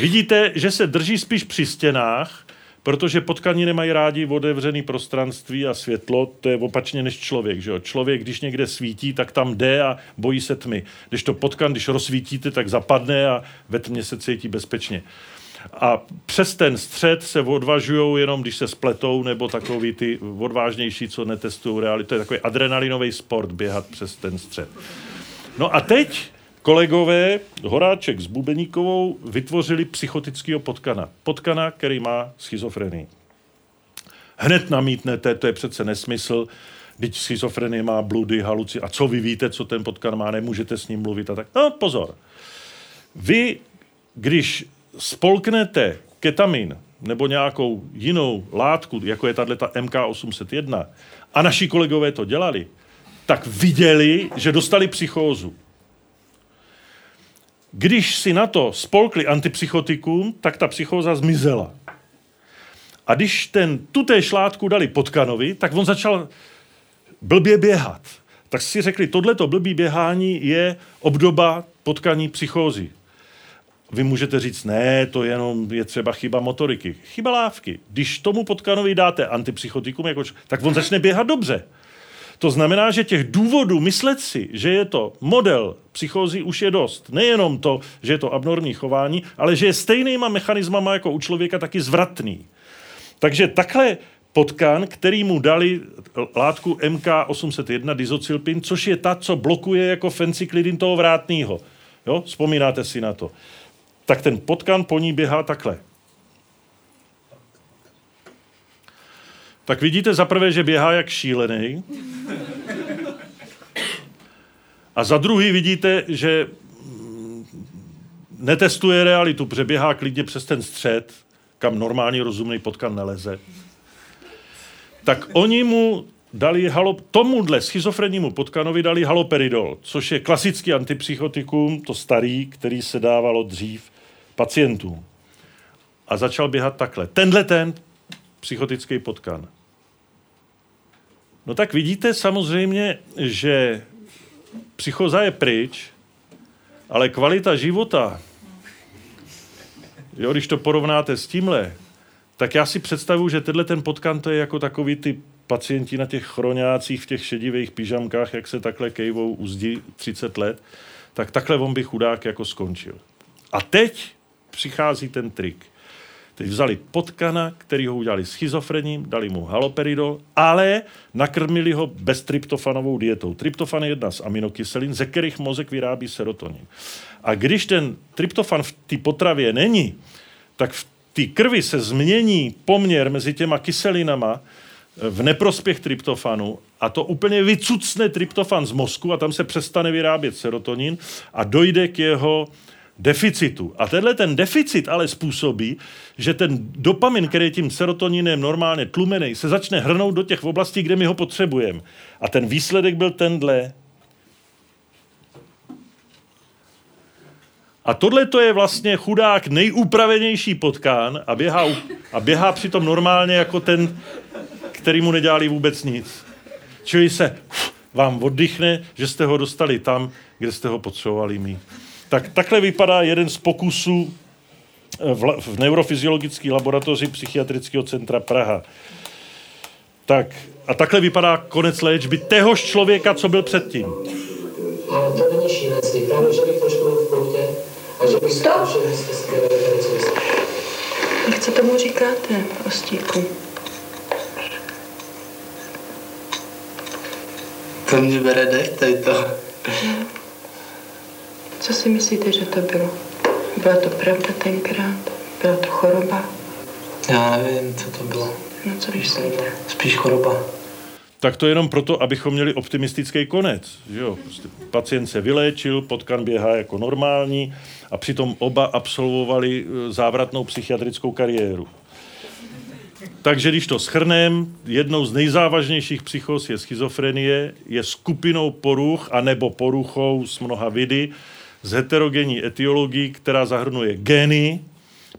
Vidíte, že se drží spíš při stěnách, Protože potkani nemají rádi otevřený prostranství a světlo, to je opačně než člověk. Že jo? Člověk, když někde svítí, tak tam jde a bojí se tmy. Když to potkan, když rozsvítíte, tak zapadne a ve tmě se cítí bezpečně. A přes ten střed se odvažují jenom, když se spletou, nebo takový ty odvážnější, co netestují realitu. To je takový adrenalinový sport běhat přes ten střed. No a teď kolegové Horáček s Bubeníkovou vytvořili psychotického potkana. Potkana, který má schizofrenii. Hned namítnete, to je přece nesmysl, když schizofrenie má bludy, haluci. A co vy víte, co ten potkan má, nemůžete s ním mluvit a tak. No pozor. Vy, když spolknete ketamin nebo nějakou jinou látku, jako je tato MK801, a naši kolegové to dělali, tak viděli, že dostali psychózu. Když si na to spolkli antipsychotikum, tak ta psychóza zmizela. A když ten tuté šlátku dali potkanovi, tak on začal blbě běhat. Tak si řekli, tohleto blbý běhání je obdoba potkaní psychózy. Vy můžete říct, ne, to jenom je třeba chyba motoriky. Chyba lávky. Když tomu potkanovi dáte antipsychotikum, jako, tak on začne běhat dobře. To znamená, že těch důvodů myslet si, že je to model psychózy už je dost. Nejenom to, že je to abnormní chování, ale že je stejnýma mechanismama jako u člověka taky zvratný. Takže takhle potkan, který mu dali látku MK801 dizocilpin, což je ta, co blokuje jako fenciklidin toho vrátného. Jo? Vzpomínáte si na to. Tak ten potkan po ní běhá takhle. Tak vidíte zaprvé, že běhá jak šílený. A za druhý vidíte, že mm, netestuje realitu, protože běhá klidně přes ten střed, kam normální rozumný potkan neleze. Tak oni mu dali halo, tomuhle schizofrennímu potkanovi dali haloperidol, což je klasický antipsychotikum, to starý, který se dávalo dřív pacientům. A začal běhat takhle. Tenhle ten psychotický potkan. No tak vidíte samozřejmě, že psychoza je pryč, ale kvalita života, jo, když to porovnáte s tímhle, tak já si představuju, že tenhle ten potkan to je jako takový ty pacienti na těch chroňácích v těch šedivých pyžamkách, jak se takhle kejvou uzdi 30 let, tak takhle on by chudák jako skončil. A teď přichází ten trik. Teď vzali potkana, který ho udělali schizofrením, dali mu haloperidol, ale nakrmili ho beztryptofanovou dietou. Tryptofan je jedna z aminokyselin, ze kterých mozek vyrábí serotonin. A když ten tryptofan v té potravě není, tak v té krvi se změní poměr mezi těma kyselinama eh, v neprospěch tryptofanu a to úplně vycucne tryptofan z mozku a tam se přestane vyrábět serotonin a dojde k jeho deficitu. A tenhle ten deficit ale způsobí, že ten dopamin, který je tím serotoninem normálně tlumený, se začne hrnout do těch oblastí, kde my ho potřebujeme. A ten výsledek byl tenhle. A tohle to je vlastně chudák nejúpravenější potkán a běhá, a běhá přitom normálně jako ten, který mu nedělali vůbec nic. Čili se vám oddychne, že jste ho dostali tam, kde jste ho potřebovali mít. Tak takhle vypadá jeden z pokusů eh, v, v neurofyziologické laboratoři Psychiatrického centra Praha. Tak a takhle vypadá konec léčby téhož člověka, co byl předtím. A to není šílenství, právě, že bych trošku byl v poutě a že bych Stop. Jak se tomu říkáte, Ostíku? To mě bere dech, tady to. Co si myslíte, že to bylo? Byla to pravda tenkrát? Byla to choroba? Já nevím, co to bylo. No co myslíte? Spíš choroba. Tak to jenom proto, abychom měli optimistický konec. Že jo? Prostě pacient se vyléčil, potkan běhá jako normální a přitom oba absolvovali eh, závratnou psychiatrickou kariéru. Takže když to schrnem, jednou z nejzávažnějších psychos je schizofrenie, je skupinou poruch anebo poruchou s mnoha vidy z heterogenní etiologií, která zahrnuje geny,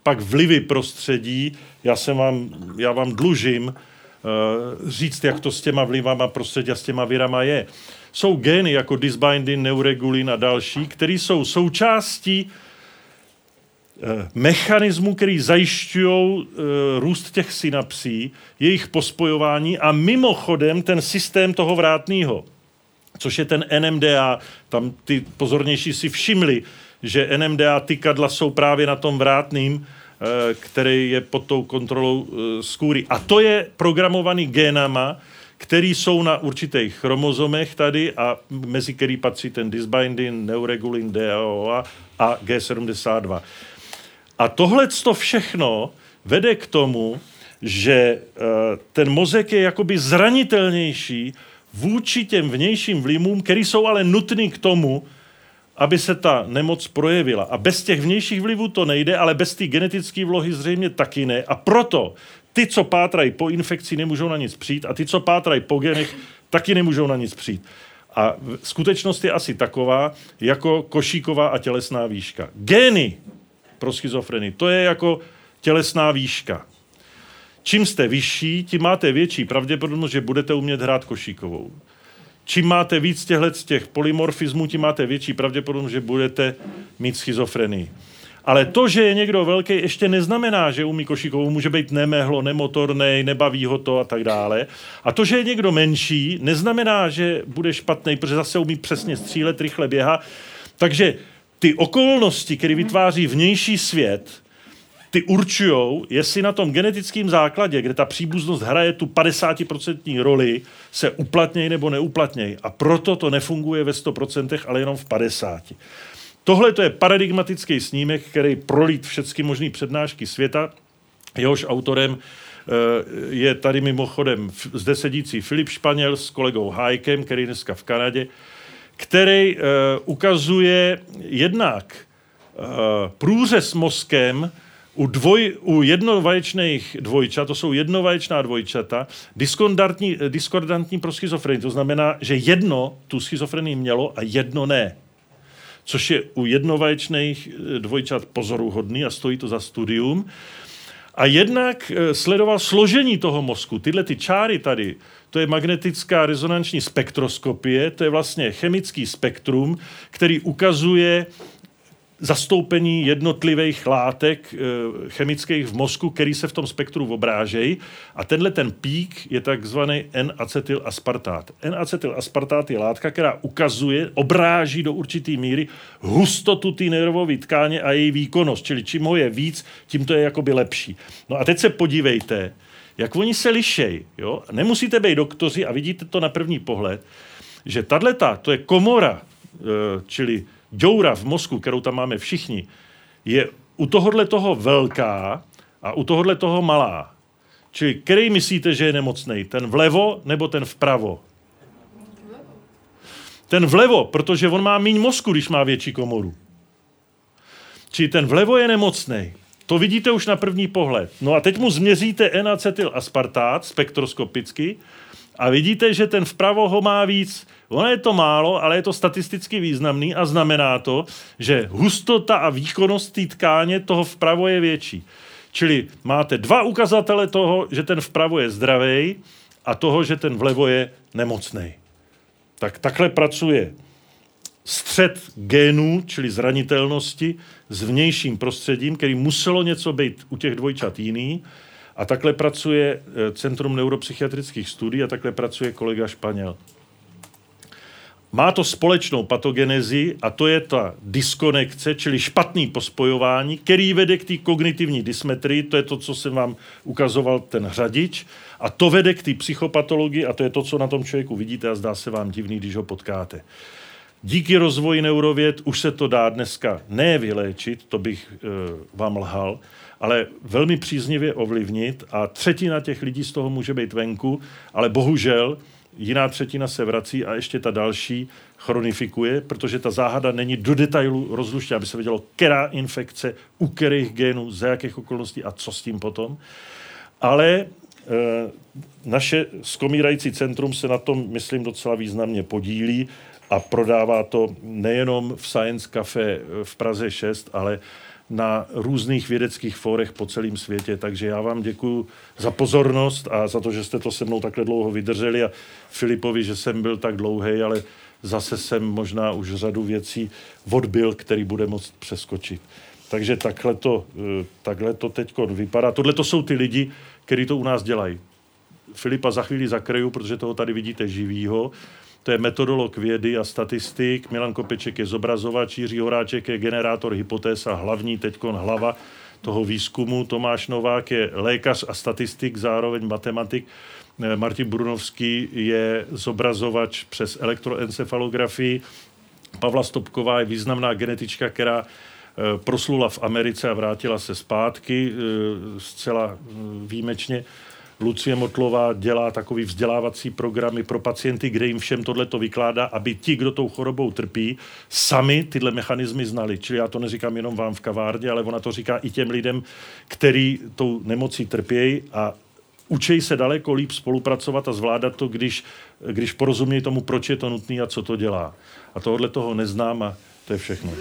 pak vlivy prostředí. Já, jsem vám, já vám dlužím uh, říct, jak to s těma vlivama prostředí a s těma virama je. Jsou gény jako dysbindin, neuregulin a další, které jsou součástí eh, mechanismů, který zajišťují e, růst těch synapsí, jejich pospojování a mimochodem ten systém toho vrátného, což je ten NMDA. Tam ty pozornější si všimli, že NMDA tykadla jsou právě na tom vrátným, e, který je pod tou kontrolou e, skůry. A to je programovaný génama, který jsou na určitých chromozomech tady a mezi který patří ten dysbindin, neuregulin, DAOA a G72. A tohle to všechno vede k tomu, že eh, ten mozek je jakoby zranitelnější vůči těm vnějším vlivům, které jsou ale nutné k tomu, aby se ta nemoc projevila. A bez těch vnějších vlivů to nejde, ale bez té genetické vlohy zřejmě taky ne. A proto ty, co pátrají po infekci, nemůžou na nic přijít a ty, co pátrají po genech, taky nemůžou na nic přijít. A skutečnost je asi taková, jako košíková a tělesná výška. Gény pro schizofrenii, to je jako tělesná výška. Čím jste vyšší, tím máte větší pravděpodobnost, že budete umět hrát košíkovou. Čím máte víc těchto z těch polymorfismů, tím máte větší pravděpodobnost, že budete mít schizofrenii. Ale to, že je někdo velký, ještě neznamená, že umí košíkovou, může být nemehlo, nemotorný, nebaví ho to a tak dále. A to, že je někdo menší, neznamená, že bude špatný, protože zase umí přesně střílet, rychle běhat. Takže ty okolnosti, které vytváří vnější svět, ty určují, jestli na tom genetickém základě, kde ta příbuznost hraje tu 50% roli, se uplatnějí nebo neuplatnějí. A proto to nefunguje ve 100%, ale jenom v 50%. Tohle to je paradigmatický snímek, který prolít všechny možné přednášky světa. Jehož autorem eh, je tady mimochodem zde sedící Filip Španěl s kolegou Hájkem, který je dneska v Kanadě, který uh, ukazuje jednak uh, průřez mozkem u, dvoj, u jednovaječných dvojčat, to jsou jednovaječná dvojčata, diskordantní, diskordantní pro schizofrenii. To znamená, že jedno tu schizofrenii mělo a jedno ne. Což je u jednovaječných dvojčat pozoruhodný a stojí to za studium. A jednak sledoval složení toho mozku. Tyhle ty čáry tady, to je magnetická rezonanční spektroskopie, to je vlastně chemický spektrum, který ukazuje zastoupení jednotlivých látek e, chemických v mozku, který se v tom spektru obrážejí. A tenhle ten pík je takzvaný N-acetylaspartát. N-acetylaspartát je látka, která ukazuje, obráží do určitý míry hustotu té nervové tkáně a její výkonnost. Čili čím ho je víc, tím to je jakoby lepší. No a teď se podívejte, jak oni se lišejí. Jo? Nemusíte být doktoři a vidíte to na první pohled, že tato, to je komora, e, čili děura v mozku, kterou tam máme všichni, je u tohohle toho velká a u tohohle toho malá. Čili který myslíte, že je nemocný? Ten vlevo nebo ten vpravo? Ten vlevo, protože on má méně mozku, když má větší komoru. Čili ten vlevo je nemocný. To vidíte už na první pohled. No a teď mu změříte N-acetyl aspartát spektroskopicky a vidíte, že ten vpravo ho má víc. Ono je to málo, ale je to statisticky významný a znamená to, že hustota a výkonnost té tkáně toho vpravo je větší. Čili máte dva ukazatele toho, že ten vpravo je zdravý a toho, že ten vlevo je nemocný. Tak takhle pracuje střed genů, čili zranitelnosti, s vnějším prostředím, který muselo něco být u těch dvojčat jiný. A takhle pracuje eh, Centrum neuropsychiatrických studií a takhle pracuje kolega Španěl. Má to společnou patogenezi a to je ta diskonekce, čili špatný pospojování, který vede k té kognitivní dysmetrii, to je to, co jsem vám ukazoval ten hřadič, a to vede k té psychopatologii a to je to, co na tom člověku vidíte a zdá se vám divný, když ho potkáte. Díky rozvoji neurověd už se to dá dneska ne vyléčit, to bych e, vám lhal, ale velmi příznivě ovlivnit a třetina těch lidí z toho může být venku, ale bohužel jiná třetina se vrací a ještě ta další chronifikuje, protože ta záhada není do detailu rozluštěna, aby se vědělo, která infekce, u kterých genů, za jakých okolností a co s tím potom. Ale e, naše skomírající centrum se na tom, myslím, docela významně podílí a prodává to nejenom v Science Cafe v Praze 6, ale na různých vědeckých fórech po celém světě. Takže já vám děkuji za pozornost a za to, že jste to se mnou takhle dlouho vydrželi a Filipovi, že jsem byl tak dlouhý, ale zase jsem možná už řadu věcí odbil, který bude moct přeskočit. Takže takhle to, eh, takhle to teď vypadá. Tohle to jsou ty lidi, kteří to u nás dělají. Filipa za chvíli zakryju, protože toho tady vidíte živýho. To je metodolog vědy a statistik, Milan Kopeček je zobrazovač, Jiří Horáček je generátor hypotéz a hlavní teďkon hlava toho výzkumu. Tomáš Novák je lékař a statistik, zároveň matematik. Eh, Martin Brunovský je zobrazovač přes elektroencefalografii. Pavla Stopková je významná genetička, která eh, proslula v Americe a vrátila se zpátky eh, zcela výjimečně. Lucie Motlová dělá takový vzdělávací programy pro pacienty, kde jim všem tohle to vykládá, aby ti, kdo tou chorobou trpí, sami tyhle mechanismy znali. Čili já to neříkám jenom vám v kavárně, ale ona to říká i těm lidem, který tou nemocí trpějí a učej se daleko líp spolupracovat a zvládat to, když, když porozumějí tomu, proč je to nutné a co to dělá. A tohle toho neznám a to je všechno.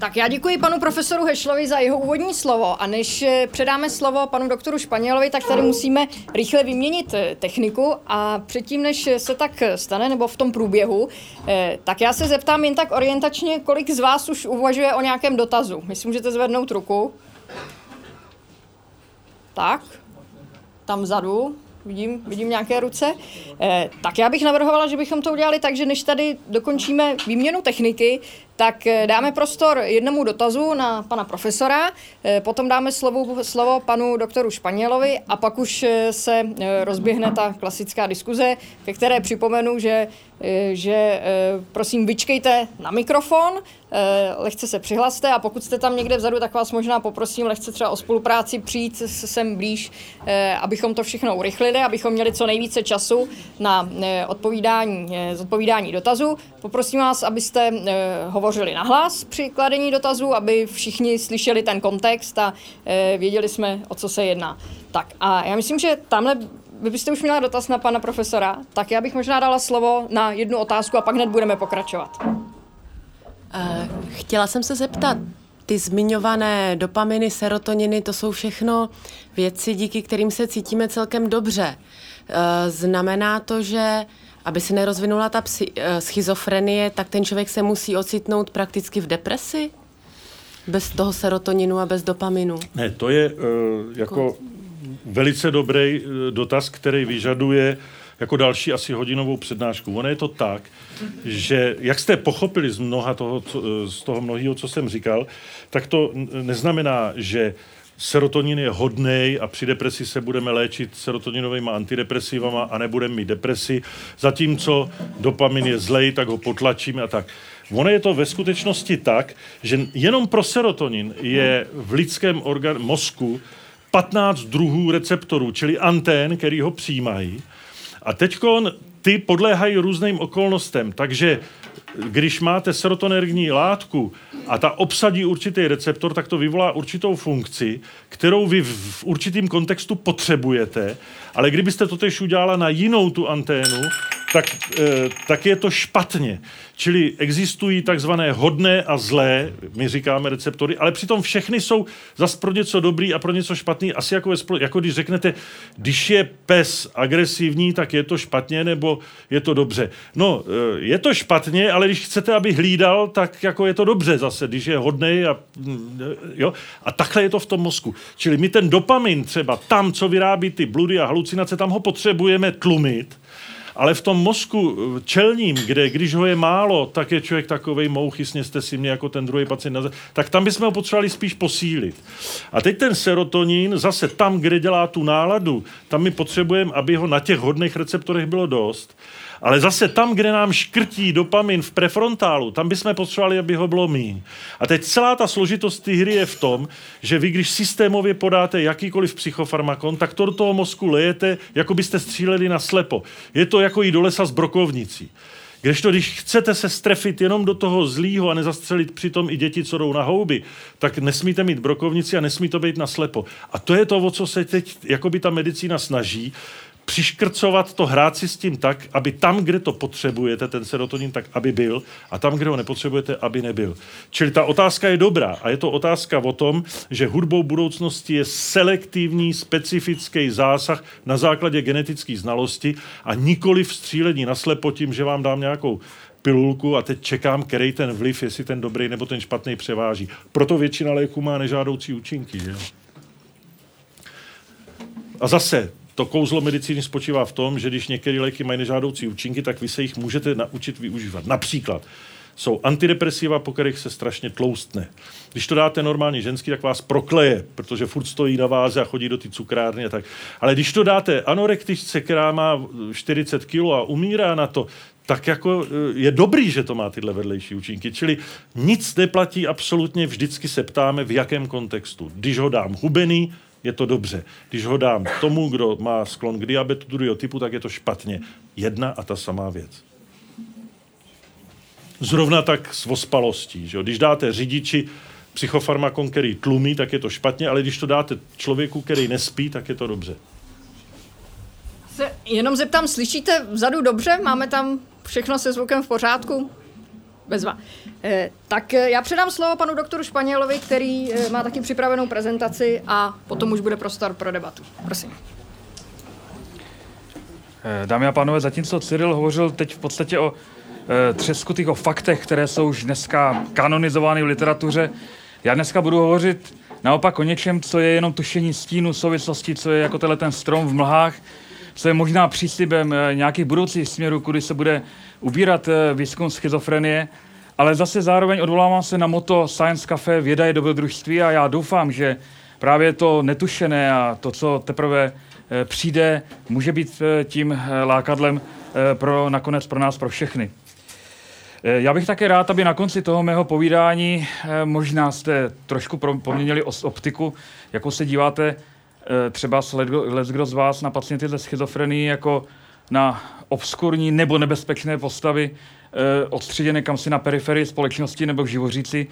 Tak já děkuji panu profesoru Hešlovi za jeho úvodní slovo a než eh, předáme slovo panu doktoru Španělovi, tak tady musíme rychle vyměnit eh, techniku a předtím, než se tak stane, nebo v tom průběhu, eh, tak já se zeptám jen tak orientačně, kolik z vás už uvažuje o nějakém dotazu. Myslím, můžete zvednout ruku. Tak, tam vzadu vidím, vidím nějaké ruce. Eh, tak já bych navrhovala, že bychom to udělali tak, že než tady dokončíme výměnu techniky, tak eh, dáme prostor jednomu dotazu na pana profesora, eh, potom dáme slovo, slovo panu doktoru Španělovi a pak už eh, se rozběhne ta klasická diskuze, ke které připomenu, že že prosím vyčkejte na mikrofon, lehce se přihlaste a pokud jste tam někde vzadu, tak vás možná poprosím lehce třeba o spolupráci přijít sem blíž, abychom to všechno urychlili, abychom měli co nejvíce času na odpovídání, odpovídání dotazů. Poprosím vás, abyste hovořili nahlas při kladení dotazů, aby všichni slyšeli ten kontext a věděli jsme, o co se jedná. Tak a já myslím, že tamhle vy byste už měla dotaz na pana profesora, tak já bych možná dala slovo na jednu otázku a pak hned budeme pokračovat. Uh, chtěla jsem se zeptat, ty zmiňované dopaminy, serotoniny, to jsou všechno věci, díky kterým se cítíme celkem dobře. Uh, znamená to, že aby se nerozvinula ta uh, schizofrenie, tak ten člověk se musí ocitnout prakticky v depresi? Bez toho serotoninu a bez dopaminu? Ne, to je uh, jako velice dobrý eh, dotaz, který vyžaduje jako další asi hodinovou přednášku. Ono je to tak, že jak jste pochopili z, mnoha toho, co, eh, z toho mnohého, co jsem říkal, tak to neznamená, že serotonin je hodný a při depresi se budeme léčit serotoninovými antidepresivama a nebudeme mít depresi, zatímco dopamin je zlej, tak ho potlačíme a tak. Ono je to ve skutečnosti tak, že jenom pro serotonin je v lidském organ, mozku 15 druhů receptorů, čili antén, který ho přijímají. A teď ty podléhají různým okolnostem, takže když máte serotonergní látku a ta obsadí určitý receptor, tak to vyvolá určitou funkci, kterou vy v určitým kontextu potřebujete, ale kdybyste to tež udělala na jinou tu anténu, tak, e, tak je to špatně. Čili existují takzvané hodné a zlé, my říkáme receptory, ale přitom všechny jsou zas pro něco dobrý a pro něco špatný. Asi jako, ve spolu, jako když řeknete, když je pes agresivní, tak je to špatně nebo je to dobře. No, e, je to špatně, ale když chcete, aby hlídal, tak jako je to dobře zase, když je hodný a mm, jo. A takhle je to v tom mozku. Čili my ten dopamin třeba tam, co vyrábí ty bludy a halucinace, tam ho potřebujeme tlumit, ale v tom mozku eh, čelním, kde když ho je málo, tak je člověk takovej mouchy, sněste si mě jako ten druhý pacient, tak tam bychom ho potřebovali spíš posílit. A teď ten serotonin, zase tam, kde dělá tu náladu, tam my potřebujeme, aby ho na těch hodných receptorech bylo dost. Ale zase tam, kde nám škrtí dopamin v prefrontálu, tam bychom potřebovali, aby ho bylo míň. A teď celá ta složitost té hry je v tom, že vy, když systémově podáte jakýkoliv psychofarmakon, tak to do toho mozku lejete, jako byste stříleli na slepo. Je to jako jít do lesa s brokovnicí. to, když chcete se strefit jenom do toho zlýho a nezastřelit přitom i děti, co jdou na houby, tak nesmíte mít brokovnici a nesmí to být na slepo. A to je to, o co se teď jakoby ta medicína snaží, přiškrcovat to, hrát si s tím tak, aby tam, kde to potřebujete, ten serotonin, tak aby byl, a tam, kde ho nepotřebujete, aby nebyl. Čili ta otázka je dobrá a je to otázka o tom, že hudbou budoucnosti je selektivní, specifický zásah na základě genetické znalosti a nikoli vstřílení naslepo tím, že vám dám nějakou pilulku a teď čekám, který ten vliv, jestli ten dobrý nebo ten špatný převáží. Proto většina léků má nežádoucí účinky. Že? A zase, to kouzlo medicíny spočívá v tom, že když některé léky mají nežádoucí účinky, tak vy se jich můžete naučit využívat. Například jsou antidepresiva, po kterých se strašně tloustne. Když to dáte normálně ženský, tak vás prokleje, protože furt stojí na váze a chodí do ty cukrárny a tak. Ale když to dáte anorektičce, která má 40 kg a umírá na to, tak jako eh, je dobrý, že to má tyhle vedlejší účinky. Čili nic neplatí absolutně, vždycky se ptáme, v jakém kontextu. Když ho dám hubený, je to dobře. Když ho dám tomu, kdo má sklon k diabetu druhého typu, tak je to špatně. Jedna a ta samá věc. Zrovna tak s ospalostí. Že? Když dáte řidiči psychofarmakon, který tlumí, tak je to špatně, ale když to dáte člověku, který nespí, tak je to dobře. Se jenom zeptám, slyšíte vzadu dobře? Máme tam všechno se zvukem v pořádku? Bezva. Eh, tak eh, já předám slovo panu doktoru Španělovi, který eh, má taky připravenou prezentaci a potom už bude prostor pro debatu. Prosím. Dámy a pánové, zatímco Cyril hovořil teď v podstatě o třeskutých, o faktech, které jsou už dneska kanonizovány v literatuře, já dneska budu hovořit naopak o něčem, co je jenom tušení stínu souvislosti, co je jako tenhle ten strom v mlhách, co je možná příslibem nějakých budoucích směrů, kudy se bude ubírat výzkum schizofrenie Ale zase zároveň odvolávám se na moto Science Cafe Věda je dobrodružství a já doufám, že právě to netušené a to, co teprve eh, přijde, může být eh, tím eh, lákadlem pro nakonec pro nás, pro všechny. Já bych také rád, aby na konci toho mého povídání možná jste trošku poměnili optiku, jako se díváte třeba kdo z vás na pacienty ze schizofrenii jako na obskurní nebo nebezpečné postavy, odstředěné kam si na periferii společnosti nebo v živoříci,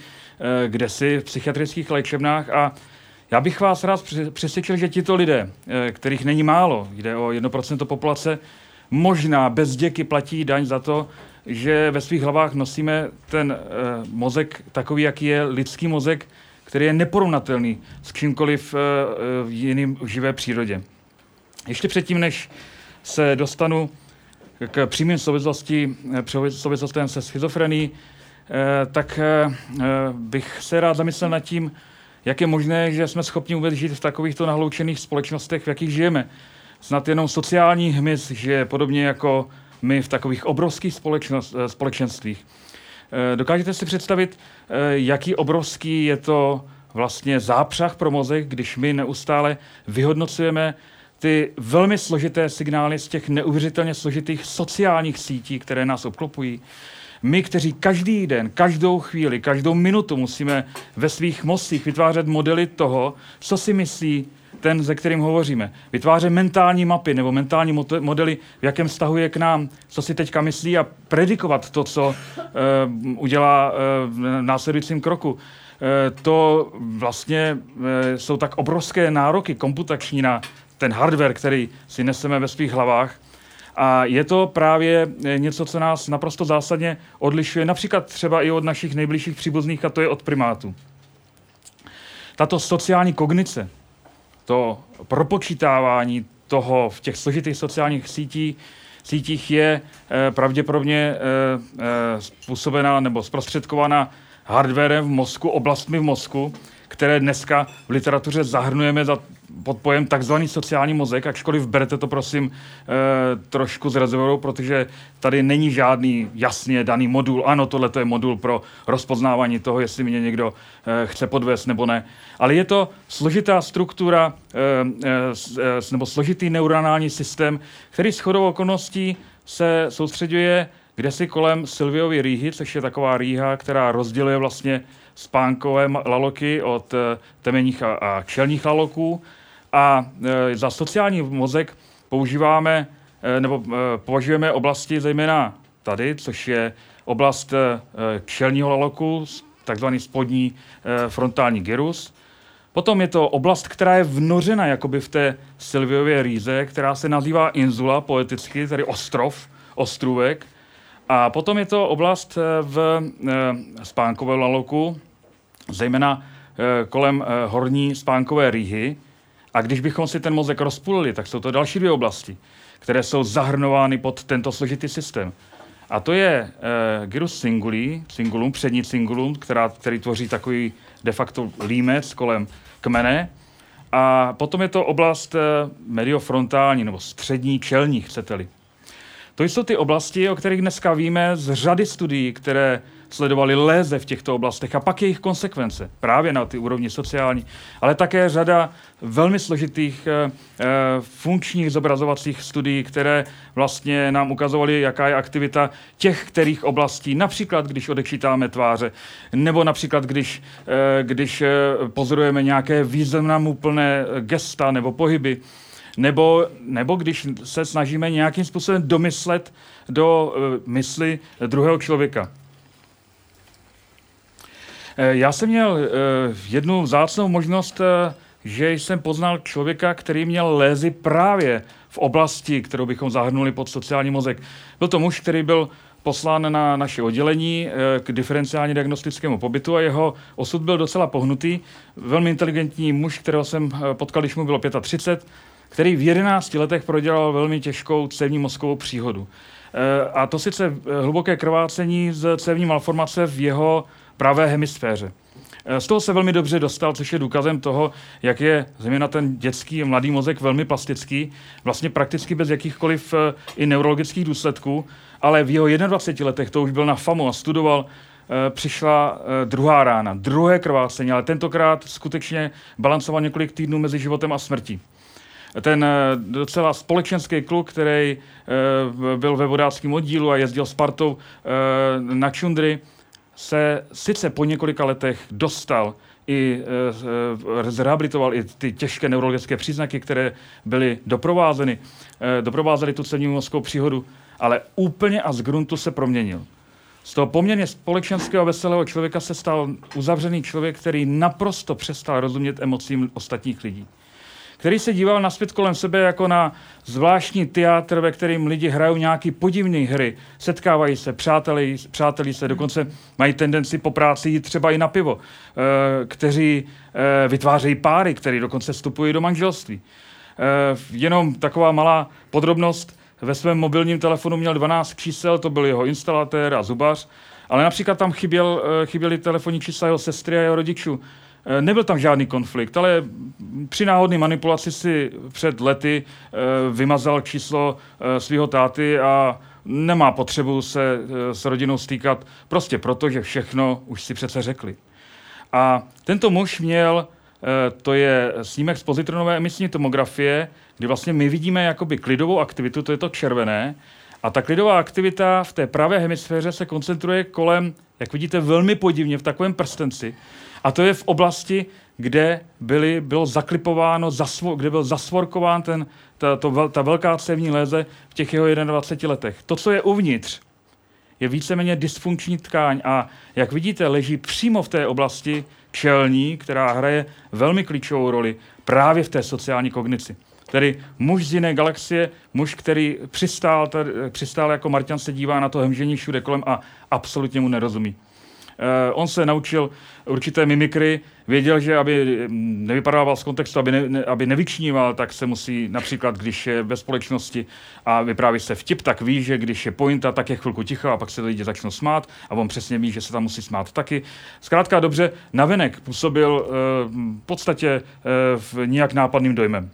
kde si v psychiatrických léčebnách a já bych vás rád přesvědčil, že tito lidé, eh, kterých není málo, jde o 1% populace, možná bez děky platí daň za to, že ve svých hlavách nosíme ten eh, mozek takový, jaký je lidský mozek, který je neporovnatelný s čímkoliv eh, v jiným živé přírodě. Ještě předtím, než se dostanu k přímým souvislosti, souvislostem se schizofrení, tak bych se rád zamyslel nad tím, jak je možné, že jsme schopni vůbec žít v takovýchto nahloučených společnostech, v jakých žijeme. Snad jenom sociální hmyz žije podobně jako my v takových obrovských eh, společenstvích. Eh, dokážete si představit, eh, jaký obrovský je to vlastně zápřah pro mozek, když my neustále vyhodnocujeme ty velmi složité signály z těch neuvěřitelně složitých sociálních sítí, které nás obklopují. My, kteří každý den, každou chvíli, každou minutu musíme ve svých mozcích vytvářet modely toho, co si myslí ten, ze kterým hovoříme. Vytvářet mentální mapy nebo mentální modely, v jakém vztahu je k nám, co si teďka myslí a predikovat to, co uh, udělá uh, v následujícím kroku. Uh, to vlastně jsou tak obrovské nároky komputační na ten hardware, který si neseme ve svých hlavách, a je to právě eh, něco, co nás naprosto zásadně odlišuje, například třeba i od našich nejbližších příbuzných, a to je od primátů. Tato sociální kognice, to propočítávání toho v těch složitých sociálních sítích, sítích je e, pravděpodobně e, e, způsobená nebo zprostředkovaná hardwarem v mozku, oblastmi v mozku, které dneska v literatuře zahrnujeme za pod pojem takzvaný sociální mozek, ačkoliv berete to prosím e, trošku z rezervou, protože tady není žádný jasně daný modul. Ano, tohle je modul pro rozpoznávání toho, jestli mě někdo e, chce podvést nebo ne. Ale je to složitá struktura e, e, nebo složitý neuronální systém, který s chodou okolností se soustředuje kde si kolem Silviovy rýhy, což je taková rýha, která rozděluje vlastně spánkové laloky od temenních a, čelních laloků. A e, za sociální mozek používáme e, nebo považujeme oblasti zejména tady, což je oblast čelního laloku, takzvaný spodní frontální gyrus. Potom je to oblast, která je vnořena jakoby v té Silviově rýze, která se nazývá insula poeticky, tedy ostrov, ostrůvek. A potom je to oblast v spánkovém laloku, zejména kolem horní spánkové rýhy, a když bychom si ten mozek rozpůlili, tak jsou to další dvě oblasti, které jsou zahrnovány pod tento složitý systém. A to je uh, gyrus singuli, singulum, přední singulum, která, který tvoří takový de facto límec kolem kmene. A potom je to oblast uh, mediofrontální, nebo střední čelní, chcete-li. To jsou ty oblasti, o kterých dneska víme z řady studií, které sledovali léze v těchto oblastech a pak jejich konsekvence, právě na ty úrovni sociální, ale také řada velmi složitých e, funkčních zobrazovacích studií, které vlastně nám ukazovaly, jaká je aktivita těch kterých oblastí, například když odečítáme tváře, nebo například když, e, když pozorujeme nějaké významné gesta nebo pohyby, nebo, nebo když se snažíme nějakým způsobem domyslet do uh, mysli druhého člověka. Eh, já jsem měl uh, jednu vzácnou možnost, že jsem poznal člověka, který měl lézy právě v oblasti, kterou bychom zahrnuli pod sociální mozek. Byl to muž, který byl poslán na naše oddělení k diferenciálně diagnostickému pobytu a jeho osud byl docela pohnutý. Velmi inteligentní muž, kterého jsem potkal, když mu bylo 35, který v 11 letech prodělal velmi těžkou cévní mozkovou příhodu. E, a to sice e, hluboké krvácení z cévní malformace v jeho pravé hemisféře. E, z toho se velmi dobře dostal, což je důkazem toho, jak je zejména ten dětský a mladý mozek velmi plastický, vlastně prakticky bez jakýchkoliv i neurologických důsledků, ale v jeho 21 letech to už byl na FAMu a studoval přišla druhá rána, druhé krvácení, ale tentokrát skutečně balancoval několik týdnů mezi životem a smrtí ten docela společenský kluk, který byl ve vodáckém oddílu a jezdil s partou na čundry, se sice po několika letech dostal i e, zrehabilitoval i ty těžké neurologické příznaky, které byly doprovázeny, e, doprovázely tu celní mozkovou příhodu, ale úplně a z gruntu se proměnil. Z toho poměrně společenského veselého člověka se stal uzavřený člověk, který naprosto přestal rozumět emocím ostatních lidí který se díval na svět kolem sebe jako na zvláštní teátr, ve kterým lidi hrajou nějaký podivné hry, setkávají se, přátelí, přátelí se, dokonce mají tendenci po práci jít třeba i na pivo, eh, kteří eh, vytvářejí páry, které dokonce vstupují do manželství. Eh, jenom taková malá podrobnost, ve svém mobilním telefonu měl 12 čísel, to byl jeho instalatér a zubař, ale například tam chyběl, chyběly telefonní čísla jeho sestry a jeho rodičů. Eh, nebyl tam žádný konflikt, ale při náhodné manipulaci si před lety eh, vymazal číslo eh, svého táty a nemá potřebu se s rodinou stýkat prostě proto, že všechno už si přece řekli. A tento muž měl, to je snímek z pozitronové emisní tomografie, kdy vlastně my vidíme jakoby klidovou aktivitu, to je to červené, a ta klidová aktivita v té pravé hemisféře se koncentruje kolem, jak vidíte, velmi podivně v takovém prstenci. A to je v oblasti, kde byly, bylo zaklipováno, zasvo, kde byl zasvorkován ten, ta, to, ta velká cévní léze v těch jeho 21 letech. To, co je uvnitř, je víceméně dysfunkční tkáň a jak vidíte, leží přímo v té oblasti čelní, která hraje velmi klíčovou roli právě v té sociální kognici. Tedy muž z jiné galaxie, muž, který přistál, tady, přistál jako Martian se dívá na to hemžení všude kolem a absolutně mu nerozumí. Uh, on se naučil určité mimikry, věděl, že aby nevypadával z kontextu, aby, ne, aby nevyčníval, tak se musí například, když je ve společnosti a vypráví se vtip, tak ví, že když je pointa, tak je chvilku ticho a pak se lidi začnou smát a on přesně ví, že se tam musí smát taky. Zkrátka dobře, navenek působil uh, v podstatě uh, v nijak nápadným dojmem.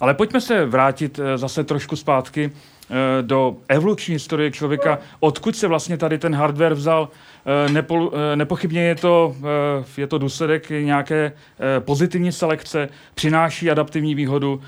Ale pojďme se vrátit zase trošku zpátky Eh, do evoluční historie člověka, odkud se vlastně tady ten hardware vzal. Eh, nepo, eh, nepochybně je to, je to důsledek nějaké pozitivní selekce, přináší adaptivní výhodu,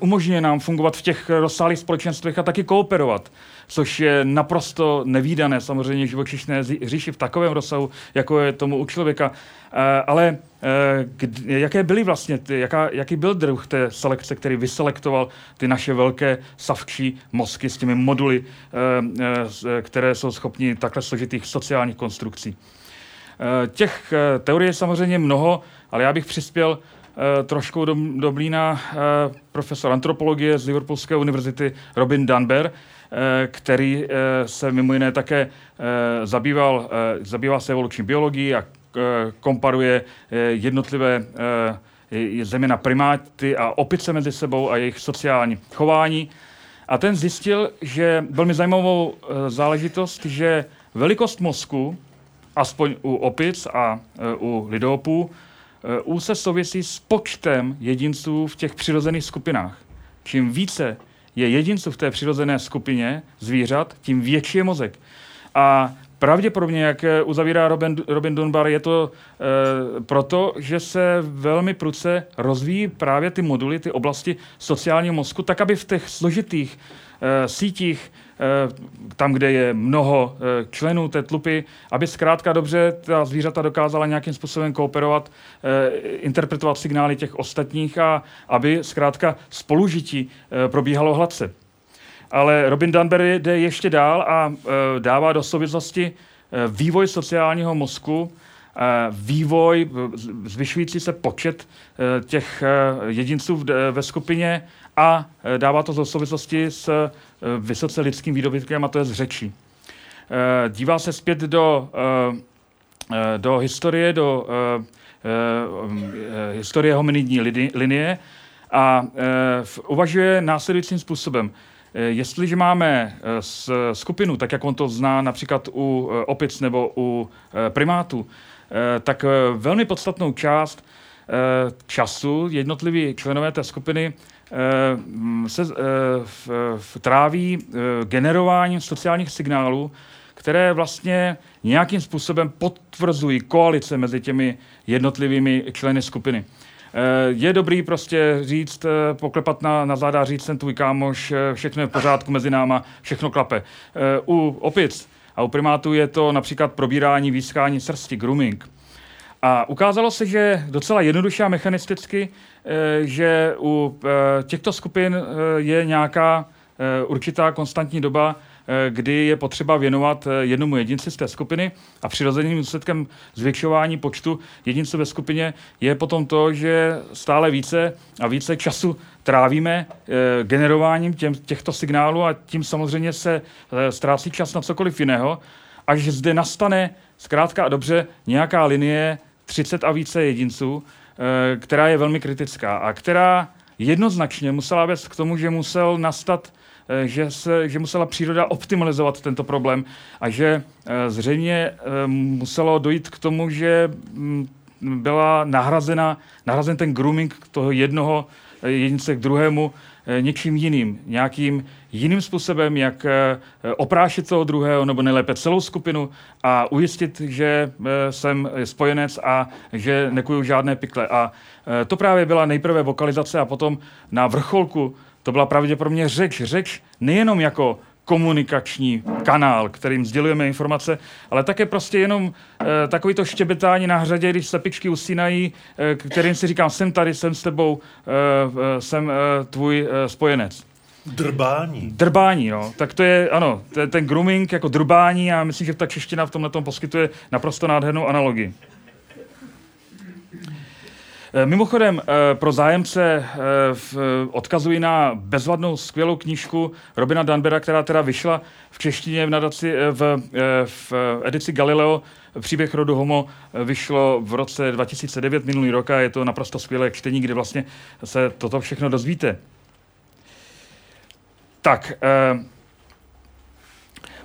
umožňuje nám fungovat v těch rozsáhlých společenstvech a taky kooperovat což je naprosto nevýdané samozřejmě živočišné říši v takovém rozsahu, jako je tomu u člověka. Eh, ale eh, jaké byly vlastně, jaká, jaký byl druh té selekce, který vyselektoval ty naše velké savčí mozky s těmi moduly, eh, které jsou schopni takhle složitých sociálních konstrukcí. Těch teorií je samozřejmě mnoho, ale já bych přispěl trošku do, do blína profesor antropologie z Liverpoolské univerzity Robin Dunbar, který eh, se mimo jiné také eh, zabýval, zabýval se evoluční biologií a komparuje jednotlivé země na primáty a opice mezi sebou a jejich sociální chování. A ten zjistil, že velmi zajímavou záležitost, že velikost mozku, aspoň u opic a u lidopů, úse souvisí s počtem jedinců v těch přirozených skupinách. Čím více je jedinců v té přirozené skupině zvířat, tím větší je mozek. A pravděpodobně, jak uzavírá Robin, Robin Dunbar, je to e, proto, že se velmi pruce rozvíjí právě ty moduly, ty oblasti sociálního mozku, tak aby v těch složitých e, sítích Eh, tam, kde je mnoho eh, členů té tlupy, aby zkrátka dobře ta zvířata dokázala nějakým způsobem kooperovat, eh, interpretovat signály těch ostatních a aby zkrátka spolužití probíhalo hladce. Ale Robin Dunbar jde ještě dál a dává do souvislosti vývoj sociálního mozku, vývoj, zvyšující se počet těch jedinců ve skupině a dává to do souvislosti s Eh, vysoce lidským výdobytkem a to je z řečí. Eh, dívá se zpět do, do historie, do historie hominidní linie a uvažuje následujícím způsobem. Jestliže máme skupinu, tak jak on to zná například u opic nebo u primátů, tak velmi podstatnou část času jednotliví členové té skupiny Eh, se eh, tráví eh, generováním sociálních signálů, které vlastně nějakým způsobem potvrzují koalice mezi těmi jednotlivými členy skupiny. Je dobrý prostě říct, poklepat na, na záda, říct, ten tvůj kámoš, všechno je v pořádku mezi náma, všechno klape. U opic a u primátů je to například probírání, výskání srsti, grooming. A ukázalo se, že docela jednoduše a mechanisticky, že u těchto skupin je nějaká určitá konstantní doba, Eh, kdy je potřeba věnovat eh, jednomu jedinci z té skupiny a přirozeným důsledkem zvětšování počtu jedinců ve skupině je potom to, že stále více a více času trávíme eh, generováním těm, těchto signálů a tím samozřejmě se ztrácí čas na cokoliv jiného, až zde nastane zkrátka a dobře nějaká linie 30 a více jedinců, která je velmi kritická a která jednoznačně musela vést k tomu, že musel nastat Eh, že, se, že musela příroda optimalizovat tento problém a že eh, zřejmě eh, muselo dojít k tomu, že mm, byla nahrazena, nahrazen ten grooming toho jednoho jedince k druhému něčím jiným, nějakým jiným způsobem, jak oprášit toho druhého, nebo nejlépe celou skupinu a ujistit, že jsem spojenec a že nekuju žádné pikle. A to právě byla nejprve vokalizace a potom na vrcholku to byla pravděpodobně řeč. Řeč nejenom jako komunikační kanál, kterým sdělujeme informace, ale také prostě jenom e, takový to štěbetání na hřadě, když slepičky usínají, e, kterým si říkám, jsem tady, jsem s tebou, e, jsem e, tvůj e, spojenec. Drbání. Drbání, no. Tak to je, ano, to je ten grooming jako drbání a myslím, že ta čeština v tomhle poskytuje naprosto nádhernou analogii. Eh, mimochodem, eh, pro zájemce eh, odkazuji na bezvadnou skvělou knížku Robina Danbera, která teda vyšla v češtině v, nadaci, v, v edici Galileo. Příběh rodu Homo vyšlo v roce 2009, minulý rok, a je to naprosto skvělé čtení, kde vlastně se toto všechno dozvíte. Tak,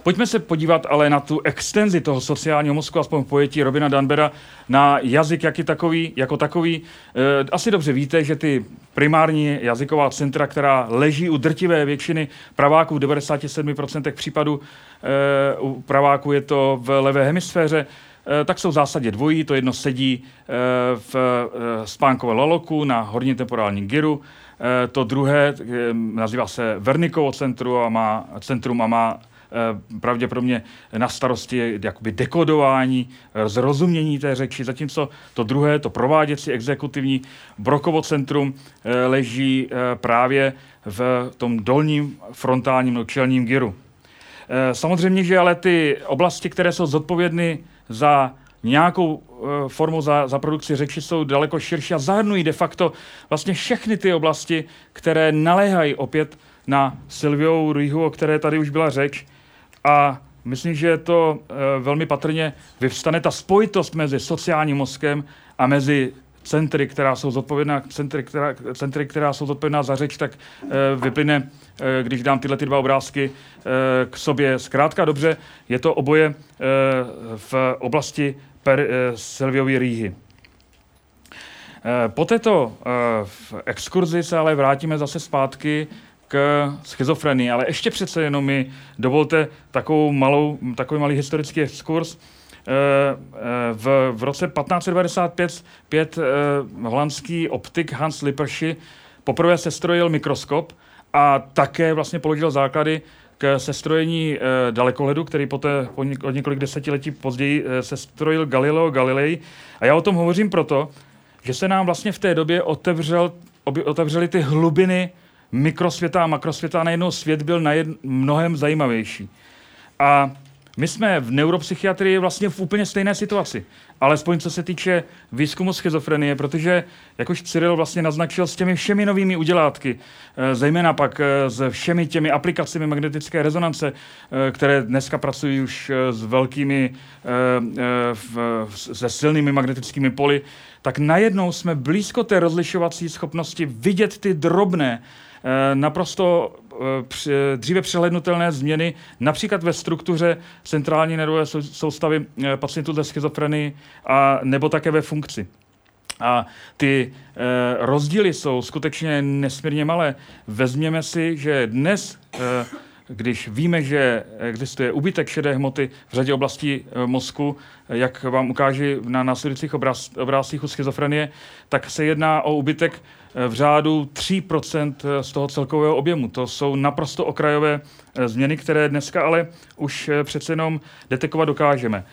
Pojďme se podívat ale na tu extenzi toho sociálního mozku, aspoň v pojetí Robina Danbera, na jazyk jaký takový, jako takový. E, asi dobře víte, že ty primární jazyková centra, která leží u drtivé většiny praváků v 97% případů, e, u praváků je to v levé hemisféře, e, tak jsou v zásadě dvojí. To jedno sedí v spánkové laloku na horní temporální gyru, to druhé nazývá se Vernikovo centrum a má, centrum a má pravděpodobně na starosti jakoby dekodování, zrozumění té řeči, zatímco to druhé, to prováděcí exekutivní Brokovo centrum eh, leží eh, právě v tom dolním frontálním no, čelním gyru. Samozřejmě, že ale ty oblasti, které jsou zodpovědny za nějakou formu za, za produkci řeči jsou daleko širší a zahrnují de facto vlastně všechny ty oblasti, které naléhají opět na Silviou Rýhu, o které tady už byla řeč, a myslím, že to e, velmi patrně vyvstane ta spojitost mezi sociálním mozkem a mezi centry, která jsou zodpovědná, centry, která, centry, která jsou zodpovědná za řeč, tak e, vyplyne, e, když dám tyhle ty dva obrázky e, k sobě zkrátka dobře, je to oboje e, v oblasti per, e, Silviovy rýhy. Po této exkurzi se ale vrátíme zase zpátky k schizofrenii, ale ještě přece jenom mi dovolte takovou malou, takový malý historický exkurs. Eh, eh, v, v roce 1595 pět, eh, holandský optik Hans Lippershey poprvé sestrojil mikroskop a také vlastně položil základy k sestrojení dalekohledu, který poté o několik desetiletí později sestrojil Galileo Galilei. A já o tom hovořím proto, že se nám vlastně v té době otevřel, otevřely ty hlubiny mikrosvěta a makrosvěta a najednou svět byl najed, mnohem zajímavější. A my jsme v neuropsychiatrii vlastně v úplně stejné situaci, alespoň co se týče výzkumu schizofrenie, protože, jak už Cyril vlastně naznačil, s těmi všemi novými udělátky, eh, zejména pak eh, s všemi těmi aplikacemi magnetické rezonance, eh, které dneska pracují už s velkými, se silnými magnetickými poli, tak najednou jsme blízko té rozlišovací schopnosti vidět ty drobné, naprosto eh, dříve přehlednutelné změny, například ve struktuře centrální nervové soustavy eh, pacientů ze schizofrenii a nebo také ve funkci. A ty e, rozdíly jsou skutečně nesmírně malé. Vezměme si, že dnes e, když víme, že existuje ubytek šedé hmoty v řadě oblastí mozku, jak vám ukáží na následujících obraz, obrázcích u schizofrenie, tak se jedná o ubytek v řádu 3% z toho celkového objemu. To jsou naprosto okrajové změny, které dneska ale už přece jenom detekovat dokážeme.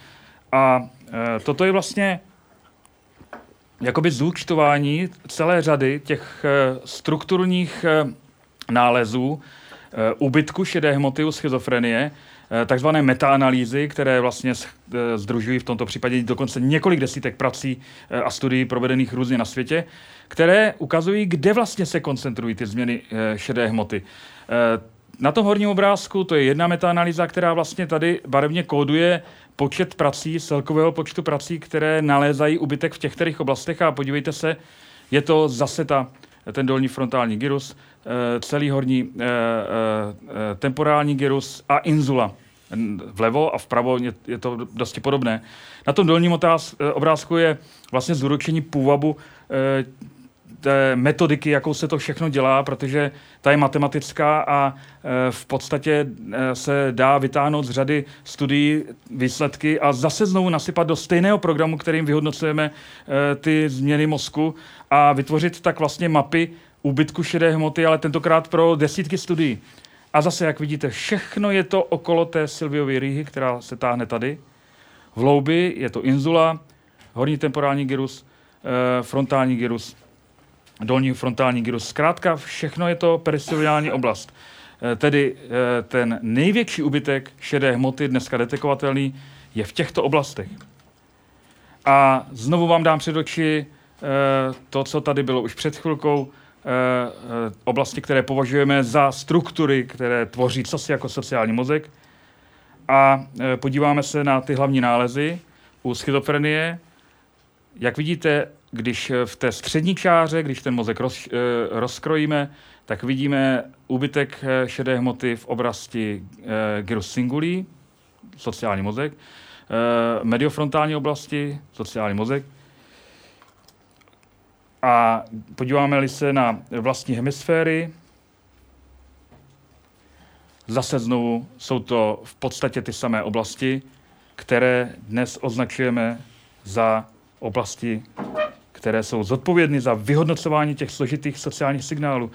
A toto je vlastně jakoby zúčtování celé řady těch strukturních nálezů, ubytku šedé hmoty u schizofrenie, takzvané metaanalýzy, které vlastně združují v tomto případě dokonce několik desítek prací a studií provedených různě na světě, které ukazují, kde vlastně se koncentrují ty změny šedé hmoty. Na tom horním obrázku to je jedna metaanalýza, která vlastně tady barevně kóduje počet prací, celkového počtu prací, které nalézají ubytek v těch kterých oblastech. A podívejte se, je to zase ta, ten dolní frontální gyrus, eh, celý horní eh, eh, temporální gyrus a inzula. Vlevo a vpravo je, to dosti podobné. Na tom dolním otáz, obrázku je vlastně zúročení půvabu té metodiky, jakou se to všechno dělá, protože ta je matematická a e, v podstatě e, se dá vytáhnout z řady studií výsledky a zase znovu nasypat do stejného programu, kterým vyhodnocujeme e, ty změny mozku a vytvořit tak vlastně mapy úbytku šedé hmoty, ale tentokrát pro desítky studií. A zase, jak vidíte, všechno je to okolo té Silviovy rýhy, která se táhne tady. V hloubi je to inzula, horní temporální gyrus, frontální gyrus dolní frontální gyrus. Zkrátka všechno je to peristoviální oblast. Eh, tedy eh, ten největší ubytek šedé hmoty, dneska detekovatelný, je v těchto oblastech. A znovu vám dám před oči eh, to, co tady bylo už před chvilkou, oblasti, které považujeme za struktury, které tvoří cosi jako sociální mozek. A podíváme se na ty hlavní nálezy u schizofrenie. Jak vidíte, když v té střední čáře, když ten mozek roz, eh, rozkrojíme, tak vidíme úbytek eh, šedé hmoty v oblasti eh, gyrus singulí, sociální mozek, mediofrontální oblasti, sociální mozek. A podíváme-li se na vlastní hemisféry, zase znovu jsou to v podstatě ty samé oblasti, které dnes označujeme za oblasti které jsou zodpovědny za vyhodnocování těch složitých sociálních signálů.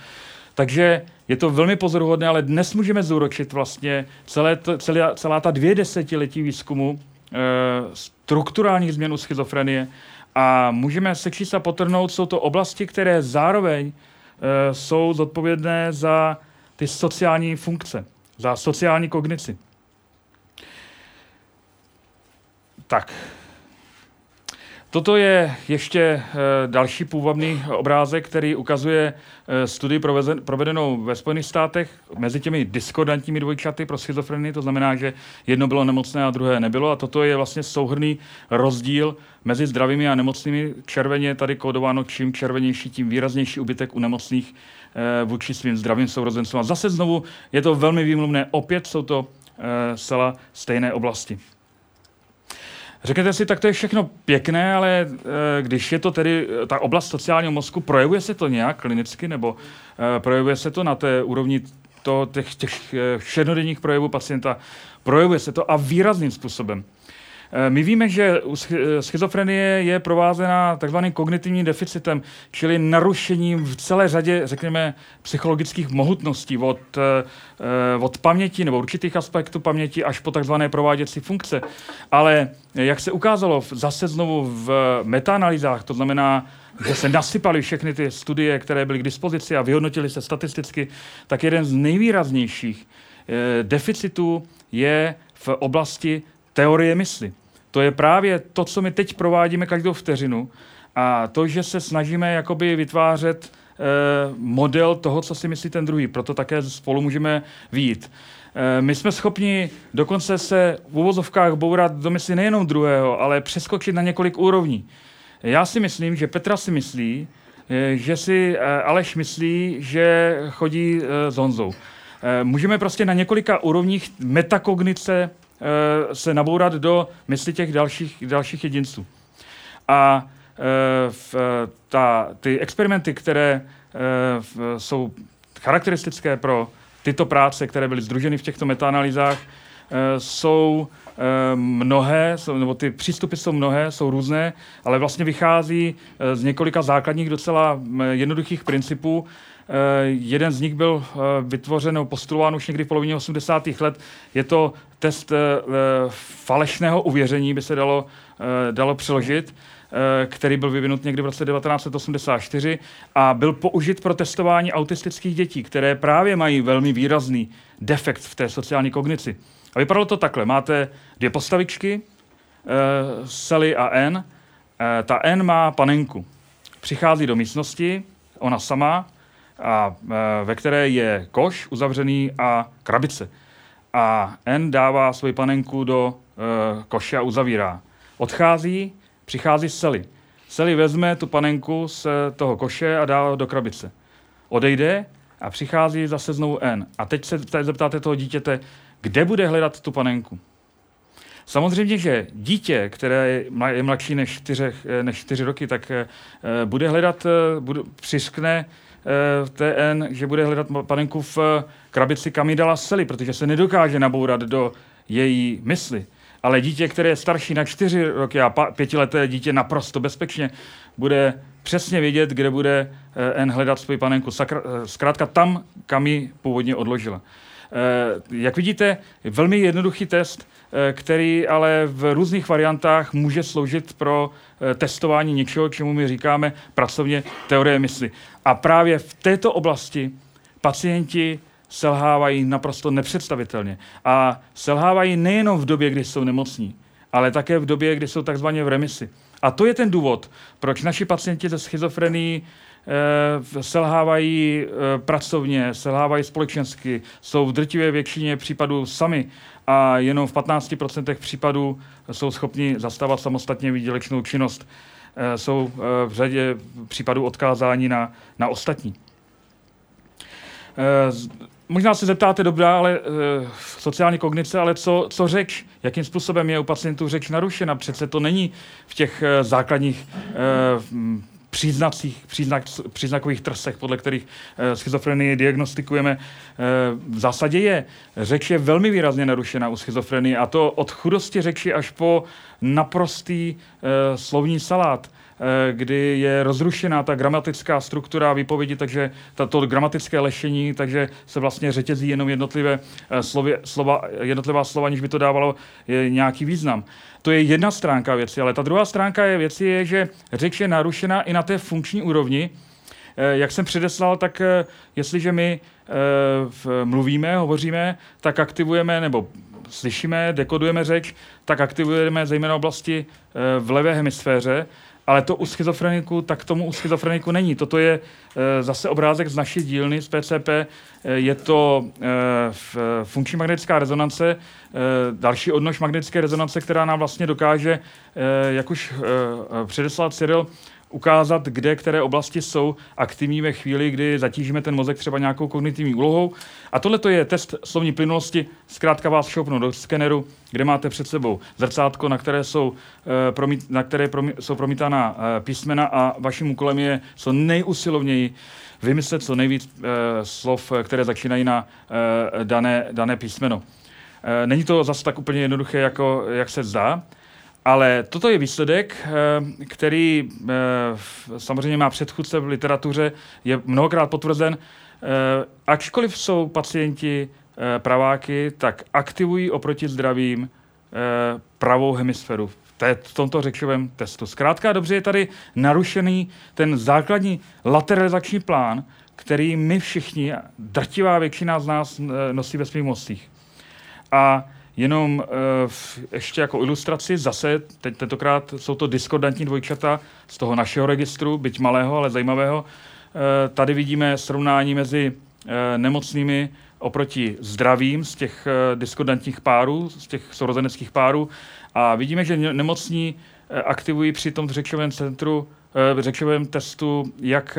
Takže je to velmi pozoruhodné, ale dnes můžeme zúročit vlastně celé celá, celá ta dvě desetiletí výzkumu e, strukturálních změn u schizofrenie a můžeme se čísla potrhnout, jsou to oblasti, které zároveň e, jsou zodpovědné za ty sociální funkce, za sociální kognici. Tak, Toto je ještě eh, další půvabný obrázek, který ukazuje eh, studii provedenou ve Spojených státech mezi těmi diskordantními dvojčaty pro schizofrenii, to znamená, že jedno bylo nemocné a druhé nebylo. A toto je vlastně souhrný rozdíl mezi zdravými a nemocnými. Červeně tady kódováno, čím červenější, tím výraznější ubytek u nemocných eh, vůči svým zdravým sourozencům. A zase znovu je to velmi výmluvné. Opět jsou to zcela stejné oblasti. Řeknete si, tak to je všechno pěkné, ale e, když je to tedy eh, ta oblast sociálního mozku, projevuje se to nějak klinicky, nebo e, projevuje se to na té úrovni to, těch, těch všednodenních projevů pacienta? Projevuje se to a výrazným způsobem. Eh, my víme, že eh, schizofrenie je provázená takzvaným kognitivním deficitem, čili narušením v celé řadě, řekněme, psychologických mohutností od, eh, od paměti nebo určitých aspektů paměti až po takzvané prováděcí funkce. Ale jak se ukázalo zase znovu v metaanalýzách, to znamená, že se nasypaly všechny ty studie, které byly k dispozici a vyhodnotily se statisticky, tak jeden z nejvýraznějších deficitů je v oblasti teorie mysli. To je právě to, co my teď provádíme každou vteřinu a to, že se snažíme jakoby vytvářet eh, model toho, co si myslí ten druhý. Proto také spolu můžeme výjít. Eh, my jsme schopni dokonce se v uvozovkách bourat do mysli nejenom druhého, ale přeskočit na několik úrovní. Já si myslím, že Petra si myslí, eh, že si Aleš myslí, že chodí s Honzou. Můžeme prostě na několika úrovních metakognice se nabourat do mysli těch dalších, dalších jedinců. A eh, v, ta, ty experimenty, které eh, v, jsou charakteristické pro tyto práce, které byly združeny v těchto metaanalýzách, jsou mnohé, nebo ty přístupy jsou mnohé, jsou různé, ale vlastně vychází z několika základních docela jednoduchých principů, Eh, jeden z nich byl eh, vytvořen nebo postulován už někdy v polovině 80. let. Je to test eh, falešného uvěření, by se dalo, dalo přeložit který byl vyvinut někdy v roce 1984 a byl použit pro testování autistických dětí, které právě mají velmi výrazný defekt v té sociální kognici. A vypadalo to takhle. Máte dvě postavičky, Sally a N. Ta N má panenku. Přichází do místnosti, ona sama, a e, ve které je koš uzavřený a krabice. A N dává svoji panenku do e, koše a uzavírá. Odchází, přichází Sally. Sally vezme tu panenku z toho koše a dá do krabice. Odejde a přichází zase znovu N. A teď se teď zeptáte toho dítěte, kde bude hledat tu panenku. Samozřejmě, že dítě, které je mladší než čtyři, než čtyři roky, tak e, bude hledat, bude, přiskne v TN, že bude hledat panenku v krabici, kam ji dala Sely, protože se nedokáže nabourat do její mysli. Ale dítě, které je starší na čtyři roky a pětileté dítě naprosto bezpečně bude přesně vědět, kde bude eh, N hledat svou panenku. Eh, zkrátka tam, kam ji původně odložila. Eh, jak vidíte, velmi jednoduchý test, Eh, který ale v různých variantách může sloužit pro eh, testování něčeho, čemu my říkáme pracovně teorie mysli. A právě v této oblasti pacienti selhávají naprosto nepředstavitelně. A selhávají nejenom v době, kdy jsou nemocní, ale také v době, kdy jsou takzvaně v remisi. A to je ten důvod, proč naši pacienti ze schizofrenií e, selhávají e, pracovně, selhávají společensky, jsou v drtivé většině případů sami a jenom v 15% případů jsou schopni zastávat samostatně výdělečnou činnost. E, jsou e, v řadě případů odkázání na, na ostatní. E, možná se zeptáte, dobrá, ale sociální kognice, ale co, co řeč? Jakým způsobem je u pacientů řeč narušena? Přece to není v těch základních příznacích, příznak, příznakových trsech, podle kterých e, schizofrenii diagnostikujeme, e, v zásadě je. Řeč je velmi výrazně narušena u schizofrenie a to od chudosti řeči až po naprostý e, slovní salát kdy je rozrušená ta gramatická struktura výpovědi, takže to gramatické lešení, takže se vlastně řetězí jenom jednotlivé slově, slova, jednotlivá slova, aniž by to dávalo nějaký význam. To je jedna stránka věci, ale ta druhá stránka je věci je, že řeč je narušena i na té funkční úrovni. Eh, jak jsem předeslal, tak eh, jestliže my eh, mluvíme, hovoříme, tak aktivujeme nebo slyšíme, dekodujeme řeč, tak aktivujeme zejména oblasti v levé hemisféře ale to u schizofreniku, tak tomu u schizofreniku není. Toto je e, zase obrázek z naší dílny, z PCP. E, eh, je to e, f, funkční magnetická rezonance, e, další odnož magnetické rezonance, která nám vlastně dokáže, e, jak už e, předeslal Cyril, ukázat, kde které oblasti jsou aktivní ve chvíli, kdy zatížíme ten mozek třeba nějakou kognitivní úlohou. A tohle to je test slovní plynulosti. Zkrátka vás šoupnu do skeneru, kde máte před sebou zrcátko, na které jsou, eh, na které jsou promítána eh, písmena a vaším úkolem je co nejusilovněji vymyslet co nejvíc eh, slov, které začínají na dané, dané písmeno. Není to zase tak úplně jednoduché, jako, jak se zdá. Ale toto je výsledek, eh, který eh, samozřejmě má předchůdce v literatuře, je mnohokrát potvrzen. Eh, ačkoliv jsou pacienti praváky, tak aktivují oproti zdravým pravou hemisféru v tomto řečovém testu. Zkrátka dobře je tady narušený ten základní lateralizační plán, který my všichni, drtivá většina z nás nosí ve svých mozcích. A Jenom uh, ještě jako ilustraci, zase teď tentokrát jsou to diskordantní dvojčata z toho našeho registru, byť malého, ale zajímavého. Uh, tady vidíme srovnání mezi uh, nemocnými oproti zdravým z těch uh, diskordantních párů, z těch sourozeneckých párů. A vidíme, že nemocní uh, aktivují při tom řečovém centru, uh, řečovém testu jak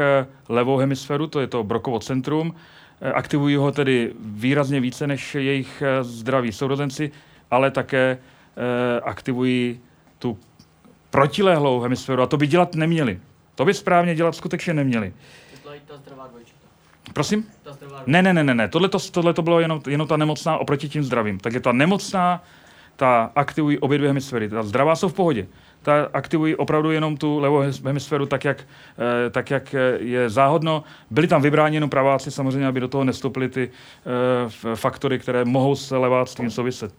levou hemisféru, to je to Brokovo centrum, aktivují ho tedy výrazně více než jejich eh, zdraví sourozenci, ale také eh, aktivují tu protilehlou hemisféru a to by dělat neměli. To by správně dělat skutečně neměli. Prosím? Ne, ne, ne, ne, ne. Tohle, tohle to bylo jenom, jenom ta nemocná oproti tím zdravým. Takže ta nemocná, ta aktivují obě dvě hemisféry. Ta zdravá jsou v pohodě. Ta aktivují opravdu jenom tu levou hemisféru tak, jak, eh, tak, jak je záhodno. Byli tam vybráni jenom praváci, samozřejmě, aby do toho nestoupily ty eh, faktory, které mohou se leváctvím souviset.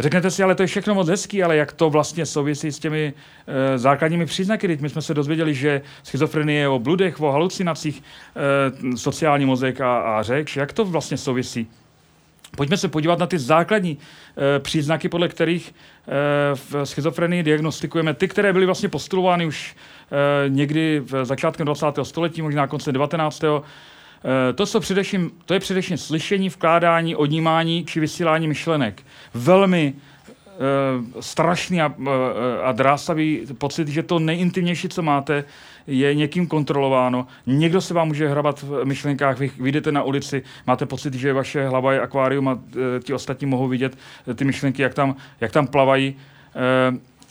Řeknete si, ale to je všechno moc hezký, ale jak to vlastně souvisí s těmi e, základními příznaky? Teď my jsme se dozvěděli, že schizofrenie je o bludech, o halucinacích, e, sociální mozek a, a řeč. Jak to vlastně souvisí? Pojďme se podívat na ty základní e, příznaky, podle kterých e, v schizofrenii diagnostikujeme ty, které byly vlastně postulovány už e, někdy v začátkem 20. století, možná konce 19. Eh, to, co především, to je především slyšení, vkládání, odnímání či vysílání myšlenek. Velmi strašný a, a drásavý pocit, že to nejintimnější, co máte, je někým kontrolováno. Někdo se vám může hrabat v myšlenkách, vy vyjdete na ulici, máte pocit, že vaše hlava je akvárium a uh, ti ostatní mohou vidět ty myšlenky, jak tam, jak tam plavají.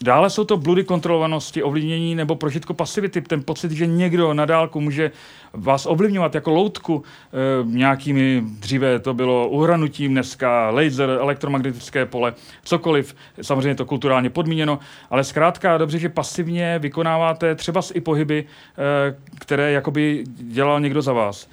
Dále jsou to bludy kontrolovanosti, ovlivnění nebo prožitko pasivity. Ten pocit, že někdo na dálku může vás ovlivňovat jako loutku e, nějakými, dříve to bylo uhranutím, dneska laser, elektromagnetické pole, cokoliv. Samozřejmě to kulturálně podmíněno, ale zkrátka dobře, že pasivně vykonáváte třeba i pohyby, e, které jakoby dělal někdo za vás.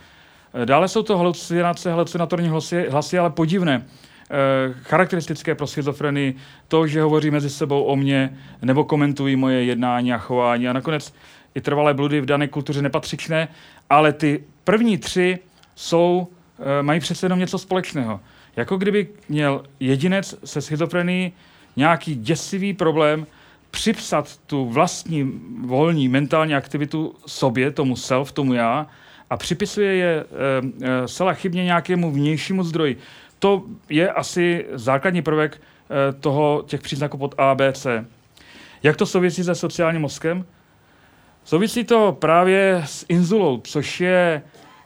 E, dále jsou to halucinace, halucinatorní hlasy, hlasy ale podivné. Eh, charakteristické pro schizofrenii to, že hovoří mezi sebou o mně nebo komentují moje jednání a chování a nakonec i trvalé bludy v dané kultuře nepatřičné, ale ty první tři jsou, eh, mají přece jenom něco společného. Jako kdyby měl jedinec se schizofrenií nějaký děsivý problém připsat tu vlastní volní mentální aktivitu sobě, tomu self, tomu já, a připisuje je e, e, chybně nějakému vnějšímu zdroji to je asi základní prvek eh, toho, těch příznaků pod A, B, C. Jak to souvisí se sociálním mozkem? Souvisí to právě s inzulou, což je,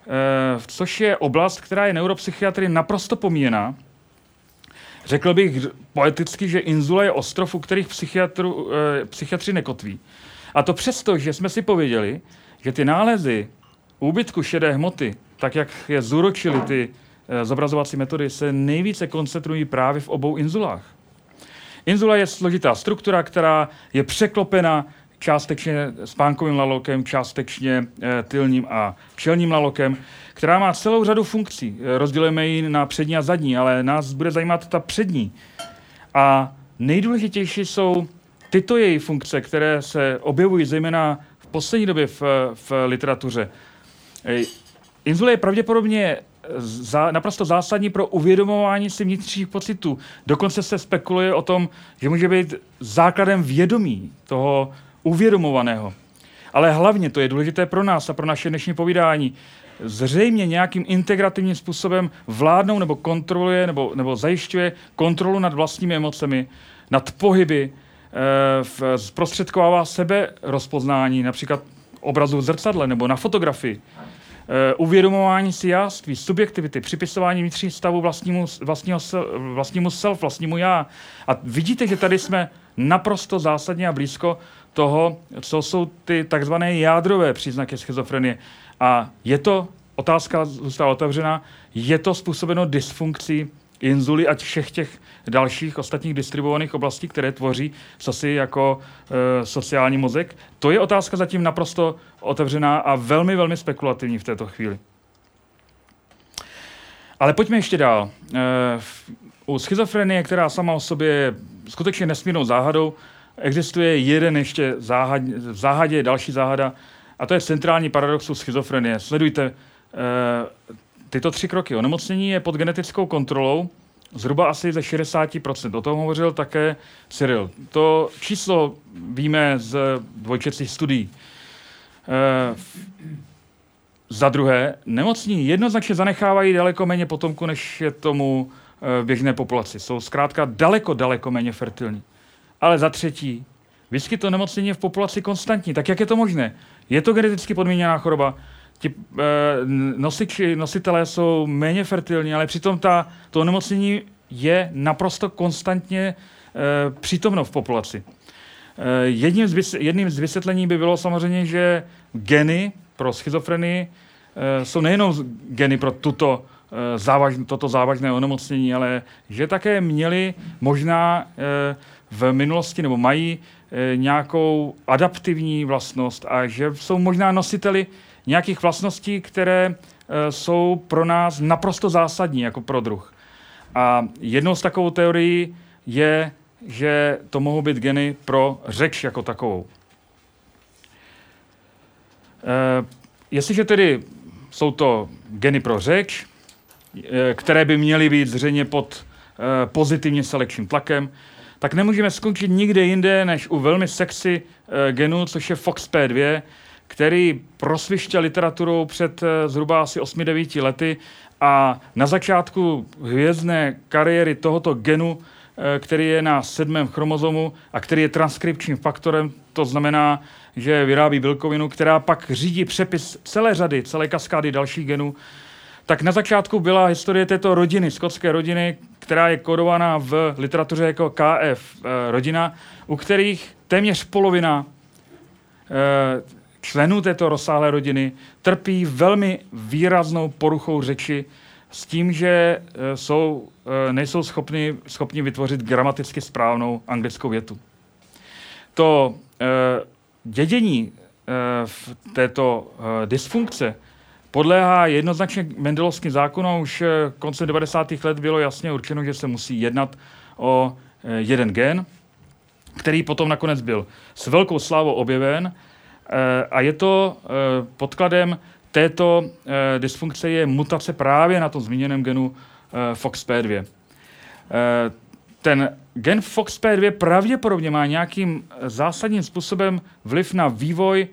eh, což je oblast, která je neuropsychiatry naprosto pomíjená. Řekl bych poeticky, že inzula je ostrov, u kterých psychiatru, eh, psychiatři nekotví. A to přesto, že jsme si pověděli, že ty nálezy úbytku šedé hmoty, tak jak je zúročili ty zobrazovací metody se nejvíce koncentrují právě v obou inzulách. Inzula je složitá struktura, která je překlopena částečně spánkovým lalokem, částečně e, tylním a čelním lalokem, která má celou řadu funkcí. E, rozdělujeme ji na přední a zadní, ale nás bude zajímat ta přední. A nejdůležitější jsou tyto její funkce, které se objevují zejména v poslední době v, v literatuře. Inzula je pravděpodobně za, naprosto zásadní pro uvědomování si vnitřních pocitů. Dokonce se spekuluje o tom, že může být základem vědomí toho uvědomovaného. Ale hlavně to je důležité pro nás a pro naše dnešní povídání. Zřejmě nějakým integrativním způsobem vládnou nebo kontroluje nebo, nebo zajišťuje kontrolu nad vlastními emocemi, nad pohyby, e, zprostředkovává sebe rozpoznání, například obrazu v zrcadle nebo na fotografii. Uh, uvědomování si jáství, subjektivity, připisování vnitřního stavu vlastnímu, vlastního, vlastnímu self, vlastnímu já. A vidíte, že tady jsme naprosto zásadně a blízko toho, co jsou ty takzvané jádrové příznaky schizofrenie. A je to, otázka zůstává otevřená, je to způsobeno dysfunkcí inzuly a všech těch dalších ostatních distribuovaných oblastí, které tvoří si jako e, sociální mozek? To je otázka zatím naprosto otevřená a velmi, velmi spekulativní v této chvíli. Ale pojďme ještě dál. E, u schizofrenie, která sama o sobě je skutečně nesmírnou záhadou, existuje jeden ještě záhad, v záhadě další záhada, a to je centrální paradox u schizofrenie. Sledujte, e, tyto tři kroky. Onemocnění je pod genetickou kontrolou zhruba asi ze 60%. O tom hovořil také Cyril. To číslo víme z dvojčecích studií. E, za druhé, nemocní jednoznačně zanechávají daleko méně potomku, než je tomu v běžné populaci. Jsou zkrátka daleko, daleko méně fertilní. Ale za třetí, vyskyt onemocnění v populaci konstantní. Tak jak je to možné? Je to geneticky podmíněná choroba? Ti e, nosiči, nositelé jsou méně fertilní, ale přitom ta, to onemocnění je naprosto konstantně e, přítomno v populaci. E, jedním, z, jedním z vysvětlení by bylo samozřejmě, že geny pro schizofrenii jsou nejenom geny pro tuto závaž, toto závažné onemocnění, ale že také měli možná v minulosti nebo mají nějakou adaptivní vlastnost a že jsou možná nositeli nějakých vlastností, které jsou pro nás naprosto zásadní jako pro druh. A jednou z takovou teorií je, že to mohou být geny pro řeč jako takovou. E, jestliže tedy jsou to geny pro řeč, e, které by měly být zřejmě pod e, pozitivně selekčním tlakem, tak nemůžeme skončit nikde jinde, než u velmi sexy e, genu, což je FOXP2, který prosvištěl literaturou před e, zhruba asi 8-9 lety a na začátku hvězdné kariéry tohoto genu, eh, který je na sedmém chromozomu a který je transkripčním faktorem, to znamená, že vyrábí bílkovinu, která pak řídí přepis celé řady, celé kaskády dalších genů, tak na začátku byla historie této rodiny, skotské rodiny, která je kodovaná v literatuře jako KF eh, rodina, u kterých téměř polovina eh, členů této rozsáhlé rodiny trpí velmi výraznou poruchou řeči s tím, že e, jsou, e, nejsou schopni, schopni vytvořit gramaticky správnou anglickou větu. To e, dědění v této dysfunkce podléhá jednoznačně mendelovským zákonům. Už koncem 90. let bylo jasně určeno, že se musí jednat o jeden gen, který potom nakonec byl s velkou slávou objeven a je to eh, podkladem této eh, dysfunkce je mutace právě na tom zmíněném genu FOXP2. Ten gen FOXP2 pravděpodobně má nějakým zásadním způsobem vliv na vývoj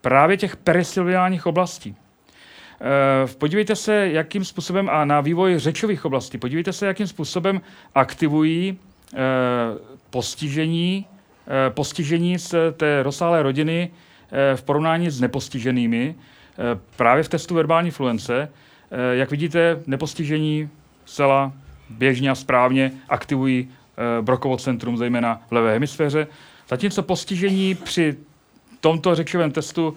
právě těch perisilviálních oblastí. Podívejte se, jakým způsobem, a na vývoj řečových oblastí, podívejte se, jakým způsobem aktivují postižení, postižení z té rozsáhlé rodiny Eh, v porovnání s nepostiženými eh, právě v testu verbální fluence. Eh, jak vidíte, nepostižení zcela běžně a správně aktivují Brokovo centrum, zejména v levé hemisféře, zatímco postižení při tomto řečovém testu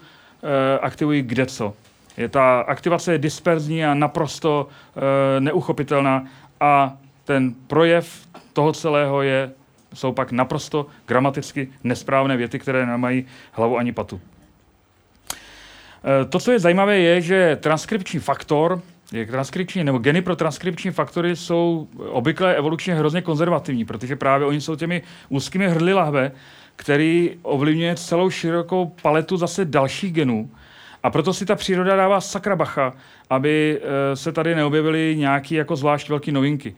aktivují kde co. Je ta aktivace je disperzní a naprosto neuchopitelná a ten projev toho celého je jsou pak naprosto gramaticky nesprávné věty, které nemají hlavu ani patu. E, to, co je zajímavé, je, že transkripční faktor, transkripční, nebo geny pro transkripční faktory jsou obvykle evolučně hrozně konzervativní, protože právě oni jsou těmi úzkými hrdly lahve, který ovlivňuje celou širokou paletu zase dalších genů. A proto si ta příroda dává sakra bacha, aby e, se tady neobjevily nějaké jako zvlášť velké novinky.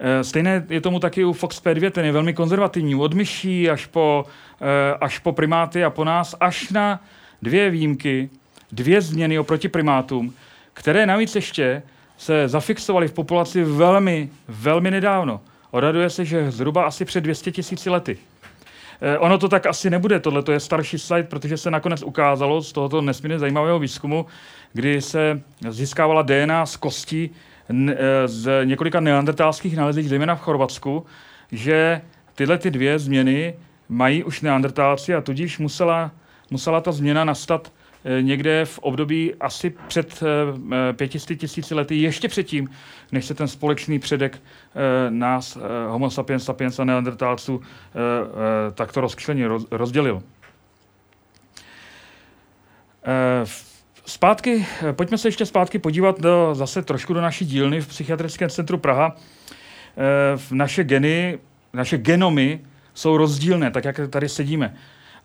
Eh, stejné je tomu taky u Fox P2, ten je velmi konzervativní, od myší až po, eh, až po primáty a po nás, až na dvě výjimky, dvě změny oproti primátům, které navíc ještě se zafixovaly v populaci velmi, velmi nedávno. Odhaduje se, že zhruba asi před 200 tisíci lety. Eh, ono to tak asi nebude, tohle to je starší slide, protože se nakonec ukázalo z tohoto nesmírně zajímavého výzkumu, kdy se získávala DNA z kostí Eh, z několika neandertálských nalezích, zejména v Chorvatsku, že tyhle ty dvě změny mají už neandertálci a tudíž musela, musela ta změna nastat eh, někde v období asi před 500 eh, tisíci lety, ještě předtím, než se ten společný předek nás, homo sapiens sapiens a neandertálců, takto rozkšleně rozdělil. Zpátky, pojďme se ještě zpátky podívat do, zase trošku do naší dílny v Psychiatrickém centru Praha. E, naše geny, naše genomy jsou rozdílné, tak jak tady sedíme.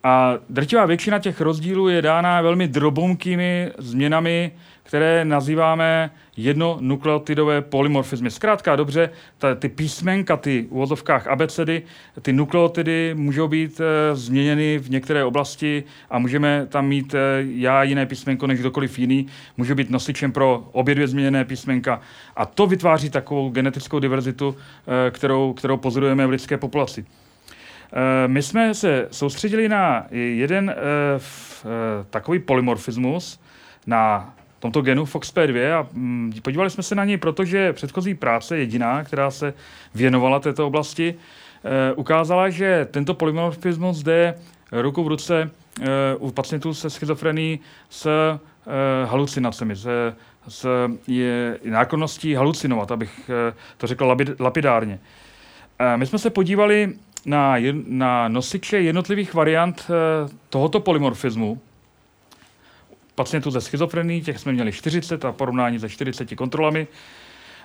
A drtivá většina těch rozdílů je dána velmi drobonkými změnami, které nazýváme jednonukleotidové polymorfizmy. Zkrátka dobře, ta, ty písmenka, ty v uvozovkách abecedy, ty nukleotidy můžou být e, změněny v některé oblasti a můžeme tam mít e, já jiné písmenko než kdokoliv jiný, může být nosičem pro obě dvě změněné písmenka. A to vytváří takovou genetickou diverzitu, e, kterou, kterou pozorujeme v lidské populaci. Eh, my jsme se soustředili na jeden uh, takový polymorfismus, na tomto genu FOXP2 a um, podívali jsme se na něj, protože předchozí práce, jediná, která se věnovala této oblasti, ukázala, že tento polymorfismus jde ruku v ruce u pacientů se schizofrenií s halucinacemi, s, s je, nákonností halucinovat, abych to řekl lapidárně. My jsme se podívali na, na nosiče jednotlivých variant tohoto polymorfismu, pacientů ze schizofrení, těch jsme měli 40 a porovnání se 40 kontrolami.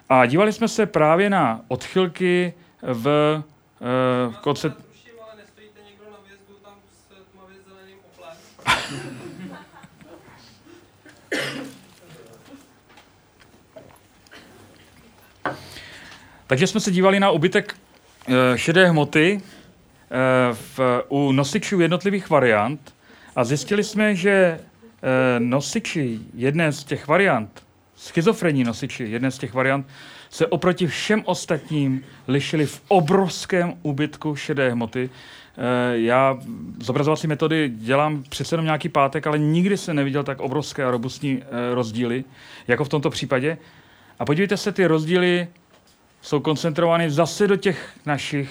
A dívali jsme se právě na odchylky v uh, koncept... Takže jsme se dívali na ubytek šedé hmoty uh, v, u nosičů jednotlivých variant a zjistili jsme, že Eh, nosiči jedné z těch variant, schizofrenní nosiči jedné z těch variant, se oproti všem ostatním lišili v obrovském úbytku šedé hmoty. Eh, já zobrazovací metody dělám přece jenom nějaký pátek, ale nikdy se neviděl tak obrovské a robustní eh, rozdíly, jako v tomto případě. A podívejte se, ty rozdíly jsou koncentrovány zase do těch našich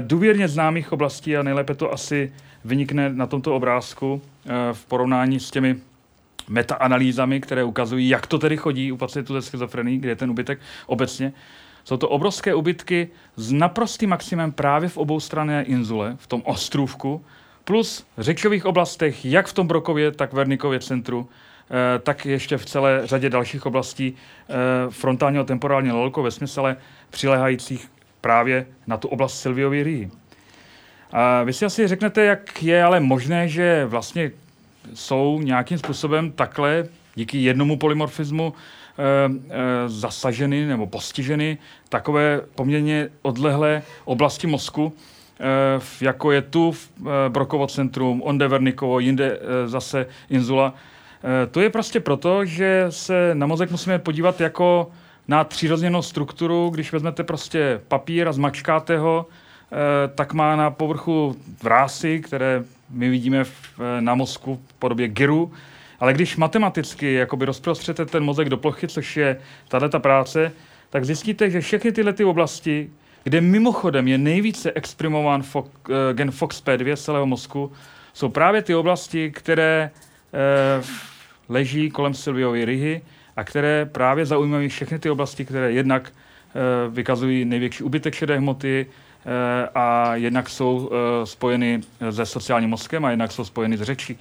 důvěrně známých oblastí a nejlépe to asi vynikne na tomto obrázku eh, v porovnání s těmi metaanalýzami, které ukazují, jak to tedy chodí u pacientů ze schizofrení, kde je ten ubytek obecně. Jsou to obrovské ubytky s naprostým maximem právě v obou straně inzule, v tom ostrůvku, plus v řečových oblastech, jak v tom Brokově, tak v Vernikově centru, eh, tak ještě v celé řadě dalších oblastí eh, frontálního temporálního lolko ve smysle přilehajících právě na tu oblast Silviovy rýhy. A vy si asi řeknete, jak je ale možné, že vlastně jsou nějakým způsobem takhle díky jednomu polymorfismu e, e, zasaženy nebo postiženy takové poměrně odlehlé oblasti mozku, e, jako je tu v Brokovo centrum, onde Vernikovo, jinde e, zase Inzula. E, to je prostě proto, že se na mozek musíme podívat jako na přírozněnou strukturu, když vezmete prostě papír a zmačkáte ho, Eh, tak má na povrchu vrásy, které my vidíme eh, na mozku v podobě gyru, ale když matematicky jakoby rozprostřete ten mozek do plochy, což je ta práce, tak zjistíte, že všechny tyhle ty oblasti, kde mimochodem je nejvíce exprimován fo- eh, gen FOXP2 z celého mozku, jsou právě ty oblasti, které eh, leží kolem Silviovy ryhy a které právě zaujímají všechny ty oblasti, které jednak eh, vykazují největší ubytek šedé hmoty, Eh, a jednak jsou eh, spojeny se sociálním mozkem a jednak jsou spojeny s řečí.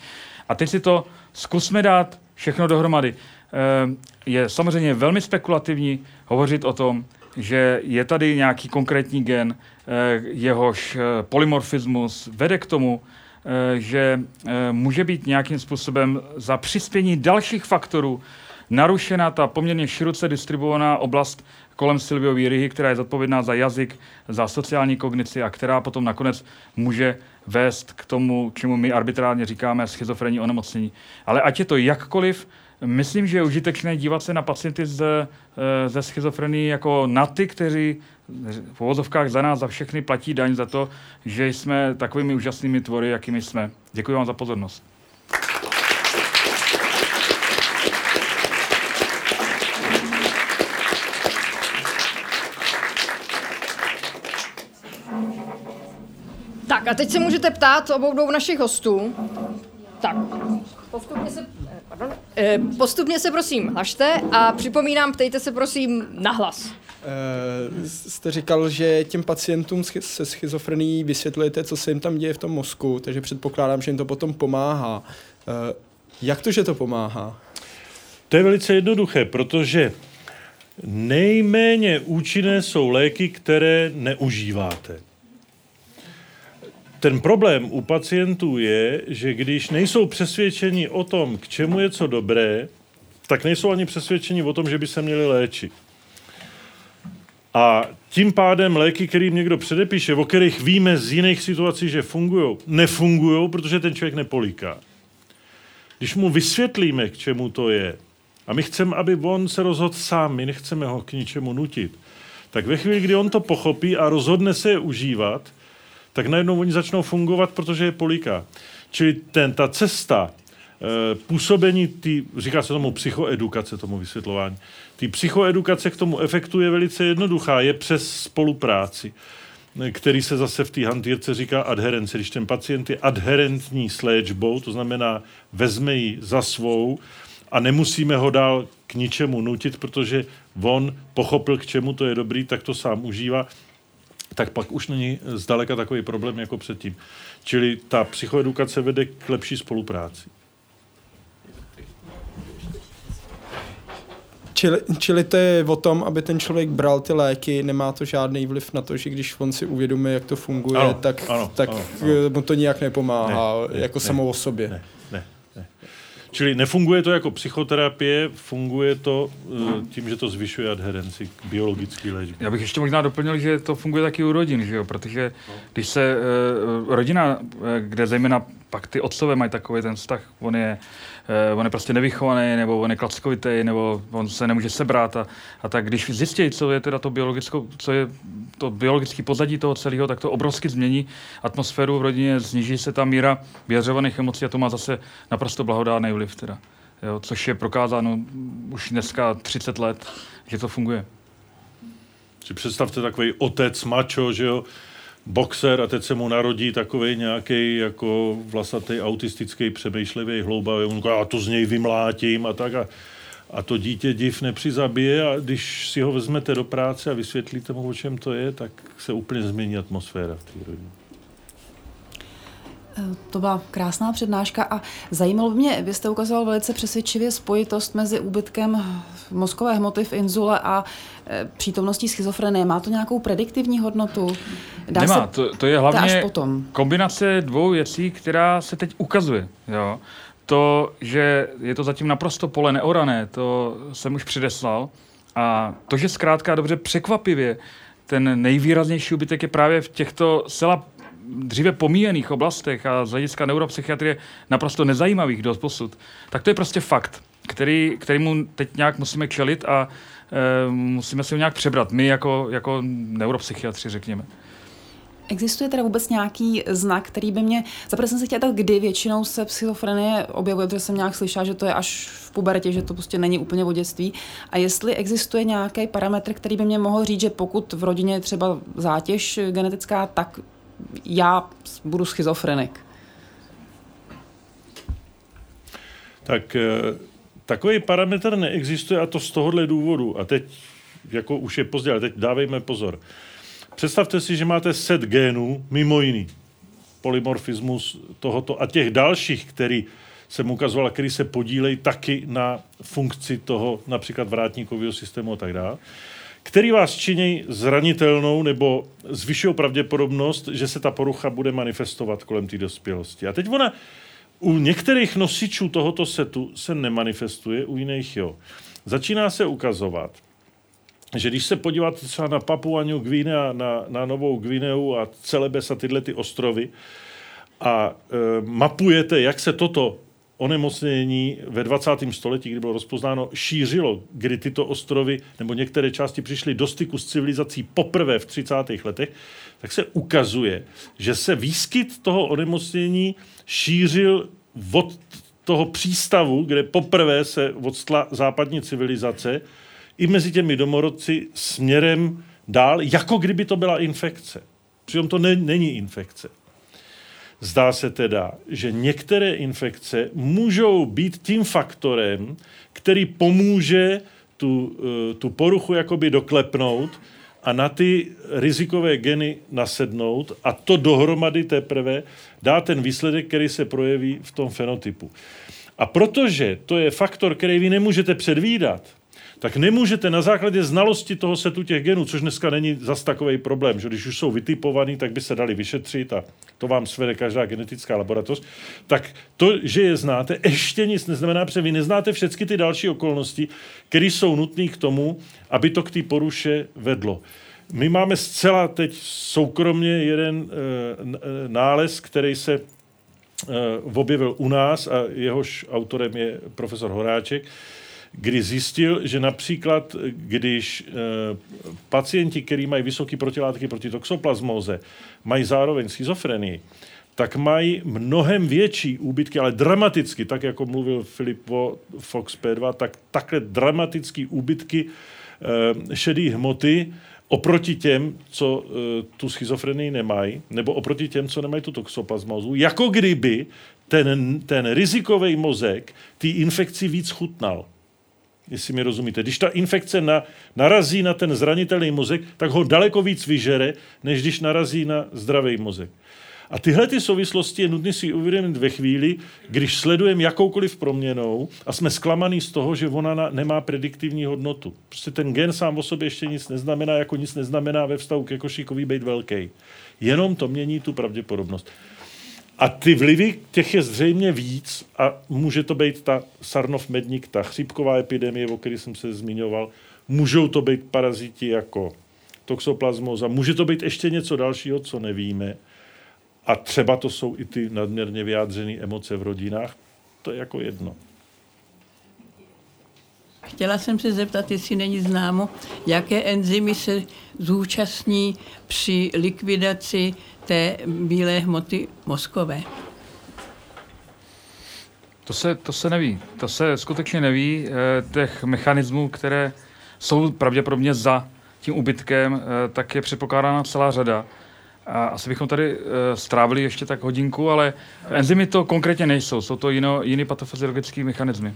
A teď si to zkusme dát všechno dohromady. Je samozřejmě velmi spekulativní hovořit o tom, že je tady nějaký konkrétní gen, jehož polymorfismus vede k tomu, že může být nějakým způsobem za přispění dalších faktorů narušena ta poměrně široce distribuovaná oblast kolem Silviový Ryhy, která je zodpovědná za jazyk, za sociální kognici a která potom nakonec může vést k tomu, čemu my arbitrárně říkáme schizofrenní onemocnění. Ale ať je to jakkoliv, myslím, že je užitečné dívat se na pacienty ze, eh, ze schizofrení jako na ty, kteří v uvozovkách za nás, za všechny platí daň za to, že jsme takovými úžasnými tvory, jakými jsme. Děkuji vám za pozornost. Tak a teď se můžete ptát obou dvou našich hostů. Tak, postupně se, pardon, eh, postupně se prosím hlašte a připomínám, ptejte se prosím nahlas. Uh, jste říkal, že těm pacientům se schizofrenií vysvětlujete, co se jim tam děje v tom mozku, takže předpokládám, že jim to potom pomáhá. Uh, jak to, že to pomáhá? To je velice jednoduché, protože nejméně účinné jsou léky, které neužíváte ten problém u pacientů je, že když nejsou přesvědčeni o tom, k čemu je co dobré, tak nejsou ani přesvědčeni o tom, že by se měli léčit. A tím pádem léky, kterým někdo předepíše, o kterých víme z jiných situací, že fungují, nefungují, protože ten člověk nepolíká. Když mu vysvětlíme, k čemu to je, a my chceme, aby on se rozhodl sám, my nechceme ho k ničemu nutit, tak ve chvíli, kdy on to pochopí a rozhodne se je užívat, tak najednou oni začnou fungovat, protože je poliká. Čili ten, ta cesta e, působení, tý, říká se tomu psychoedukace, tomu vysvětlování, ty psychoedukace k tomu efektu je velice jednoduchá, je přes spolupráci který se zase v té hantýrce říká adherence. Když ten pacient je adherentní s léčbou, to znamená vezme ji za svou a nemusíme ho dál k ničemu nutit, protože on pochopil, k čemu to je dobrý, tak to sám užívá, tak pak už není zdaleka takový problém jako předtím. Čili ta psychoedukace vede k lepší spolupráci. Čili, čili to je o tom, aby ten člověk bral ty léky, nemá to žádný vliv na to, že když on si uvědomí, jak to funguje, Ano, tak, ano, tak ano, eh, mu to nijak nepomáhá, Ne, ne, jako ne. samo o sobě. Ne, ne, ne. Čili nefunguje to jako psychoterapie, funguje to uh, tím, že to zvyšuje adherenci k biologické léčbě. Já bych ještě možná doplnil, že to funguje taky u rodin, že jo? protože když se uh, rodina, eh, kde zejména pak ty otcové mají takový ten vztah, on je, uh, on je prostě nevychovaný, nebo on je klackovitý, nebo on se nemůže sebrat a, a tak když zjistí, co je teda to biologickou, co je to biologické pozadí toho celého, tak to obrovsky změní atmosféru v rodině, sníží se ta míra vyjadřovaných emocí a to má zase naprosto blahodárný vliv teda. Jo, což je prokázáno už dneska 30 let, že to funguje. Si představte takový otec mačo, že jo, boxer a teď se mu narodí takový nějaký jako vlasatý autistický přemýšlivý hloubavý. On říká, to z něj vymlátím a tak a, a to dítě div nepřizabije a když si ho vezmete do práce a vysvětlíte mu, o čem to je, tak se úplně změní atmosféra v té rodině. To byla krásná přednáška a zajímalo by mě, vy jste ukazoval velice přesvědčivě spojitost mezi úbytkem mozkové hmoty v inzule a e, přítomností schizofrenie. Má to nějakou prediktivní hodnotu? Dá Nemá, se... to, to je hlavně až potom. kombinace dvou věcí, která se teď ukazuje. Jo. To, že je to zatím naprosto pole neorané, to jsem už předeslal. A to, že zkrátka dobře překvapivě ten nejvýraznější úbytek je právě v těchto zcela dříve pomíjených oblastech a z hlediska neuropsychiatrie naprosto nezajímavých dost posud, tak to je prostě fakt, který, kterýmu teď nějak musíme čelit a e, musíme si ho nějak přebrat. My jako, jako neuropsychiatři, řekněme. Existuje teda vůbec nějaký znak, který by mě... Zaprvé jsem se chtěla kdy většinou se schizofrenie objevuje, protože jsem nějak slyšela, že to je až v pubertě, že to prostě není úplně od dětství. A jestli existuje nějaký parametr, který by mě mohl říct, že pokud v rodině je třeba zátěž genetická, tak já budu schizofrenik. Tak takový parametr neexistuje a to z tohohle důvodu. A teď, jako už je pozdě, ale teď dávejme pozor. Představte si, že máte set genů, mimo jiný, polymorfismus tohoto a těch dalších, který jsem ukazoval, který se podílejí taky na funkci toho například vrátníkového systému a tak dále, který vás činí zranitelnou nebo zvyšují pravděpodobnost, že se ta porucha bude manifestovat kolem té dospělosti. A teď ona u některých nosičů tohoto setu se nemanifestuje, u jiných jo. Začíná se ukazovat, že když se podíváte třeba na Papua New Guinea, na, na Novou Guineu a Celebes a tyhle ty ostrovy a e, mapujete, jak se toto onemocnění ve 20. století, kdy bylo rozpoznáno, šířilo, kdy tyto ostrovy nebo některé části přišly do styku s civilizací poprvé v 30. letech, tak se ukazuje, že se výskyt toho onemocnění šířil od toho přístavu, kde poprvé se odstla západní civilizace, i mezi těmi domorodci směrem dál, jako kdyby to byla infekce. Přitom to ne, není infekce. Zdá se teda, že některé infekce můžou být tím faktorem, který pomůže tu, tu poruchu jakoby doklepnout a na ty rizikové geny nasednout a to dohromady teprve dá ten výsledek, který se projeví v tom fenotypu. A protože to je faktor, který vy nemůžete předvídat, tak nemůžete na základě znalosti toho setu těch genů, což dneska není zas takový problém, že když už jsou vytipovaný, tak by se dali vyšetřit a to vám svede každá genetická laboratoř, tak to, že je znáte, ještě nic neznamená, protože vy neznáte všechny ty další okolnosti, které jsou nutné k tomu, aby to k té poruše vedlo. My máme zcela teď soukromně jeden e, nález, který se e, objevil u nás a jehož autorem je profesor Horáček, kdy zjistil, že například, když e, pacienti, kteří mají vysoké protilátky proti toxoplasmóze, mají zároveň schizofrenii, tak mají mnohem větší úbytky, ale dramaticky, tak jako mluvil Filip o Fox P2, tak takhle dramatický úbytky e, šedé hmoty oproti těm, co e, tu schizofrenii nemají, nebo oproti těm, co nemají tu toxoplasmózu, jako kdyby ten, ten rizikový mozek ty infekci víc chutnal. Jestli mi rozumíte. Když ta infekce na, narazí na ten zranitelný mozek, tak ho daleko víc vyžere, než když narazí na zdravý mozek. A tyhle ty souvislosti je nutné si uvědomit ve chvíli, když sledujeme jakoukoliv proměnou a jsme zklamaný z toho, že ona na, nemá prediktivní hodnotu. Prostě ten gen sám o sobě ještě nic neznamená, jako nic neznamená ve vztahu ke košíkovi být velký. Jenom to mění tu pravděpodobnost. A ty vlivy, těch je zřejmě víc a může to být ta Sarnov medník, ta chřipková epidemie, o které jsem se zmiňoval, můžou to být paraziti jako toxoplasmoza, může to být ještě něco dalšího, co nevíme. A třeba to jsou i ty nadměrně vyjádřené emoce v rodinách. To je jako jedno. Chtěla jsem se zeptat, jestli není známo, jaké enzymy se zúčastní při likvidaci té bílé hmoty mozkové. To se, to se neví. To se skutečně neví. Eh, těch mechanismů, které jsou pravděpodobně za tím ubytkem, eh, tak je předpokládána celá řada. A asi bychom tady eh, strávili ještě tak hodinku, ale enzymy to konkrétně nejsou. Jsou to jiný patofyziologické mechanismy.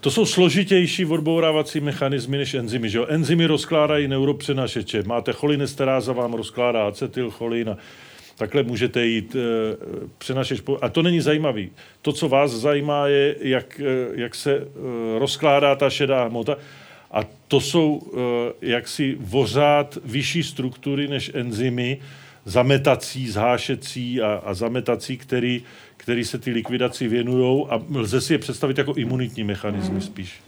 To jsou složitější odbourávací mechanismy než enzymy. Že jo? Enzymy rozkládají neuropřenašeče. Máte cholinesteráza, vám rozkládá acetylcholin a takhle můžete jít e, přenašeč. A to není zajímavý. To, co vás zajímá, je, jak, e, jak se e, rozkládá ta šedá hmota. A to jsou e, jaksi vořád vyšší struktury než enzymy, zametací, zhášecí a, a zametací, který který se ty likvidaci věnují a lze si je představit jako imunitní mechanismy spíš.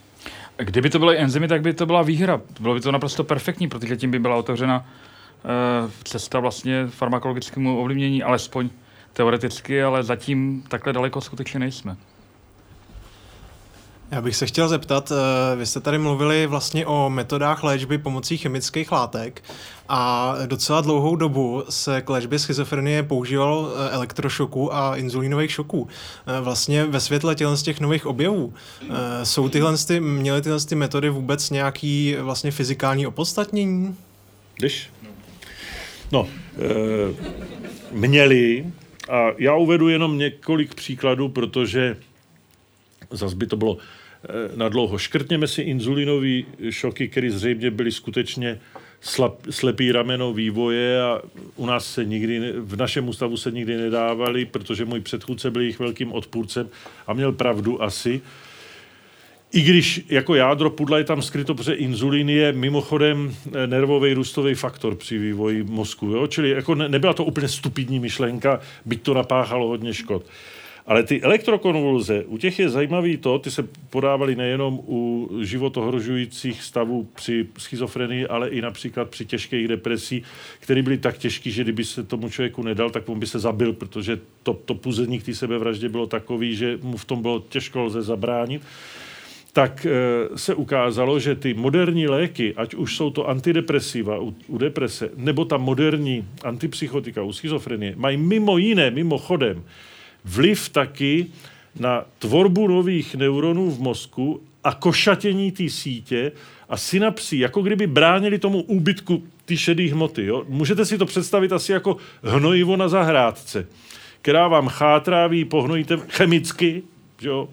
Kdyby to byly enzymy, tak by to byla výhra. Bylo by to naprosto perfektní, protože tím by byla otevřena uh, cesta vlastně farmakologickému ovlivnění, alespoň teoreticky, ale zatím takhle daleko skutečně nejsme. Já bych se chtěl zeptat, eh, vy jste tady mluvili vlastně o metodách léčby pomocí chemických látek a docela dlouhou dobu se k léčbě schizofrenie používal eh, elektrošoků a inzulínových šoků. Eh, vlastně ve světle těchto z těch nových objevů jsou tyhle, měly tyhle ty metody vůbec nějaký vlastně fyzikální opodstatnění? Když? No, e, měli a já uvedu jenom několik příkladů, protože zase by to bylo na dlouho. Škrtněme si inzulinové šoky, které zřejmě byly skutečně slab, slepý rameno vývoje a u nás se nikdy, v našem ústavu se nikdy nedávali, protože můj předchůdce byl jejich velkým odpůrcem a měl pravdu asi. I když jako jádro pudla je tam skryto, protože inzulin je mimochodem eh, nervový růstový faktor při vývoji mozku. Jo? Čili jako ne, nebyla to úplně stupidní myšlenka, byť to napáchalo hodně škod. Ale ty elektrokonvulze, u těch je zajímavý to, ty se podávaly nejenom u životohrožujících stavů při schizofrenii, ale i například při těžkých depresí, které byly tak těžké, že kdyby se tomu člověku nedal, tak on by se zabil, protože to, to puzení k té sebevraždě bylo takový, že mu v tom bylo těžko lze zabránit. Tak e, se ukázalo, že ty moderní léky, ať už jsou to antidepresiva u, u deprese, nebo ta moderní antipsychotika u schizofrenie, mají mimo jiné, mimochodem, vliv taky na tvorbu nových neuronů v mozku a košatění té sítě a synapsí, jako kdyby bránili tomu úbytku ty šedé hmoty. Jo? Můžete si to představit asi jako hnojivo na zahrádce, která vám chátrá, vy pohnojíte chemicky, jo?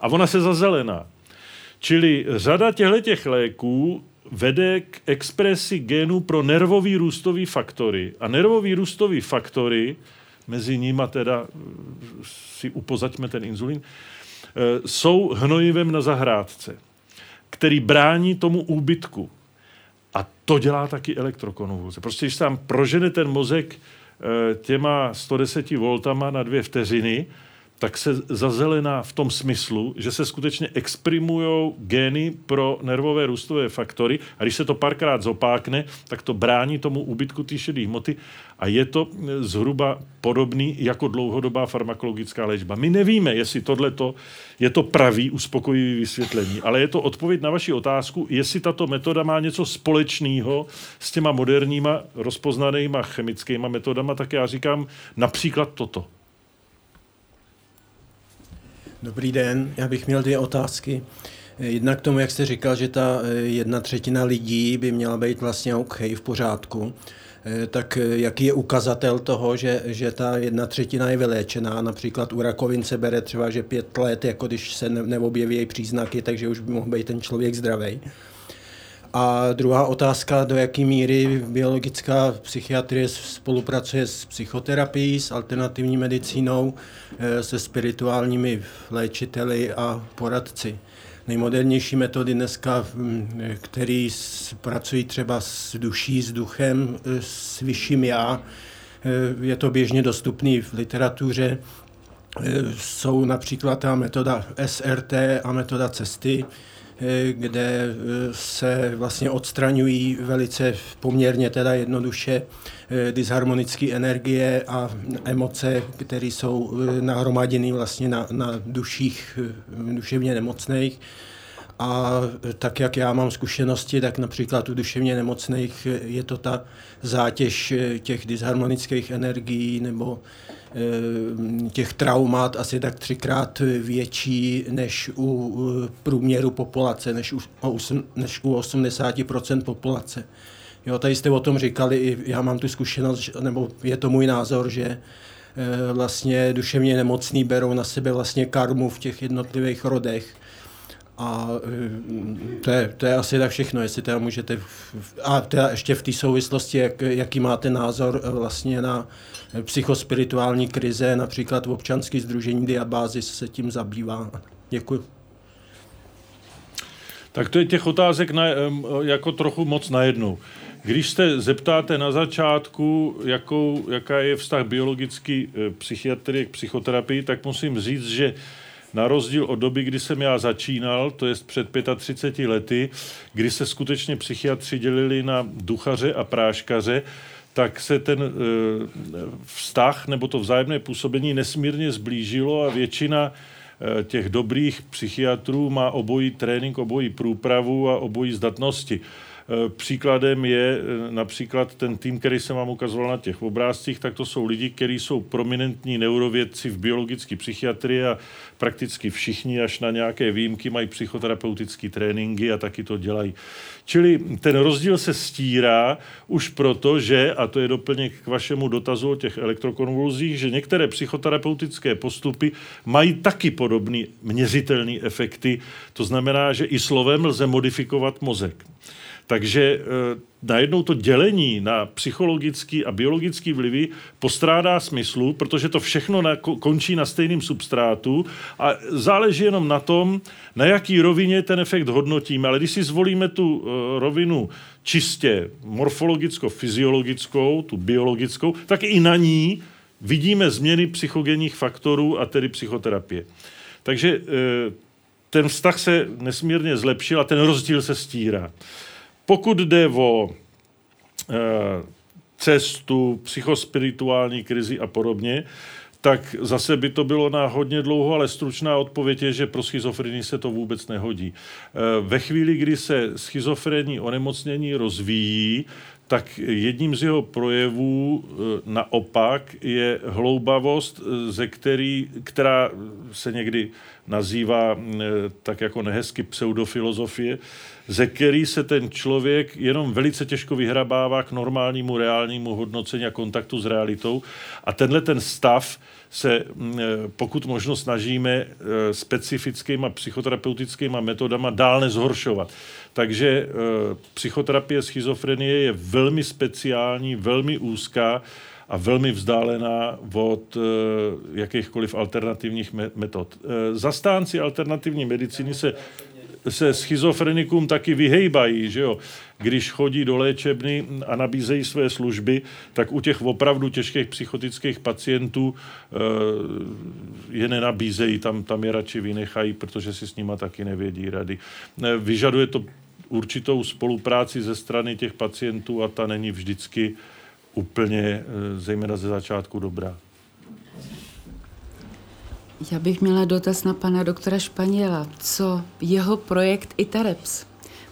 a ona se zazelená. Čili řada těchto léků vede k expresi genů pro nervový růstový faktory. A nervový růstový faktory mezi nimi teda eh, si upozaďme ten inzulín, eh, jsou hnojivem na zahrádce, který brání tomu úbytku. A to dělá taky elektrokonvulze. Prostě když tam prožene ten mozek eh, těma 110 voltama na dvě vteřiny, tak se zazelená v tom smyslu, že se skutečně exprimují gény pro nervové růstové faktory a když se to párkrát zopákne, tak to brání tomu úbytku té šedé hmoty a je to zhruba podobný jako dlouhodobá farmakologická léčba. My nevíme, jestli tohle je to pravý uspokojivý vysvětlení, ale je to odpověď na vaši otázku, jestli tato metoda má něco společného s těma moderníma rozpoznanýma chemickýma metodama, tak já říkám například toto. Dobrý den, já bych měl dvě otázky. Jedna k tomu, jak jste říkal, že ta eh, jedna třetina lidí by měla být vlastně OK, v pořádku. Eh, tak eh, jaký je ukazatel toho, že, že ta jedna třetina je vyléčená? Například u rakovin se bere třeba, že pět let, jako když se neobjeví příznaky, takže už by mohl být ten člověk zdravý. A druhá otázka, do jaké míry biologická psychiatrie spolupracuje s psychoterapií, s alternativní medicínou, eh, se spirituálními léčiteli a poradci nejmodernější metody dneska, mm, který pracují třeba s duší, s duchem, e, s vyšším já. E, je to běžně dostupný v literatuře. Jsou například ta metoda SRT a metoda cesty, kde se vlastně odstraňují velice poměrně teda jednoduše disharmonické energie a emoce, které jsou nahromaděny vlastně na, na duších duševně nemocných. A tak, jak já mám zkušenosti, tak například u duševně nemocných je to ta zátěž těch disharmonických energií nebo eh, těch traumat asi tak třikrát větší než u průměru populace, než u, než u 80% populace. Jo, tady jste o tom říkali, já mám tu zkušenost, nebo je to můj názor, že eh, vlastně duševně nemocní berou na sebe vlastně karmu v těch jednotlivých rodech a eh, to je, to je asi tak všechno, jestli teda můžete, a teda ještě v té souvislosti, jak, jaký máte názor eh, vlastně na psychospirituální krize, například v občanský združení Diabázis se tím zabývá. Děkuji. Tak to je těch otázek na, jako trochu moc najednou. Když se zeptáte na začátku, jakou, jaká je vztah biologický eh, psychiatrie k psychoterapii, tak musím říct, že na rozdíl od doby, kdy jsem já začínal, to je před 35 lety, kdy se skutečně psychiatři dělili na duchaře a práškaře, tak se ten e, vztah nebo to vzájemné působení nesmírně zblížilo a většina e, těch dobrých psychiatrů má obojí trénink, obojí průpravu a obojí zdatnosti. Eh, příkladem je eh, například ten tým, který jsem vám ukazoval na těch obrázcích, tak to jsou lidi, kteří jsou prominentní neurovědci v biologické psychiatrii a prakticky všichni až na nějaké výjimky mají psychoterapeutické tréninky a taky to dělají. Čili ten rozdíl se stírá už proto, že, a to je doplněk k vašemu dotazu o těch elektrokonvulzích, že některé psychoterapeutické postupy mají taky podobné měřitelné efekty. To znamená, že i slovem lze modifikovat mozek. Takže e, najednou to dělení na psychologický a biologický vlivy postrádá smyslu, protože to všechno na, končí na stejném substrátu a záleží jenom na tom, na jaký rovině ten efekt hodnotíme. Ale když si zvolíme tu e, rovinu čistě morfologicko-fyziologickou, tu biologickou, tak i na ní vidíme změny psychogenních faktorů a tedy psychoterapie. Takže e, ten vztah se nesmírně zlepšil a ten rozdíl se stírá. Pokud jde o e, cestu, psychospirituální krizi a podobně, tak zase by to bylo na hodně dlouho, ale stručná odpověď je, že pro schizofrenii se to vůbec nehodí. E, ve chvíli, kdy se schizofrenní onemocnění rozvíjí, tak jedním z jeho projevů e, naopak je hloubavost, ze který, která se někdy nazývá tak jako nehezky pseudofilozofie, ze který se ten člověk jenom velice těžko vyhrabává k normálnímu reálnímu hodnocení a kontaktu s realitou. A tenhle ten stav se, mm, e, pokud možno snažíme e, specifickýma psychoterapeutickýma metodama dál nezhoršovat. Takže e, psychoterapie schizofrenie je velmi speciální, velmi úzká a velmi vzdálená od jakýchkoliv alternativních metod. Zastánci alternativní medicíny se se schizofrenikům taky vyhejbají, že jo. Když chodí do léčebny a nabízejí své služby, tak u těch opravdu těžkých psychotických pacientů eh, je nenabízejí, tam, tam je radši vynechají, protože si s nima taky nevědí rady. Eh, vyžaduje to určitou spolupráci ze strany těch pacientů a ta není vždycky úplně, eh, zejména ze začátku, dobrá. Já bych měla dotaz na pana doktora Španěla. Co jeho projekt ITAREPS?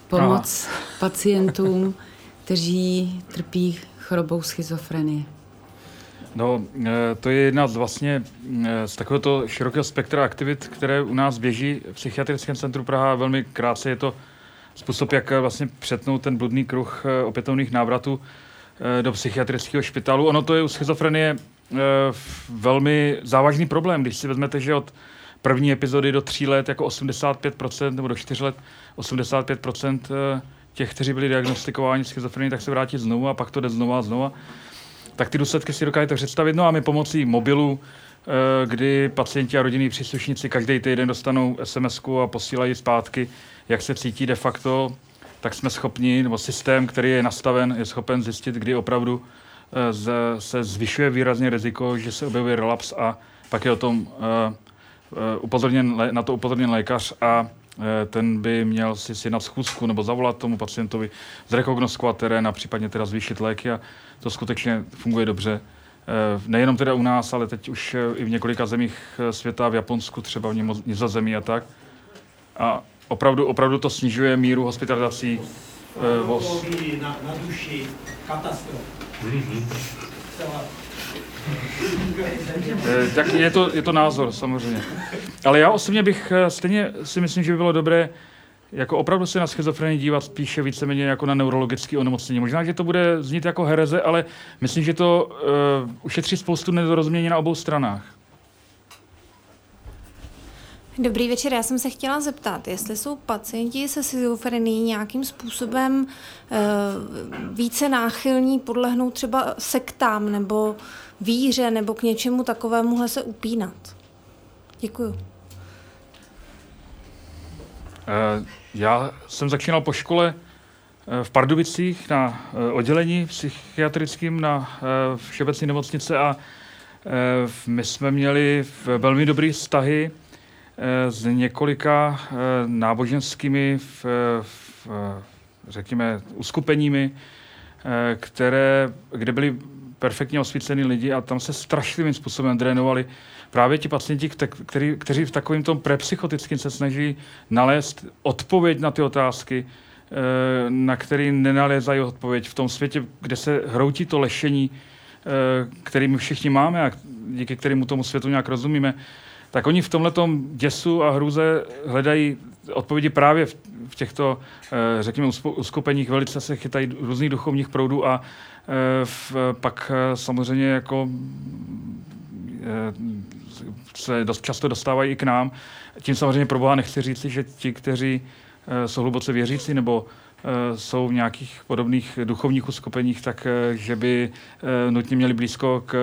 Pomoc Aha. pacientům, kteří trpí chorobou schizofrenie. No, e, to je jedna z vlastně e, z takového širokého spektra aktivit, které u nás běží v Psychiatrickém centru Praha. Velmi krásně je to způsob, jak vlastně přetnout ten bludný kruh opětovných návratů. do psychiatrického špitalu. Ono to je u schizofrenie velmi závažný problém, když si vezmete, že od první epizody do tří let jako 85% nebo do čtyř let 85% těch, kteří byli diagnostikováni schizofrenii, tak se vrátí znovu a pak to jde znovu a znovu. Tak ty důsledky si dokážete představit. No a my pomocí mobilu, eh, kdy pacienti a rodinní příslušníci každý týden dostanou sms a posílají zpátky, jak se cítí de facto, tak jsme schopni, nebo systém, který je nastaven, je schopen zjistit, kdy opravdu eh, se zvyšuje výrazně riziko, že se objevuje relaps a pak je o tom eh, upozorněn, na to upozorněn lékař a Eh, ten by měl si si na schůzku nebo zavolat tomu pacientovi, zrekognoskovat terén a případně teda zvýšit léky a to skutečně funguje dobře. Eh, nejenom teda u nás, ale teď už eh, i v několika zemích světa, v Japonsku, třeba v Nizozemí a tak. A opravdu, opravdu to snižuje míru hospitalizací. VOS. Na, na duši katastrof. Eh, tak je to, je to názor, samozřejmě. Ale já osobně bych eh, stejně si myslím, že by bylo dobré jako opravdu se na schizofrenii dívat spíše víceméně jako na neurologické onemocnění. Možná, že to bude znít jako hereze, ale myslím, že to uh, ušetří spoustu nedorozumění na obou stranách. Dobrý večer, já jsem se chtěla zeptat, jestli jsou pacienti se schizofrenií nějakým způsobem uh, více náchylní podlehnout třeba sektám nebo víře nebo k něčemu takovému se upínat. Děkuju. Uh, já jsem začínal po škole v Pardubicích na oddělení psychiatrickým na Všeobecné nemocnice a my jsme měli velmi dobré vztahy Eh, s několika eh, náboženskými, v, v, řekněme, uskupeními, eh, které, kde byli perfektně osvícení lidi a tam se strašlivým způsobem drénovali právě ti pacienti, který, kteří v takovém tom prepsychotickém se snaží nalézt odpověď na ty otázky, na který nenalézají odpověď v tom světě, kde se hroutí to lešení, který my všichni máme a díky kterému tomu světu nějak rozumíme, tak oni v tomhle děsu a hruze hledají odpovědi právě v, v těchto, eh, řekněme, uskupeních. Velice se chytají různých duchovních proudů a eh, v, pak eh, samozřejmě jako se dost často dostávají i k nám. Tím samozřejmě pro Boha nechci říct, že ti, kteří jsou hluboce věřící nebo jsou v nějakých podobných duchovních uskupeních, tak že by nutně měli blízko k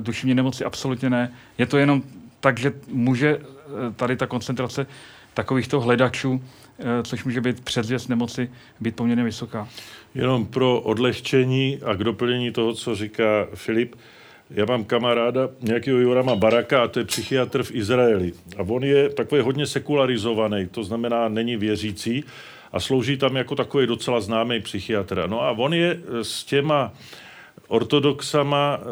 duševní nemoci, absolutně ne. Je to jenom takže může eh, tady ta koncentrace takovýchto hledačů, eh, což může být předzvěst nemoci, být poměrně vysoká. Jenom pro odlehčení a k doplnění toho, co říká Filip, já mám kamaráda nějakého Jorama Baraka a to je psychiatr v Izraeli. A on je takový hodně sekularizovaný, to znamená není věřící a slouží tam jako takový docela známý psychiatr. No a on je s těma ortodoxama eh,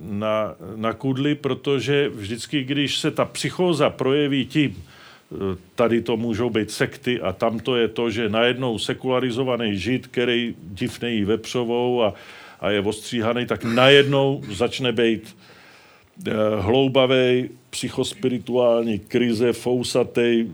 na, na kudli, protože vždycky, když se ta psychóza projeví tím, eh, tady to můžou být sekty a tam to je to, že najednou sekularizovaný žid, který div nejí vepřovou a, a je ostříhaný, tak najednou začne být eh, hloubavý, psychospirituální krize, fousatej,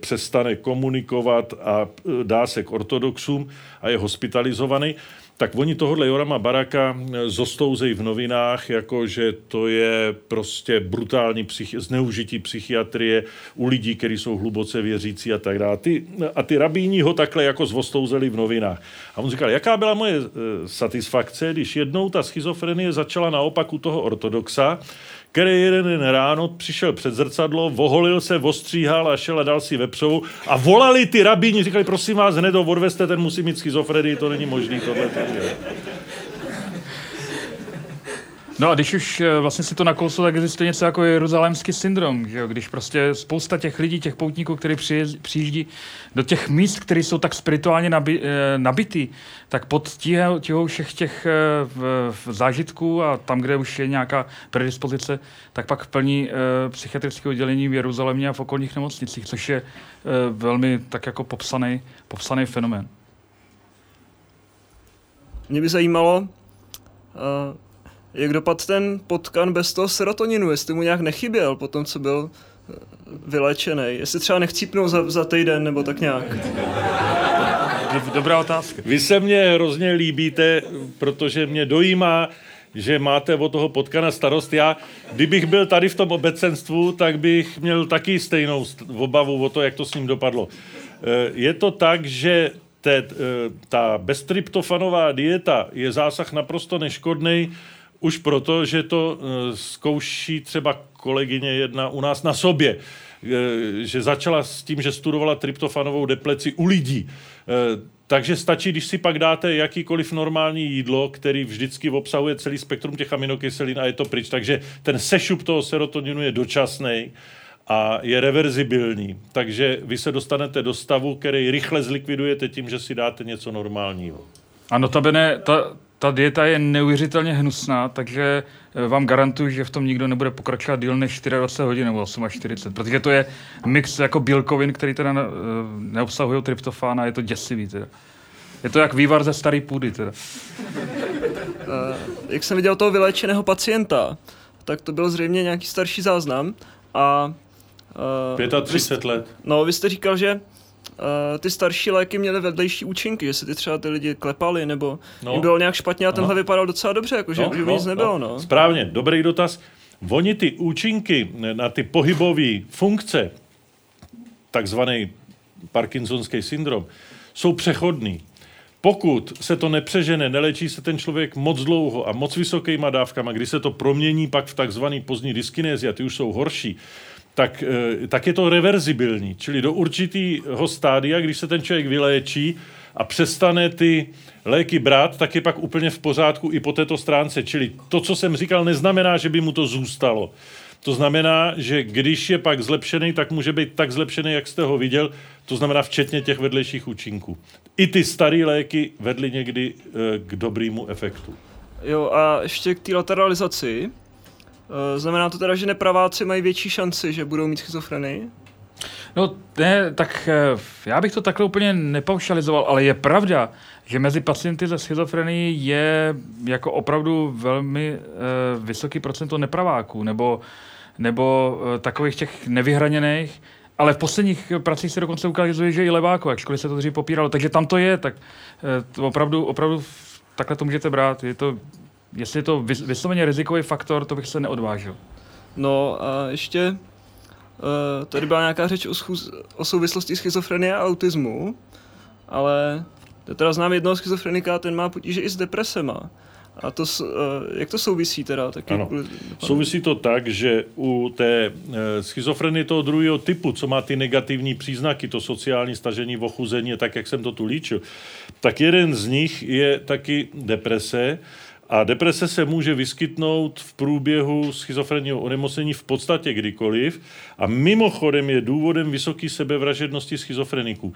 přestane komunikovat a dá se k ortodoxům a je hospitalizovaný tak oni tohohle Jorama Baraka eh, zostouzejí v novinách, jako že to je prostě brutální psychi- zneužití psychiatrie u lidí, kteří jsou hluboce věřící a tak dále. Ty, a ty rabíni ho takhle jako zvostouzeli v novinách. A on říkal, jaká byla moje e, satisfakce, když jednou ta schizofrenie začala naopak u toho ortodoxa, který jeden den ráno přišel před zrcadlo, voholil se, ostříhal a šel a dal si vepřovou a volali ty rabíni, říkali, prosím vás, hned ho odveste, ten musí mít schizofrenii, to není možný, tohle. No a když už eh, vlastně si to nakousl, tak existuje něco jako jeruzalémský syndrom, že jo? když prostě spousta těch lidí, těch poutníků, kteří přijíždí do těch míst, které jsou tak spirituálně nabi, eh, nabitý, tak pod tíhou všech těch eh, zážitků a tam, kde už je nějaká predispozice, tak pak plní psychiatrické oddělení v Jeruzalémě a v okolních nemocnicích, což je velmi tak jako popsaný, popsaný fenomén. Mě by zajímalo, jak dopad ten potkan bez toho serotoninu, jestli mu nějak nechyběl po tom, co byl eh, vylečený, jestli třeba nechcípnul za, za týden nebo tak nějak. Dobrá otázka. Vy se mně hrozně líbíte, protože mě dojímá, že máte o toho potkana starost. Já, kdybych byl tady v tom obecenstvu, tak bych měl taky stejnou obavu o to, jak to s ním dopadlo. Eh, je to tak, že te, eh, ta beztryptofanová dieta je zásah naprosto neškodný, už proto, že to eh, zkouší třeba kolegyně jedna u nás na sobě, že začala s tím, že studovala tryptofanovou depleci u lidí. Takže stačí, když si pak dáte jakýkoliv normální jídlo, který vždycky obsahuje celý spektrum těch aminokyselin a je to pryč. Takže ten sešup toho serotoninu je dočasný a je reverzibilní. Takže vy se dostanete do stavu, který rychle zlikvidujete tím, že si dáte něco normálního. A notabene, ta, ta dieta je neuvěřitelně hnusná, takže eh, vám garantuji, že v tom nikdo nebude pokračovat díl než 24 hodin nebo 48, protože to je mix jako bílkovin, který teda eh, neobsahují tryptofán a je to děsivý. Teda. Je to jak vývar ze staré půdy. Teda. Uh, jak jsem viděl toho vyléčeného pacienta, tak to byl zřejmě nějaký starší záznam a Uh, 35 let. No, vy jste říkal, že uh, ty starší léky měly vedlejší účinky, že se ty třeba ty lidi klepali, nebo no. jim bylo nějak špatně a tenhle vypadal docela dobře, jako že, no, že no, nic nebylo. No. No. Správně, dobrý dotaz. Oni ty účinky na ty pohybové funkce, takzvaný Parkinsonský syndrom, jsou přechodný. Pokud se to nepřežene, nelečí se ten člověk moc dlouho a moc vysokýma dávkama, kdy se to promění pak v takzvaný pozdní dyskinézi a ty už jsou horší, tak, eh, tak je to reverzibilní. Čili do určitého stádia, když se ten člověk vyléčí a přestane ty léky brát, tak je pak úplně v pořádku i po této stránce. Čili to, co jsem říkal, neznamená, že by mu to zůstalo. To znamená, že když je pak zlepšený, tak může být tak zlepšený, jak jste ho viděl, to znamená včetně těch vedlejších účinků. I ty staré léky vedly někdy e, k dobrému efektu. Jo, a ještě k té lateralizaci. Eh, znamená to teda, že nepraváci mají větší šanci, že budou mít schizofrenii? No ne, tak eh, já bych to takhle úplně nepaušalizoval, ale je pravda, že mezi pacienty ze schizofrenií je jako opravdu velmi uh, vysoký procento nepraváků, nebo, nebo uh, takových těch nevyhraněných, ale v posledních pracích se dokonce ukazuje, že i leváko, ačkoliv se to dřív popíralo. Takže tam to je, tak uh, opravdu, opravdu takhle to můžete brát. Je to jestli je to vysloveně rizikový faktor, to bych se neodvážil. No a ještě uh, tady byla nějaká řeč o, schůz, o souvislosti schizofrenie a autismu, ale teda znám jednoho schizofrenika, ten má potíže i s depresema. A to, uh, jak to souvisí teda? Taky ano. Souvisí to tak, že u té uh, schizofrenie toho druhého typu, co má ty negativní příznaky, to sociální stažení, ochuzení, tak jak jsem to tu líčil, tak jeden z nich je taky deprese, a deprese se může vyskytnout v průběhu schizofrenního onemocnění v podstatě kdykoliv a mimochodem je důvodem vysoké sebevražednosti schizofreniků.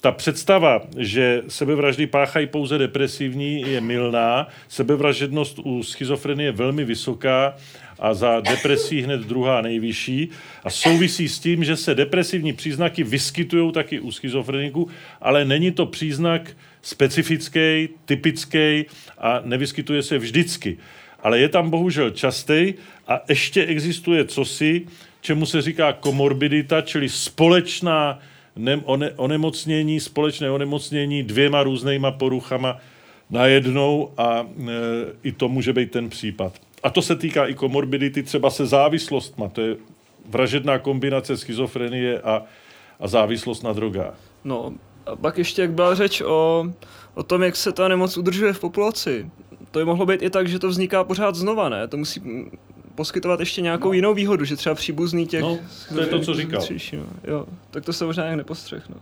Ta představa, že sebevraždy páchají pouze depresivní, je milná. Sebevražednost u schizofrenie je velmi vysoká a za depresí hned druhá nejvyšší. A souvisí s tím, že se depresivní příznaky vyskytují taky u schizofreniků, ale není to příznak specifický, typický a nevyskytuje se vždycky. Ale je tam bohužel častý a ještě existuje cosi, čemu se říká komorbidita, čili společná ne- one- onemocnění, společné onemocnění dvěma různýma poruchama najednou a e, i to může být ten případ. A to se týká i komorbidity třeba se závislostma. To je vražedná kombinace schizofrenie a, a závislost na drogách. No, a pak ještě, jak byla řeč o, o tom, jak se ta nemoc udržuje v populaci. To by mohlo být i tak, že to vzniká pořád znova, ne? To musí poskytovat ještě nějakou no. jinou výhodu, že třeba příbuzný těch... No, to je to, co říkal. No. Jo, tak to se možná nějak nepostřeh, no.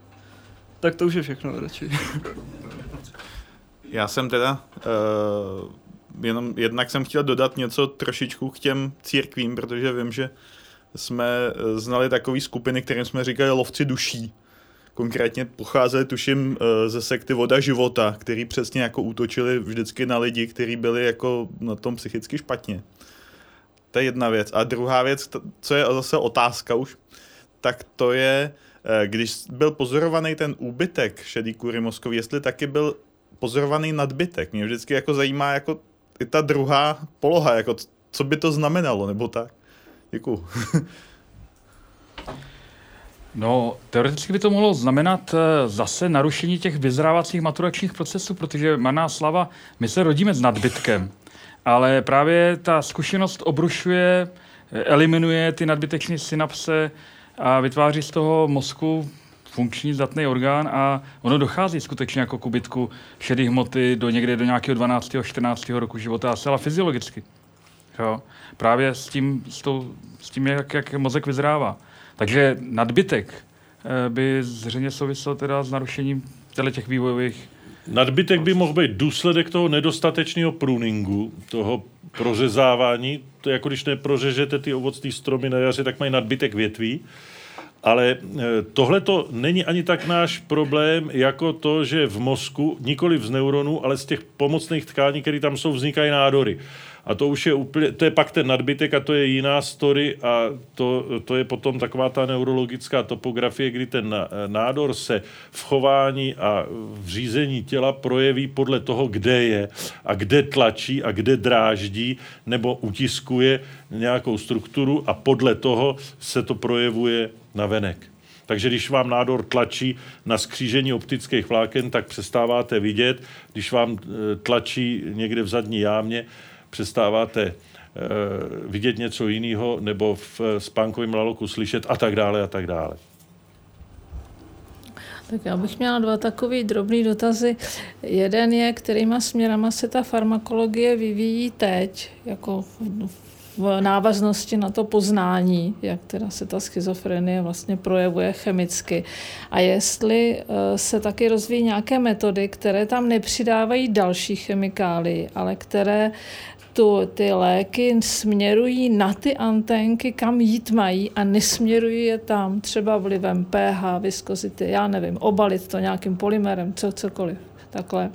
Tak to už je všechno radši. Já jsem teda uh, jenom jednak jsem chtěl dodat něco trošičku k těm církvím, protože vím, že jsme eh, znali takové skupiny, kterým jsme říkali lovci duší. Konkrétně pocházeli, tuším, eh, ze sekty Voda života, který přesně jako útočili vždycky na lidi, kteří byli jako na tom psychicky špatně. To je jedna věc. A druhá věc, co je zase otázka už, tak to je, eh, když byl pozorovaný ten úbytek šedý kůry mozkový, jestli taky byl pozorovaný nadbytek. Mě vždycky jako zajímá jako i ta druhá poloha, jako co by to znamenalo, nebo tak. Děkuju. No, teoreticky by to mohlo znamenat eh, zase narušení těch vyzrávacích maturačních procesů, protože maná slava, my se rodíme s nadbytkem, ale právě ta zkušenost obrušuje, eh, eliminuje ty nadbytečné synapse a vytváří z toho mozku funkční zdatný orgán a ono dochází skutečně jako kubytku šedé hmoty do někde do nějakého 12. 14. roku života, a fyziologicky. Jo? Právě s tím, s, tou, s tím jak, jak mozek vyzrává. Takže nadbytek eh, by zřejmě souvisel teda s narušením těch vývojových Nadbytek by mohl být důsledek toho nedostatečného pruningu, toho prořezávání. To je jako když neprořežete ty ovocné stromy na jaře, tak mají nadbytek větví. Ale eh, tohle to není ani tak náš problém, jako to, že v mozku, nikoli z neuronů, ale z těch pomocných tkání, které tam jsou, vznikají nádory. A to už je úplně, to je pak ten nadbytek a to je jiná story a to, to je potom taková ta neurologická topografie, kdy ten nádor se v chování a v řízení těla projeví podle toho, kde je a kde tlačí a kde dráždí nebo utiskuje nějakou strukturu a podle toho se to projevuje na venek. Takže když vám nádor tlačí na skřížení optických vláken, tak přestáváte vidět. Když vám e, tlačí někde v zadní jámě, přestáváte eh, vidět něco jiného nebo v eh, spánkovém laloku slyšet a tak dále a tak dále. Tak já bych měla dva takové drobné dotazy. Jeden je, kterýma směrama se ta farmakologie vyvíjí teď, jako v návaznosti na to poznání, jak teda se ta schizofrenie vlastně projevuje chemicky. A jestli eh, se taky rozvíjí nějaké metody, které tam nepřidávají další chemikály, ale které tu, ty léky směrují na ty anténky, kam jít mají a nesměrují je tam třeba vlivem pH, viskozity, já nevím, obalit to nějakým polymerem, co, cokoliv. Takhle.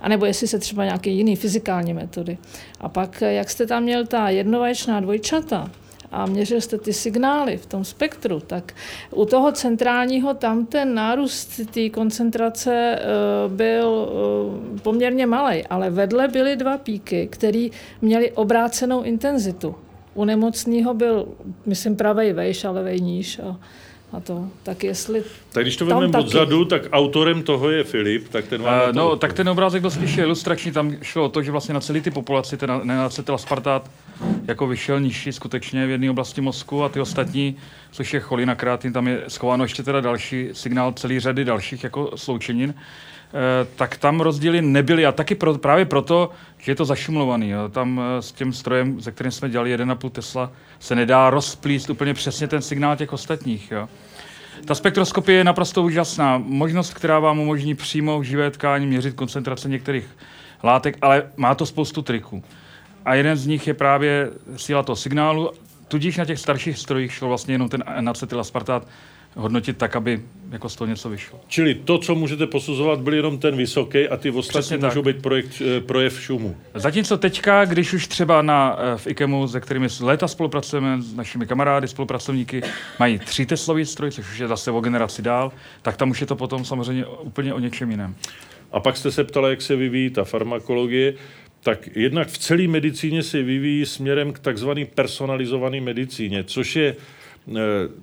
A nebo jestli se třeba nějaké jiné fyzikální metody. A pak, jak jste tam měl ta jednovaječná dvojčata, a měřil jste ty signály v tom spektru, tak u toho centrálního tam ten nárůst té koncentrace eh, byl eh, poměrně malý, ale vedle byly dva píky, které měly obrácenou intenzitu. U nemocného byl, myslím, pravej vejš, ale vej níž. A a to. Tak jestli... Tak když to vezmeme odzadu, tak autorem toho je Filip, tak ten vám uh, No, to... tak ten obrázek byl spíš ilustrační, tam šlo o to, že vlastně na celý ty populaci ten nenacetyl aspartát jako vyšel nižší skutečně v jedné oblasti mozku a ty ostatní, což je cholina kreatin, tam je schováno ještě teda další signál celý řady dalších jako sloučenin, tak tam rozdíly nebyly a taky pro, právě proto, že je to zašumlovaný. Jo. Tam eh, s tím strojem, ze kterým jsme dělali 1,5 Tesla, se nedá rozplíst úplně přesně ten signál těch ostatních. Jo. Ta spektroskopie je naprosto úžasná. Možnost, která vám umožní přímo v živé tkání měřit koncentrace některých látek, ale má to spoustu triků. A jeden z nich je právě síla toho signálu. Tudíž na těch starších strojích šel vlastně jenom ten acetylaspartát hodnotit tak, aby jako z toho něco vyšlo. Čili to, co můžete posuzovat, byl jenom ten vysoký a ty ostatní můžou být projekt, eh, projev šumu. Zatímco teďka, když už třeba na, eh, v IKEMu, se kterými léta spolupracujeme s našimi kamarády, spolupracovníky, mají tři teslový stroj, což už je zase o generaci dál, tak tam už je to potom samozřejmě úplně o něčem jiném. A pak jste se ptala, jak se vyvíjí ta farmakologie tak jednak v celé medicíně se vyvíjí směrem k takzvané personalizované medicíně, což je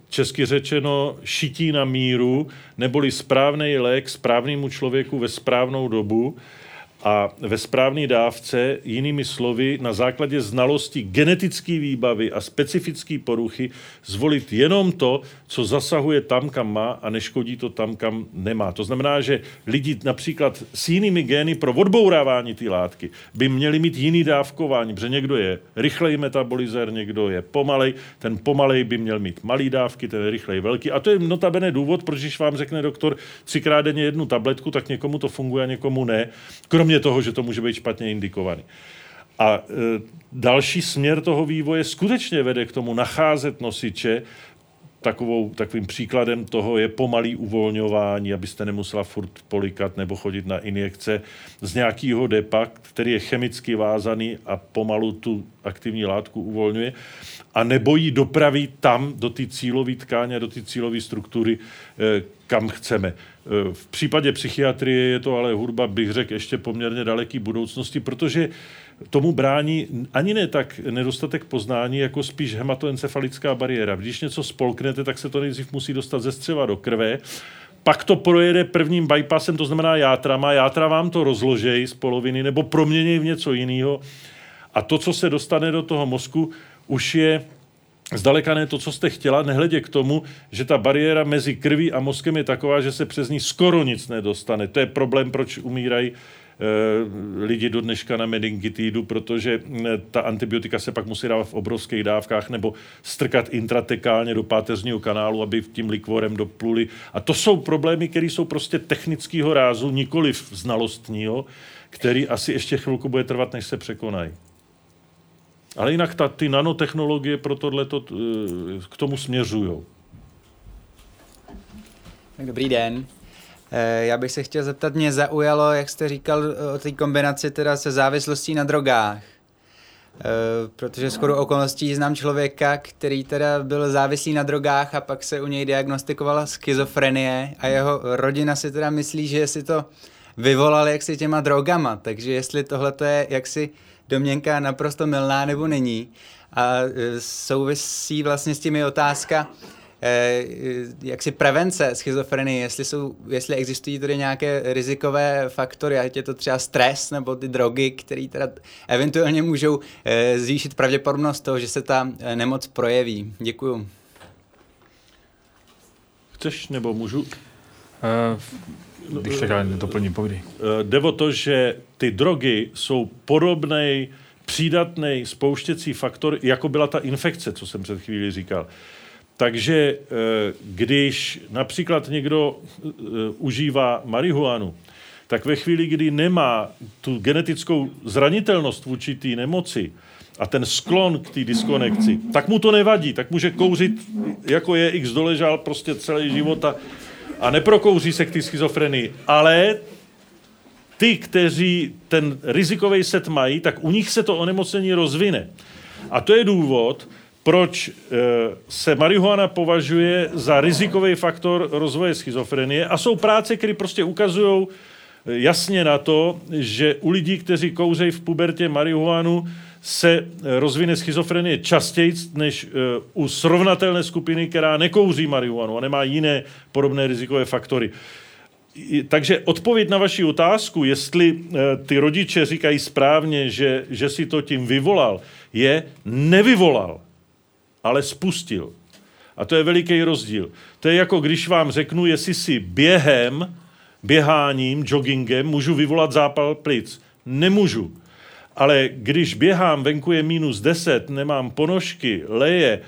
česky řečeno šití na míru, neboli správný lék správnému člověku ve správnou dobu a ve správné dávce, jinými slovy, na základě znalosti genetické výbavy a specifické poruchy zvolit jenom to, co zasahuje tam, kam má a neškodí to tam, kam nemá. To znamená, že lidi například s jinými gény pro odbourávání té látky by měli mít jiný dávkování, protože někdo je rychlej metabolizer, někdo je pomalej, ten pomalej by měl mít malý dávky, ten rychlej velký. A to je notabene důvod, proč když vám řekne doktor třikrát denně jednu tabletku, tak někomu to funguje a někomu ne. Krom kromě toho, že to může být špatně indikovaný. A e, další směr toho vývoje skutečně vede k tomu nacházet nosiče, Takovou, takovým příkladem toho je pomalý uvolňování, abyste nemusela furt polikat nebo chodit na injekce z nějakého depa, který je chemicky vázaný a pomalu tu aktivní látku uvolňuje a nebo ji dopraví tam do té cílové tkáně, do té cílové struktury, eh, kam chceme. Eh, v případě psychiatrie je to ale hudba, bych řekl, ještě poměrně daleký budoucnosti, protože tomu brání ani ne tak nedostatek poznání, jako spíš hematoencefalická bariéra. Když něco spolknete, tak se to nejdřív musí dostat ze střeva do krve, pak to projede prvním bypassem, to znamená játrama, játra vám to rozložejí z poloviny nebo promění v něco jiného. A to, co se dostane do toho mozku, už je zdaleka ne to, co jste chtěla, nehledě k tomu, že ta bariéra mezi krví a mozkem je taková, že se přes ní skoro nic nedostane. To je problém, proč umírají Eh, lidi do dneška na meningitidu, protože mm, ta antibiotika se pak musí dávat v obrovských dávkách nebo strkat intratekálně do páteřního kanálu, aby tím likvorem dopluli. A to jsou problémy, které jsou prostě technického rázu, nikoli znalostního, který asi ještě chvilku bude trvat, než se překonají. Ale jinak ta, ty nanotechnologie pro tohle eh, k tomu směřují. Dobrý den. Eh, já bych se chtěl zeptat, mě zaujalo, jak jste říkal o té kombinaci teda se závislostí na drogách. Eh, protože skoro okolností znám člověka, který teda byl závislý na drogách a pak se u něj diagnostikovala schizofrenie a jeho rodina si teda myslí, že si to vyvolal jaksi těma drogama, takže jestli tohle je jaksi domněnka naprosto milná nebo není. A eh, souvisí vlastně s těmi otázka, Eh, jaksi prevence schizofrenie, jestli, jsou, jestli existují tady nějaké rizikové faktory, ať je to třeba stres nebo ty drogy, které teda eventuálně můžou eh, zvýšit pravděpodobnost toho, že se ta nemoc projeví. Děkuju. Chceš nebo můžu? Uh, když tak doplním, povídej. Jde o to, že ty drogy jsou podobný přídatný spouštěcí faktor, jako byla ta infekce, co jsem před chvíli říkal. Takže eh, když například někdo eh, užívá marihuanu, tak ve chvíli, kdy nemá tu genetickou zranitelnost vůči té nemoci a ten sklon k té diskonekci, tak mu to nevadí, tak může kouřit, jako je X doležal prostě celý život a, a neprokouří se k té schizofrenii. Ale ty, kteří ten rizikový set mají, tak u nich se to onemocnění rozvine. A to je důvod, proč eh, se marihuana považuje za rizikový faktor rozvoje schizofrenie a jsou práce, které prostě ukazují eh, jasně na to, že u lidí, kteří kouřejí v pubertě marihuanu, se eh, rozvine schizofrenie častěji než u srovnatelné skupiny, která nekouří marihuanu a nemá jiné podobné rizikové faktory. Takže odpověď na vaši otázku, jestli ty rodiče říkají správně, že, že si to tím vyvolal, je nevyvolal ale spustil. A to je veliký rozdíl. To je jako když vám řeknu, jestli si během, běháním, joggingem můžu vyvolat zápal plic. Nemůžu. Ale když běhám, venku je minus 10, nemám ponožky, leje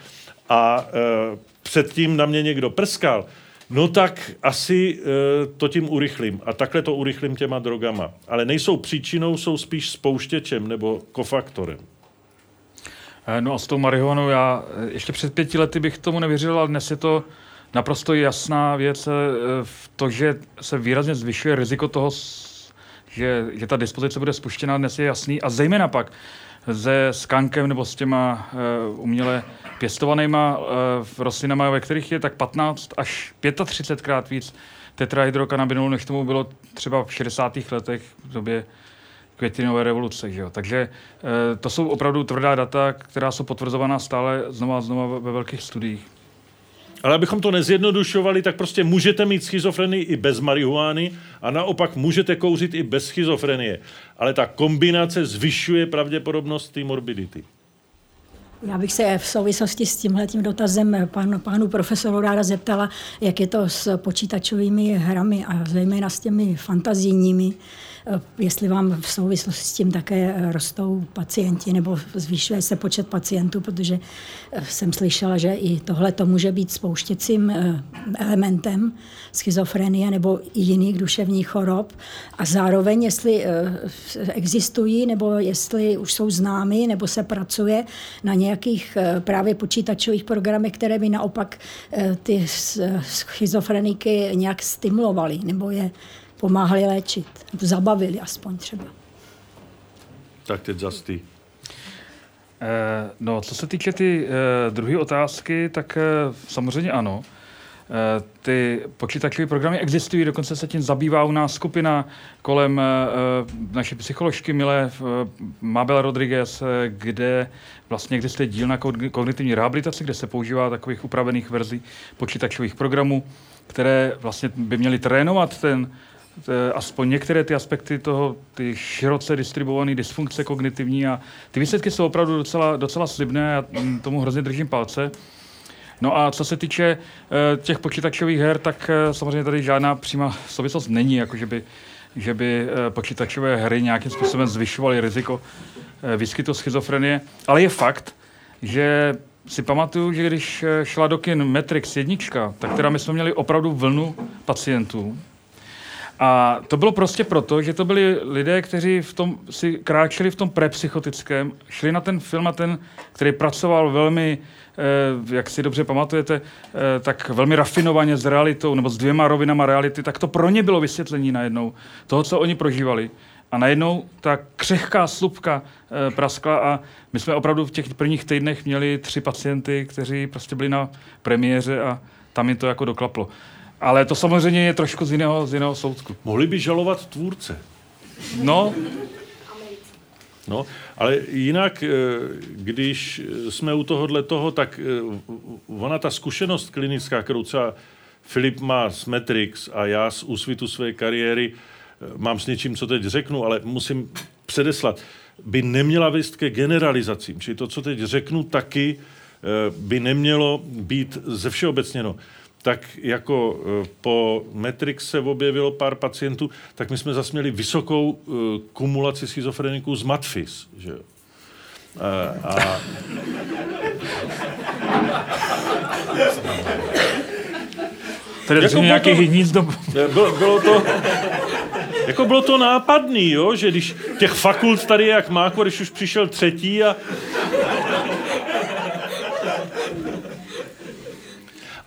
a e, předtím na mě někdo prskal, no tak asi e, to tím urychlím. A takhle to urychlím těma drogama. Ale nejsou příčinou, jsou spíš spouštěčem nebo kofaktorem. Eh, no a s tou marihuanou já eh, ještě před pěti lety bych tomu nevěřil, ale dnes je to naprosto jasná věc v to, že se výrazně zvyšuje riziko toho, že, že ta dispozice bude spuštěna, dnes je jasný. A zejména pak se skankem nebo s těma uh, uměle pěstovanýma uh, rostlinama, ve kterých je tak 15 až 35 krát víc tetrahydrokanabinolu, než tomu bylo třeba v 60. letech v době květinové revoluce. Že jo? Takže e, to jsou opravdu tvrdá data, která jsou potvrzovaná stále znova a znova ve velkých studiích. Ale abychom to nezjednodušovali, tak prostě můžete mít schizofrenii i bez marihuány a naopak můžete kouřit i bez schizofrenie. Ale ta kombinace zvyšuje pravděpodobnost té morbidity. Já bych se v souvislosti s tímhletím dotazem pán, pánu profesoru ráda zeptala, jak je to s počítačovými hrami a zejména s těmi fantazijními. Eh, jestli vám v souvislosti s tím také eh, rostou pacienti nebo zvýšuje se počet pacientů, protože eh, jsem slyšela, že i tohle to může být spouštěcím elementem schizofrenie nebo i jiných duševních chorob. A zároveň, jestli existují nebo jestli už jsou známy nebo se pracuje na nějakých právě počítačových programech, které by naopak ty schizofreniky nějak stimulovaly nebo je pomáhali léčit, nebo zabavili aspoň třeba. Tak teď zas ty. Eh, no, co se týče ty eh, druhé otázky, tak eh, samozřejmě ano. Eh, ty počítačové programy existují, dokonce se tím zabývá u nás skupina kolem eh, naší psycholožky Milé Mabel Rodriguez, kde vlastně existuje díl na kogni- kognitivní rehabilitaci, kde se používá takových upravených verzí počítačových programů, které vlastně by měly trénovat ten, aspoň některé ty aspekty toho, ty široce distribuované dysfunkce kognitivní a ty výsledky jsou opravdu docela, docela slibné a mm, tomu hrozně držím palce. No a co se týče eh, těch počítačových her, tak eh, samozřejmě tady žádná přímá souvislost není, jako že by, že by eh, počítačové hry nějakým způsobem zvyšovaly riziko eh, výskytu schizofrenie. Ale je fakt, že si pamatuju, že když eh, šla do kin Matrix jednička, tak teda my jsme měli opravdu vlnu pacientů. A to bylo prostě proto, že to byli lidé, kteří v tom si kráčeli v tom prepsychotickém, šli na ten film a ten, který pracoval velmi, eh, jak si dobře pamatujete, eh, tak velmi rafinovaně s realitou, nebo s dvěma rovinama reality, tak to pro ně bylo vysvětlení najednou toho, co oni prožívali. A najednou ta křehká slupka e, praskla a my jsme opravdu v těch prvních týdnech měli tři pacienty, kteří prostě byli na premiéře a tam jim to jako doklaplo. Ale to samozřejmě je trošku z jiného, z jiného soudku. Mohli by žalovat tvůrce. No, No, ale jinak, eh, když jsme u tohohle toho, tak eh, ona ta zkušenost klinická, kterou třeba Filip má s Matrix a já z úsvitu své kariéry eh, mám s něčím, co teď řeknu, ale musím předeslat, by neměla vést ke generalizacím. Čili to, co teď řeknu, taky by nemělo být ze všeobecněno tak jako eh, po Matrix se objevilo pár pacientů, tak my jsme zase měli vysokou uh, kumulaci schizofreniků z Matfis. Že? jo. Uh, a... Tady jako nějaký hnízdo. Bylo, bylo to... Jako bylo to nápadný, jo? že když těch fakult tady je jak máko, když už přišel třetí a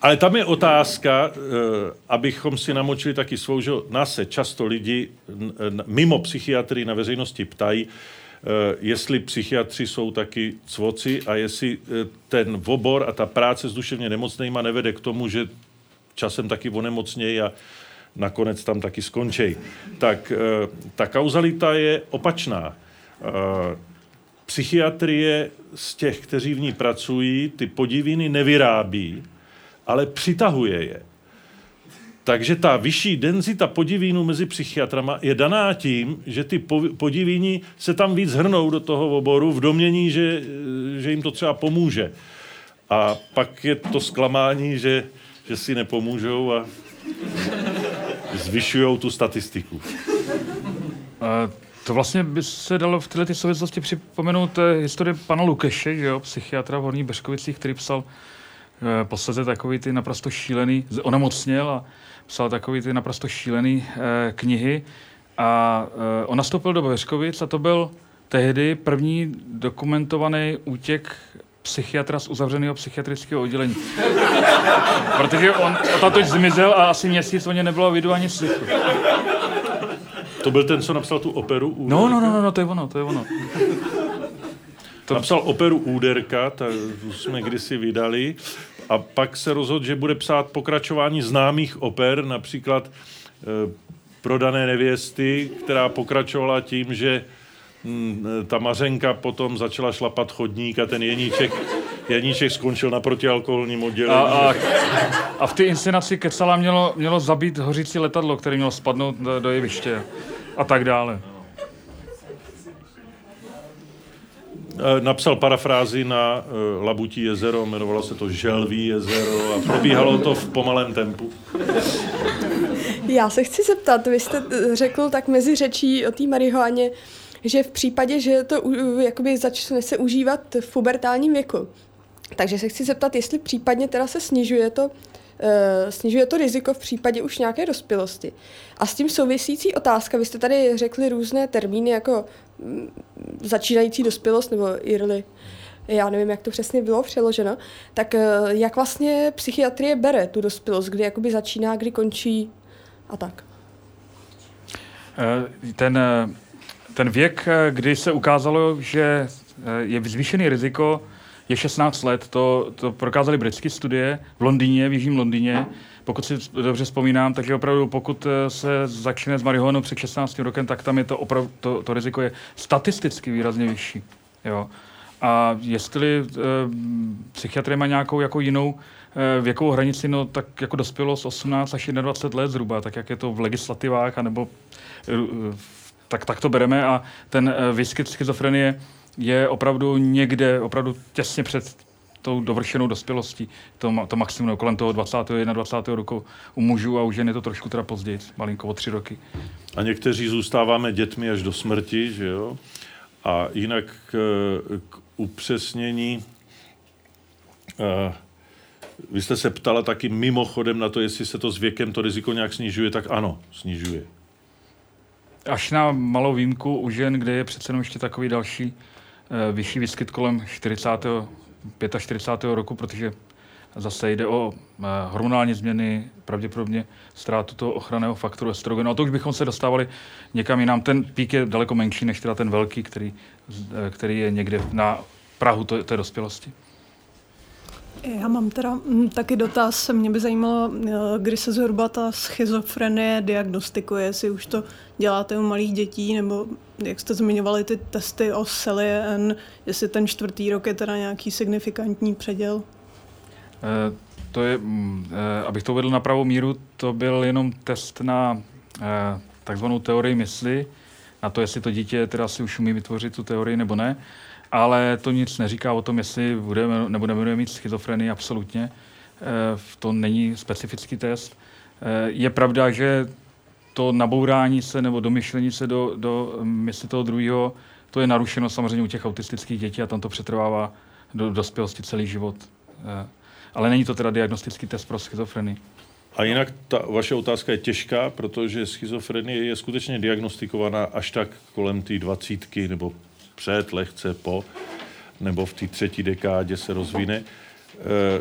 Ale tam je otázka, eh, abychom si namočili taky svou, že nás se často lidi mimo psychiatrii na veřejnosti ptají, eh, jestli psychiatři jsou taky cvoci a jestli eh, ten obor a ta práce s duševně nemocnýma nevede k tomu, že časem taky onemocnějí a nakonec tam taky skončí. Tak ta kauzalita je opačná. Psychiatrie z těch, kteří v ní pracují, ty podiviny nevyrábí, ale přitahuje je. Takže ta vyšší denzita podivínu mezi psychiatrama je daná tím, že ty podivíni se tam víc hrnou do toho oboru v domění, že, že jim to třeba pomůže. A pak je to zklamání, že, že si nepomůžou a zvyšují tu statistiku. A to vlastně by se dalo v této souvislosti připomenout eh, historii pana Lukeše, že jo, psychiatra v Horních Beškovicích, který psal posledně takový ty naprosto šílený, onemocněl a psal takový ty naprosto šílený eh, knihy a eh, on nastoupil do Beřkovic a to byl tehdy první dokumentovaný útěk psychiatra z uzavřeného psychiatrického oddělení. Protože on odtatud zmizel a asi měsíc o ně nebylo vidu ani slychu. To byl ten, co napsal tu operu? Úderka? No, no, no, no, to je ono, to je ono. To... Napsal operu Úderka, tak jsme kdysi vydali a pak se rozhodl, že bude psát pokračování známých oper, například e, Prodané nevěsty, která pokračovala tím, že hm, ta Mařenka potom začala šlapat chodník a ten Jeníček, Jeníček skončil na protialkoholním oddělení. A, a, a v té inscenaci Kecala mělo, mělo zabít hořící letadlo, které mělo spadnout do, do jeviště a tak dále. Eh, napsal parafrázi na uh, Labutí jezero, jmenovalo se to Želví jezero a probíhalo to v pomalém tempu. Já se chci zeptat, vy jste eh, řekl tak mezi řečí o té marihuaně, že v případě, že to jakoby začne se užívat v pubertálním věku, takže se chci zeptat, jestli případně teda se snižuje to, snižuje to riziko v případě už nějaké dospělosti. A s tím souvisící otázka, vy jste tady řekli různé termíny jako začínající dospělost, nebo early, já nevím, jak to přesně bylo přeloženo, tak eh, jak vlastně psychiatrie bere tu dospělost, kdy jakoby začíná, kdy končí a tak? Eh, ten, eh, ten věk, kdy se ukázalo, že je zvýšený riziko, je 16 let, to, to prokázali britské studie v Londýně, v Jižním Londýně, pokud si dobře vzpomínám, takže opravdu pokud se začne s marihuanou před 16 rokem, tak tam je to opravdu, to, to riziko je statisticky výrazně vyšší. Jo. A jestli e, psychiatrie má nějakou jako jinou e, věkovou hranici, no tak jako dospělo z 18 až 21 let zhruba, tak jak je to v legislativách, anebo e, tak, tak to bereme a ten e, výskyt schizofrenie je opravdu někde, opravdu těsně před tou dovršenou dospělostí, to, to maximum kolem toho 20. 21. roku u mužů a u žen je to trošku teda později, malinko o tři roky. A někteří zůstáváme dětmi až do smrti, že jo? A jinak k, k upřesnění, uh, vy jste se ptala taky mimochodem na to, jestli se to s věkem to riziko nějak snižuje, tak ano, snižuje. Až na malou výjimku u žen, kde je přece jenom ještě takový další vyšší výskyt kolem 40. 45. roku, protože zase jde o uh, hormonální změny, pravděpodobně ztrátu toho ochranného faktoru estrogenu. A to už bychom se dostávali někam jinam. Ten pík je daleko menší než teda ten velký, který, který je někde na Prahu té dospělosti. Já mám teda mm, taky dotaz. Mě by zajímalo, eh, kdy se zhruba ta schizofrenie diagnostikuje, jestli už to děláte u malých dětí, nebo jak jste zmiňovali ty testy o N, jestli ten čtvrtý rok je teda nějaký signifikantní předěl? E, to je, e, abych to uvedl na pravou míru, to byl jenom test na takzvanou teorii mysli, na to, jestli to dítě teda si už umí vytvořit tu teorii nebo ne ale to nic neříká o tom, jestli budeme nebo nebudeme mít schizofrenii absolutně. Eh, to není specifický test. Eh, je pravda, že to nabourání se nebo domyšlení se do, do mysli toho druhého, to je narušeno samozřejmě u těch autistických dětí a tam to přetrvává do dospělosti celý život. Eh, ale není to teda diagnostický test pro schizofrenii. A jinak ta vaše otázka je těžká, protože schizofrenie je skutečně diagnostikovaná až tak kolem té dvacítky nebo před, lehce po, nebo v té třetí dekádě se rozvine. E,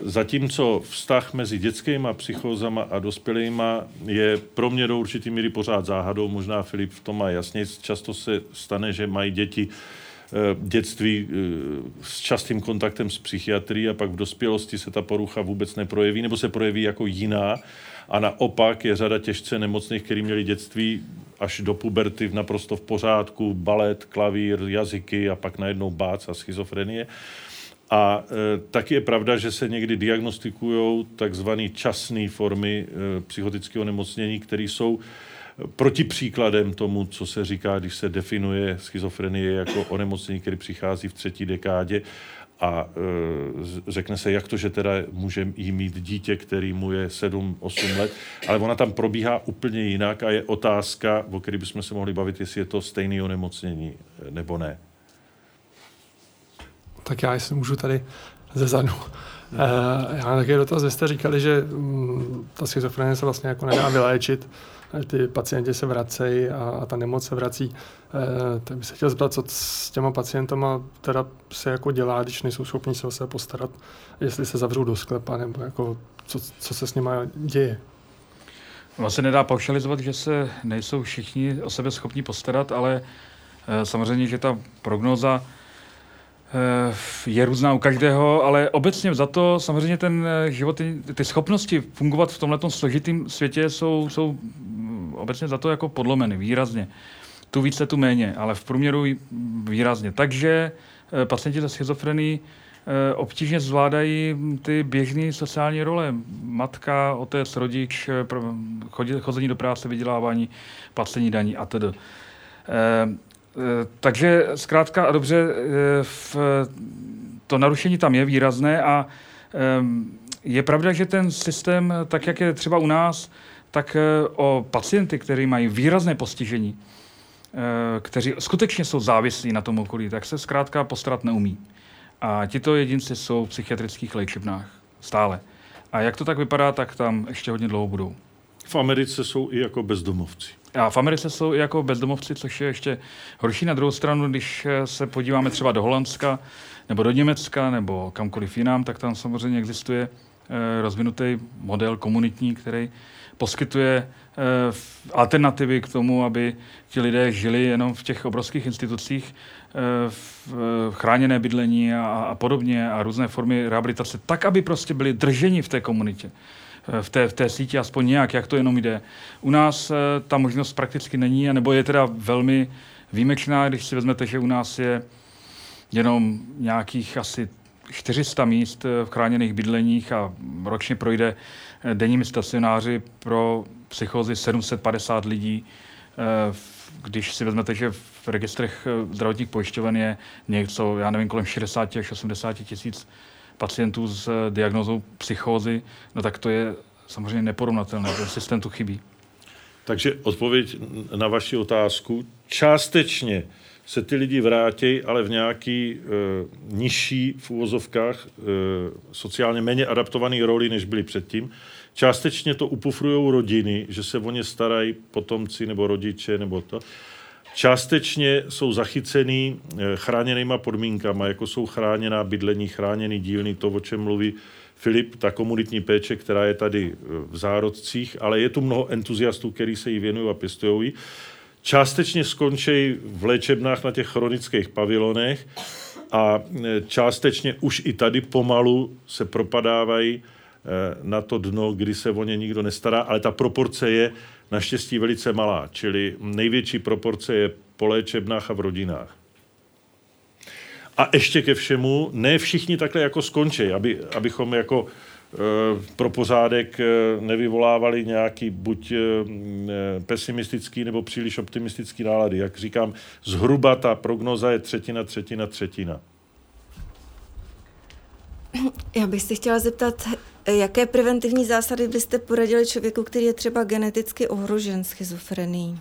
zatímco vztah mezi dětskými psychózama a dospělými je pro mě do určitý míry pořád záhadou, možná Filip v tom má jasně, často se stane, že mají děti e, dětství e, s častým kontaktem s psychiatrií a pak v dospělosti se ta porucha vůbec neprojeví nebo se projeví jako jiná. A naopak je řada těžce nemocných, kteří měli dětství až do puberty naprosto v pořádku, balet, klavír, jazyky a pak najednou bác a schizofrenie. A e, taky je pravda, že se někdy diagnostikují takzvané časné formy e, psychotického nemocnění, které jsou protipříkladem tomu, co se říká, když se definuje schizofrenie jako onemocnění, který přichází v třetí dekádě a e, řekne se, jak to, že teda může jí mít dítě, který mu je 7-8 let, ale ona tam probíhá úplně jinak a je otázka, o které bychom se mohli bavit, jestli je to stejný onemocnění e, nebo ne. Tak já jestli můžu tady ze zadu. E, já mám taky dotaz, vy jste říkali, že mm, ta schizofrenie se vlastně jako nedá vyléčit ty pacienti se vracejí a, a ta nemoc se vrací. E, tak bych se chtěl zeptat, co s těma pacientama teda se jako dělá, když nejsou schopni se o sebe postarat, jestli se zavřou do sklepa, nebo jako co, co se s nimi děje. Ono se nedá paušalizovat, že se nejsou všichni o sebe schopni postarat, ale e, samozřejmě, že ta prognóza Eh, je různá u každého, ale obecně za to samozřejmě ten život, ty schopnosti fungovat v tomhle složitém světě jsou, jsou obecně za to jako podlomeny výrazně. Tu více, tu méně, ale v průměru výrazně. Takže eh, pacienti se schizofrení obtížně zvládají ty běžné sociální role. Matka, otec, rodič, chození do práce, vydělávání, placení daní a tedy. Eh, takže zkrátka a dobře, eh, v, to narušení tam je výrazné a ehm, je pravda, že ten systém, tak jak je třeba u nás, tak eh, o pacienty, kteří mají výrazné postižení, kteří skutečně jsou závislí na tom okolí, tak se zkrátka postarat neumí. A tito jedinci jsou v psychiatrických léčebnách stále. A jak to tak vypadá, tak tam ještě hodně dlouho budou. V Americe jsou i jako bezdomovci. A v Americe jsou i jako bezdomovci, což je ještě horší na druhou stranu, když se podíváme třeba do Holandska, nebo do Německa, nebo kamkoliv jinam, tak tam samozřejmě existuje rozvinutý model komunitní, který poskytuje alternativy k tomu, aby ti lidé žili jenom v těch obrovských institucích, v chráněné bydlení a, a podobně a různé formy rehabilitace, tak, aby prostě byli drženi v té komunitě v té, v té síti aspoň nějak, jak to jenom jde. U nás ta možnost prakticky není, nebo je teda velmi výjimečná, když si vezmete, že u nás je jenom nějakých asi 400 míst v chráněných bydleních a ročně projde denními stacionáři pro psychozy 750 lidí. Když si vezmete, že v registrech zdravotních pojišťoven je něco, já nevím, kolem 60 až 80 tisíc pacientů s diagnozou psychózy, no tak to je samozřejmě neporovnatelné, ten systém tu chybí. Takže odpověď na vaši otázku. Částečně se ty lidi vrátí, ale v nějaký e, nižší v úvozovkách e, sociálně méně adaptovaný roli, než byli předtím. Částečně to upufrují rodiny, že se o ně starají potomci nebo rodiče nebo to. Částečně jsou zachycený e, chráněnýma podmínkama, jako jsou chráněná bydlení, chráněný dílny, to, o čem mluví Filip, ta komunitní péče, která je tady v zárodcích, ale je tu mnoho entuziastů, kteří se jí věnují a pěstují částečně skončí v léčebnách na těch chronických pavilonech a e, částečně už i tady pomalu se propadávají na to dno, kdy se o ně nikdo nestará, ale ta proporce je naštěstí velice malá, čili největší proporce je po léčebnách a v rodinách. A ještě ke všemu, ne všichni takhle jako skončí, aby, abychom jako Eh, pro pořádek eh, nevyvolávali nějaký buď eh, pesimistický nebo příliš optimistický nálady. Jak říkám, zhruba ta prognoza je třetina, třetina, třetina. Já bych si chtěla zeptat, jaké preventivní zásady byste poradili člověku, který je třeba geneticky ohrožen schizofrenií?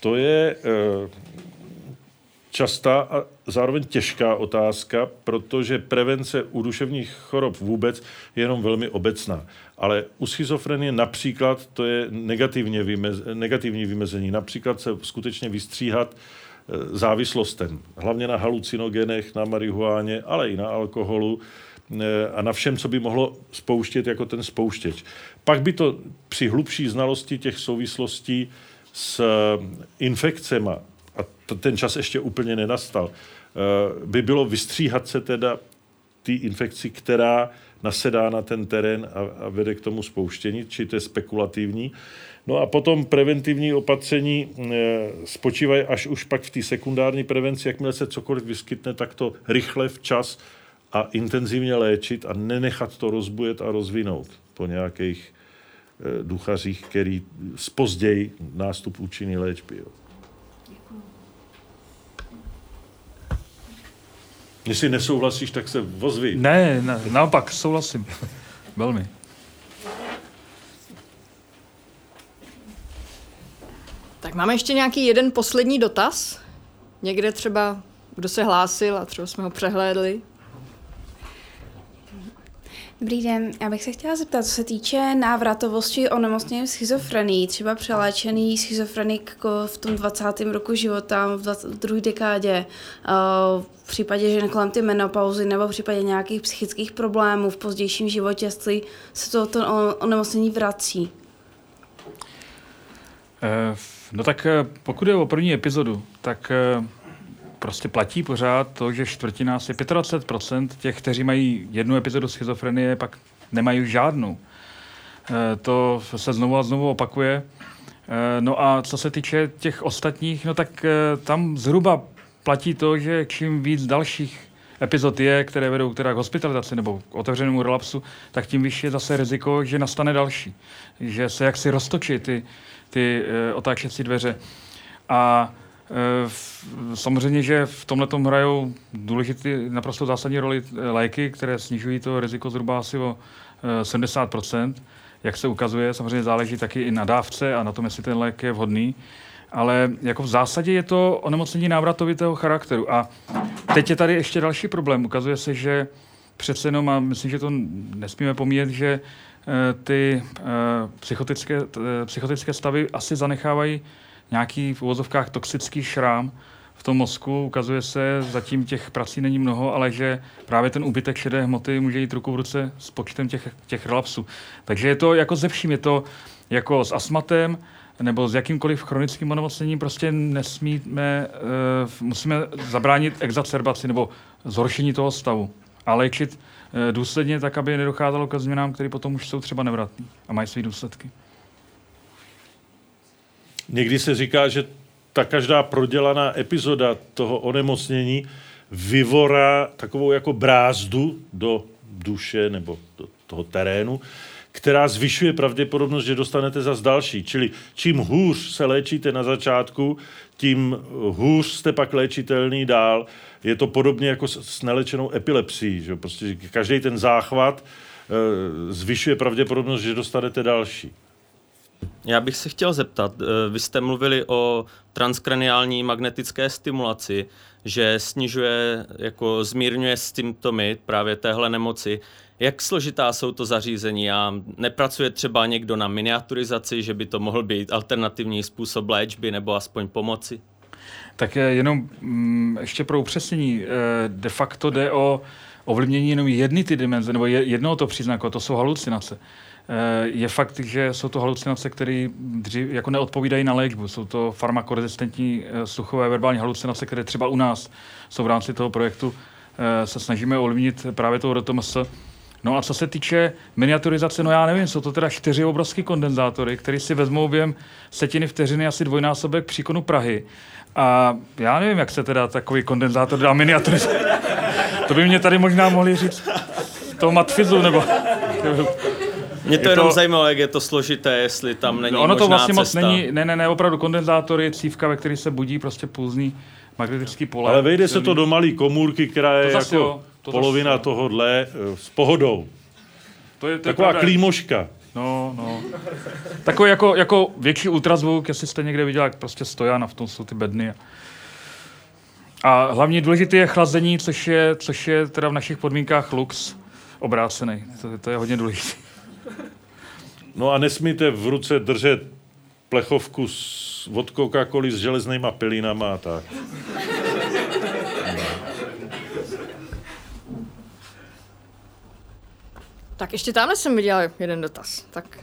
To je častá a zároveň těžká otázka, protože prevence u duševních chorob vůbec je jenom velmi obecná. Ale u schizofrenie například to je negativně vymez, negativní vymezení. Například se skutečně vystříhat e, závislostem, hlavně na halucinogenech, na marihuáně, ale i na alkoholu a na všem, co by mohlo spouštět jako ten spouštěč. Pak by to při hlubší znalosti těch souvislostí s e, infekcema a ten čas ještě úplně nenastal, eh, by bylo vystříhat se teda té infekci, která nasedá na ten terén a, a vede k tomu spouštění, či to je spekulativní. No a potom preventivní opatření spočívají až už pak v té sekundární prevenci, jakmile se cokoliv vyskytne, tak to rychle, včas a intenzivně léčit a nenechat to rozbujet a rozvinout po nějakých e, duchařích, který spozdějí nástup účinný léčby. Jo. Jestli nesouhlasíš, tak se vozví. Ne, ne naopak, souhlasím. Velmi. Tak máme ještě nějaký jeden poslední dotaz. Někde třeba, kdo se hlásil a třeba jsme ho přehlédli. Dobrý den, já bych se chtěla zeptat, co se týče návratovosti onemocnění schizofrení, třeba přeléčený schizofrenik v tom 20. roku života, v, 20, v druhé dekádě, v případě žen kolem ty menopauzy nebo v případě nějakých psychických problémů v pozdějším životě, jestli se to, to onemocnění vrací. Eh, no tak eh, pokud je o první epizodu, tak eh, prostě platí pořád to, že čtvrtina, asi 25% těch, kteří mají jednu epizodu schizofrenie, pak nemají žádnou. E, to se znovu a znovu opakuje. E, no a co se týče těch ostatních, no tak e, tam zhruba platí to, že čím víc dalších epizod je, které vedou teda k hospitalizaci nebo k otevřenému relapsu, tak tím vyšší je zase riziko, že nastane další. Že se jaksi roztočí ty, ty otáčecí dveře. A Eh, samozřejmě, že v tomhle tom hrajou důležitý, naprosto zásadní roli eh, léky, které snižují to riziko zhruba asi o 70 eh, Jak se ukazuje, samozřejmě záleží taky i na dávce a na tom, jestli ten lék je vhodný. Ale jako v zásadě je to onemocnění návratovitého charakteru. A teď je tady ještě další problém. Ukazuje se, že přece jenom, a myslím, že to nesmíme pomíjet, že ty psychotické, psychotické stavy asi zanechávají nějaký v uvozovkách toxický šrám v tom mozku. Ukazuje se, zatím těch prací není mnoho, ale že právě ten úbytek šedé hmoty může jít ruku v ruce s počtem těch, těch relapsů. Takže je to jako ze vším, je to jako s astmatem, nebo s jakýmkoliv chronickým onemocněním prostě nesmíme, uh, musíme zabránit exacerbaci nebo zhoršení toho stavu a léčit uh, důsledně tak, aby nedocházelo ke změnám, které potom už jsou třeba nevratné a mají své důsledky. Někdy se říká, že ta každá prodělaná epizoda toho onemocnění vyvorá takovou jako brázdu do duše nebo do toho terénu, která zvyšuje pravděpodobnost, že dostanete zas další. Čili čím hůř se léčíte na začátku, tím hůř jste pak léčitelný dál. Je to podobně jako s nelečenou epilepsií. Že? Prostě každý ten záchvat e, zvyšuje pravděpodobnost, že dostanete další. Já bych se chtěl zeptat, eh, vy jste mluvili o transkraniální magnetické stimulaci, že snižuje, jako zmírňuje symptomy právě téhle nemoci. Jak složitá jsou to zařízení a nepracuje třeba někdo na miniaturizaci, že by to mohl být alternativní způsob léčby nebo aspoň pomoci? Tak jenom mm, ještě pro upřesnění. Eh, de facto jde o ovlivnění jenom jedny ty dimenze, nebo jednoho to příznaku, to jsou halucinace. Eh, je fakt, že jsou to halucinace, které jako neodpovídají na léčbu. Jsou to farmakorezistentní eh, sluchové verbální halucinace, které třeba u nás jsou v rámci toho projektu se snažíme ovlivnit právě toho RTMS. No a co se týče miniaturizace, no já nevím, jsou to teda čtyři obrovské kondenzátory, které si vezmou během setiny vteřiny asi dvojnásobek příkonu Prahy. A já nevím, jak se teda takový kondenzátor dá miniaturizovat. to by mě tady možná mohli říct toho matfizu, nebo... Mě to je jenom to... zajímalo, jak je to složité, jestli tam není Ono to vlastně cesta. moc není, ne, ne, ne, opravdu kondenzátory, cívka, ve který se budí prostě půzný magnetický pole. Ale vejde se to do malé komůrky, která je to jako jo, to polovina zase, tohohle eh, s pohodou. To je, to Taková je klímoška. No, no. Takový jako, jako větší ultrazvuk, jestli jste někde viděl, jak prostě stojan a v tom jsou ty bedny. A hlavně důležité je chlazení, což je, což je teda v našich podmínkách lux obrácený. To, to je hodně důležité. No a nesmíte v ruce držet plechovku s, od coca s železnýma pilinama a tak. Tak ještě tamhle jsem viděl jeden dotaz. Tak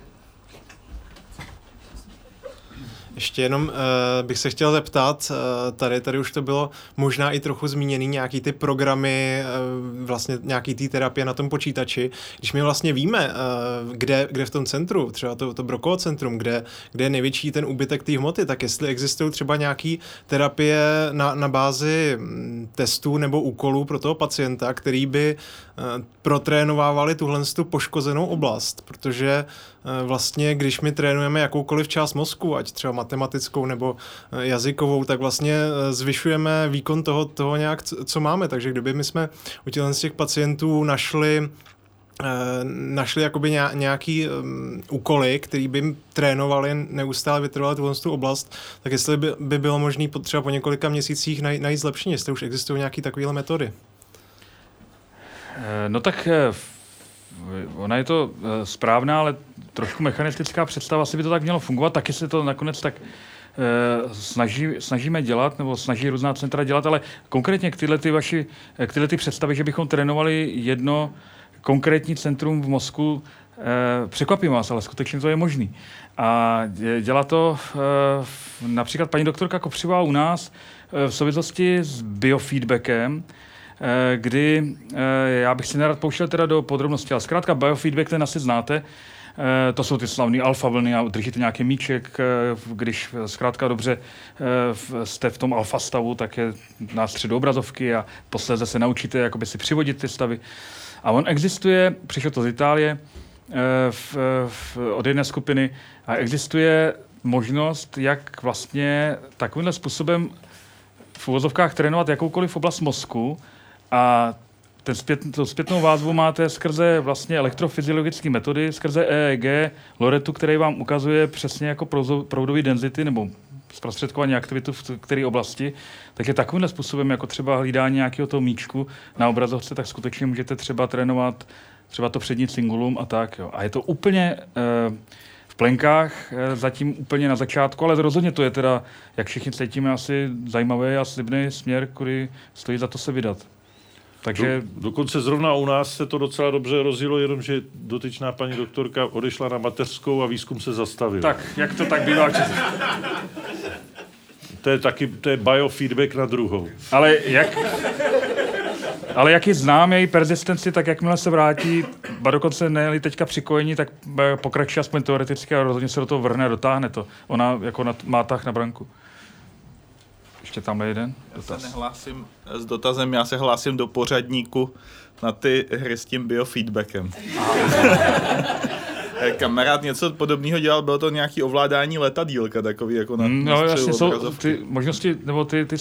Ještě jenom uh, bych se chtěl zeptat, uh, tady, tady už to bylo možná i trochu zmíněný, nějaký ty programy, uh, vlastně nějaký ty terapie na tom počítači. Když my vlastně víme, uh, kde, kde v tom centru, třeba to, to Brokovo centrum, kde, kde je největší ten úbytek té hmoty, tak jestli existují třeba nějaké terapie na, na bázi mm, testů nebo úkolů pro toho pacienta, který by uh, protrénovávali tuhle tu poškozenou oblast, protože uh, vlastně, když my trénujeme jakoukoliv část mozku, ať třeba matematickou nebo eh, jazykovou, tak vlastně eh, zvyšujeme výkon toho, toho nějak, co máme. Takže kdyby my jsme u těch, pacientů našli eh, našli jakoby nějaký um, úkoly, který by trénovali neustále vytrvalé tu, tu oblast, tak jestli by, by bylo možné třeba po několika měsících najít, najít zlepšení, jestli už existují nějaké takovéhle metody. No tak ona je to správná, ale trošku mechanistická představa, asi by to tak mělo fungovat, taky se to nakonec tak eh, snaží, snažíme dělat, nebo snaží různá centra dělat, ale konkrétně k tyhle, ty vaši, k tyhle ty představy, že bychom trénovali jedno konkrétní centrum v mozku, eh, překvapím vás, ale skutečně to je možný. A dělá to eh, například paní doktorka Kopřivá u nás v souvislosti s biofeedbackem, kdy já bych si nerad pouštěl teda do podrobností, ale zkrátka biofeedback ten asi znáte, Eh, to jsou ty slavné alfa vlny a držíte nějaký míček, eh, když zkrátka dobře eh, jste v tom alfa stavu, tak je na středu obrazovky a posledně se naučíte jakoby si přivodit ty stavy. A on existuje, přišel to z Itálie, v, v, od jedné skupiny a existuje možnost, jak vlastně takovýmhle způsobem v uvozovkách trénovat jakoukoliv oblast mozku a ten zpět, tu zpětnou vázvu máte skrze vlastně elektrofyziologické metody, skrze EEG, Loretu, který vám ukazuje přesně jako proudový density nebo zprostředkování aktivitu v které oblasti, tak je takovýmhle způsobem, jako třeba hlídání nějakého toho míčku na obrazovce, tak skutečně můžete třeba trénovat třeba to přední cingulum a tak. Jo. A je to úplně uh, plenkách eh, zatím úplně na začátku, ale rozhodně to je teda, jak všichni cítíme, asi zajímavý a slibný směr, který stojí za to se vydat. Takže... Do, dokonce zrovna u nás se to docela dobře rozjelo, jenomže dotyčná paní doktorka odešla na mateřskou a výzkum se zastavil. Tak, jak to tak bývá To je taky, to je biofeedback na druhou. Ale jak, ale jak ji znám, její persistenci, tak jakmile se vrátí, ba dokonce ne teďka přikojení, tak pokračuje aspoň teoreticky a rozhodně se do toho vrhne a dotáhne to. Ona jako na, má tah na branku. Ještě tam je jeden dotaz. Já se nehlásím s dotazem, já se hlásím do pořadníku na ty hry s tím biofeedbackem. Kamarád něco podobného dělal, bylo to nějaký ovládání letadílka, takový jako na mm, No jasně, jsou ty možnosti, nebo ty, ty,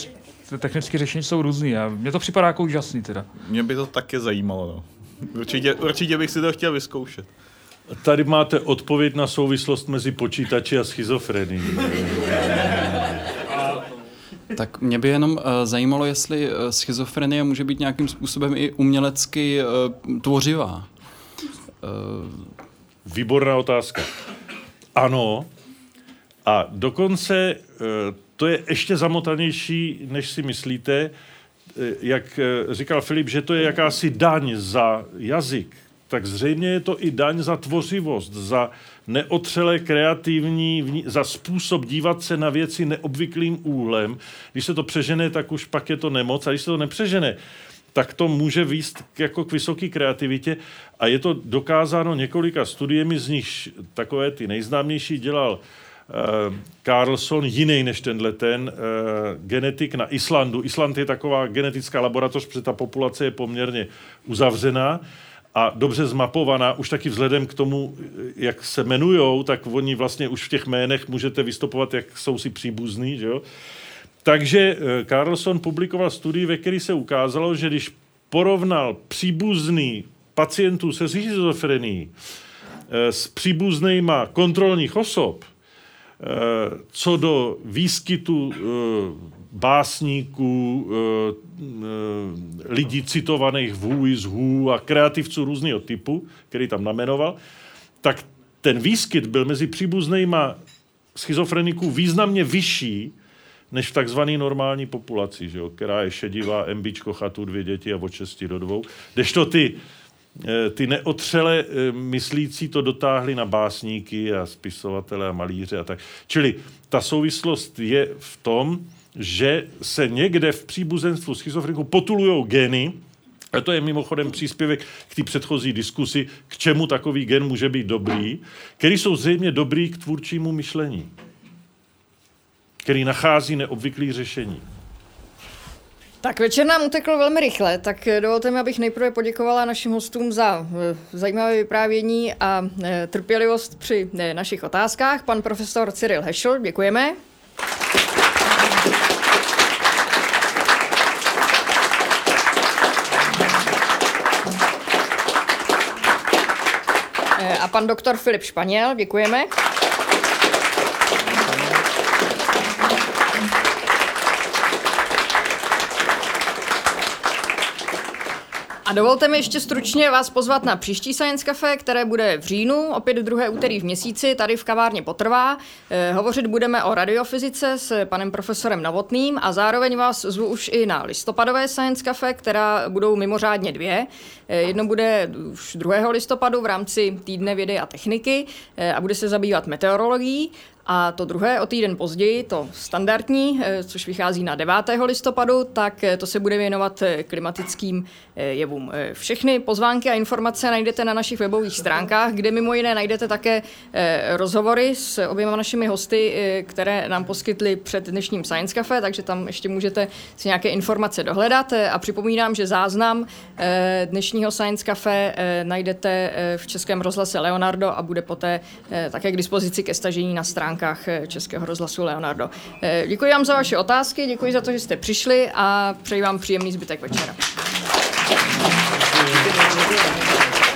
ty technické řešení jsou různý a mně to připadá jako úžasný teda. Mě by to taky zajímalo, no. Určitě, určitě bych si to chtěl vyzkoušet. Tady máte odpověď na souvislost mezi počítači a schizofrenií. Tak mě by jenom uh, zajímalo, jestli uh, schizofrenie může být nějakým způsobem i umělecky uh, tvořivá. Uh... Výborná otázka. Ano. A dokonce uh, to je ještě zamotanější, než si myslíte. Jak říkal Filip, že to je jakási daň za jazyk, tak zřejmě je to i daň za tvořivost, za neotřele kreativní, za způsob dívat se na věci neobvyklým úhlem. Když se to přežene, tak už pak je to nemoc. A když se to nepřežene, tak to může výst jako k vysoké kreativitě. A je to dokázáno několika studiemi, z nich takové ty nejznámější dělal Uh, Carlson, jiný než tenhle ten, uh, genetik na Islandu. Island je taková genetická laboratoř, protože ta populace je poměrně uzavřená a dobře zmapovaná, už taky vzhledem k tomu, jak se jmenujou, tak oni vlastně už v těch jménech můžete vystupovat, jak jsou si příbuzní, že jo? Takže eh, Carlson publikoval studii, ve které se ukázalo, že když porovnal příbuzný pacientů se schizofrenií eh, s příbuznýma kontrolních osob, eh, co do výskytu básníků, eh, eh, lidí citovaných v Who is Who a kreativců různého typu, který tam namenoval, tak ten výskyt byl mezi příbuznýma schizofreniků významně vyšší, než v takzvané normální populaci, že jo, která je šedivá, embičko, chatu, dvě děti a od 6 do dvou. Kdežto ty, eh, ty neotřele myslící to dotáhli na básníky a spisovatele a malíře a tak. Čili ta souvislost je v tom, že se někde v příbuzenstvu schizofreniku potulují geny, a to je mimochodem příspěvek k té předchozí diskusi, k čemu takový gen může být dobrý, který jsou zřejmě dobrý k tvůrčímu myšlení, který nachází neobvyklý řešení. Tak večer nám utekl velmi rychle, tak dovolte mi, abych nejprve poděkovala našim hostům za eh, zajímavé vyprávění a eh, trpělivost při eh, našich otázkách. Pan profesor Cyril Hešel, děkujeme. Pan doktor Filip Španěl, děkujeme. A dovolte mi ještě stručně vás pozvat na příští Science Cafe, které bude v říjnu, opět druhé úterý v měsíci, tady v kavárně Potrvá. Eh, hovořit budeme o radiofyzice s panem profesorem Novotným a zároveň vás zvu už i na listopadové Science Cafe, která budou mimořádně dvě. Eh, jedno bude už 2. listopadu v rámci týdne vědy a techniky eh, a bude se zabývat meteorologií a to druhé o týden později, to standardní, eh, což vychází na 9. listopadu, tak eh, to se bude věnovat eh, klimatickým jevům. Všechny pozvánky a informace najdete na našich webových stránkách, kde mimo jiné najdete také rozhovory s oběma našimi hosty, které nám poskytli před dnešním Science Cafe, takže tam ještě můžete si nějaké informace dohledat. A připomínám, že záznam dnešního Science Cafe najdete v Českém rozhlase Leonardo a bude poté také k dispozici ke stažení na stránkách stránkách eh, Českého rozhlasu Leonardo. Eh, děkuji vám za vaše otázky, děkuji za to, že jste přišli a přeji vám příjemný zbytek večera. Děkuji.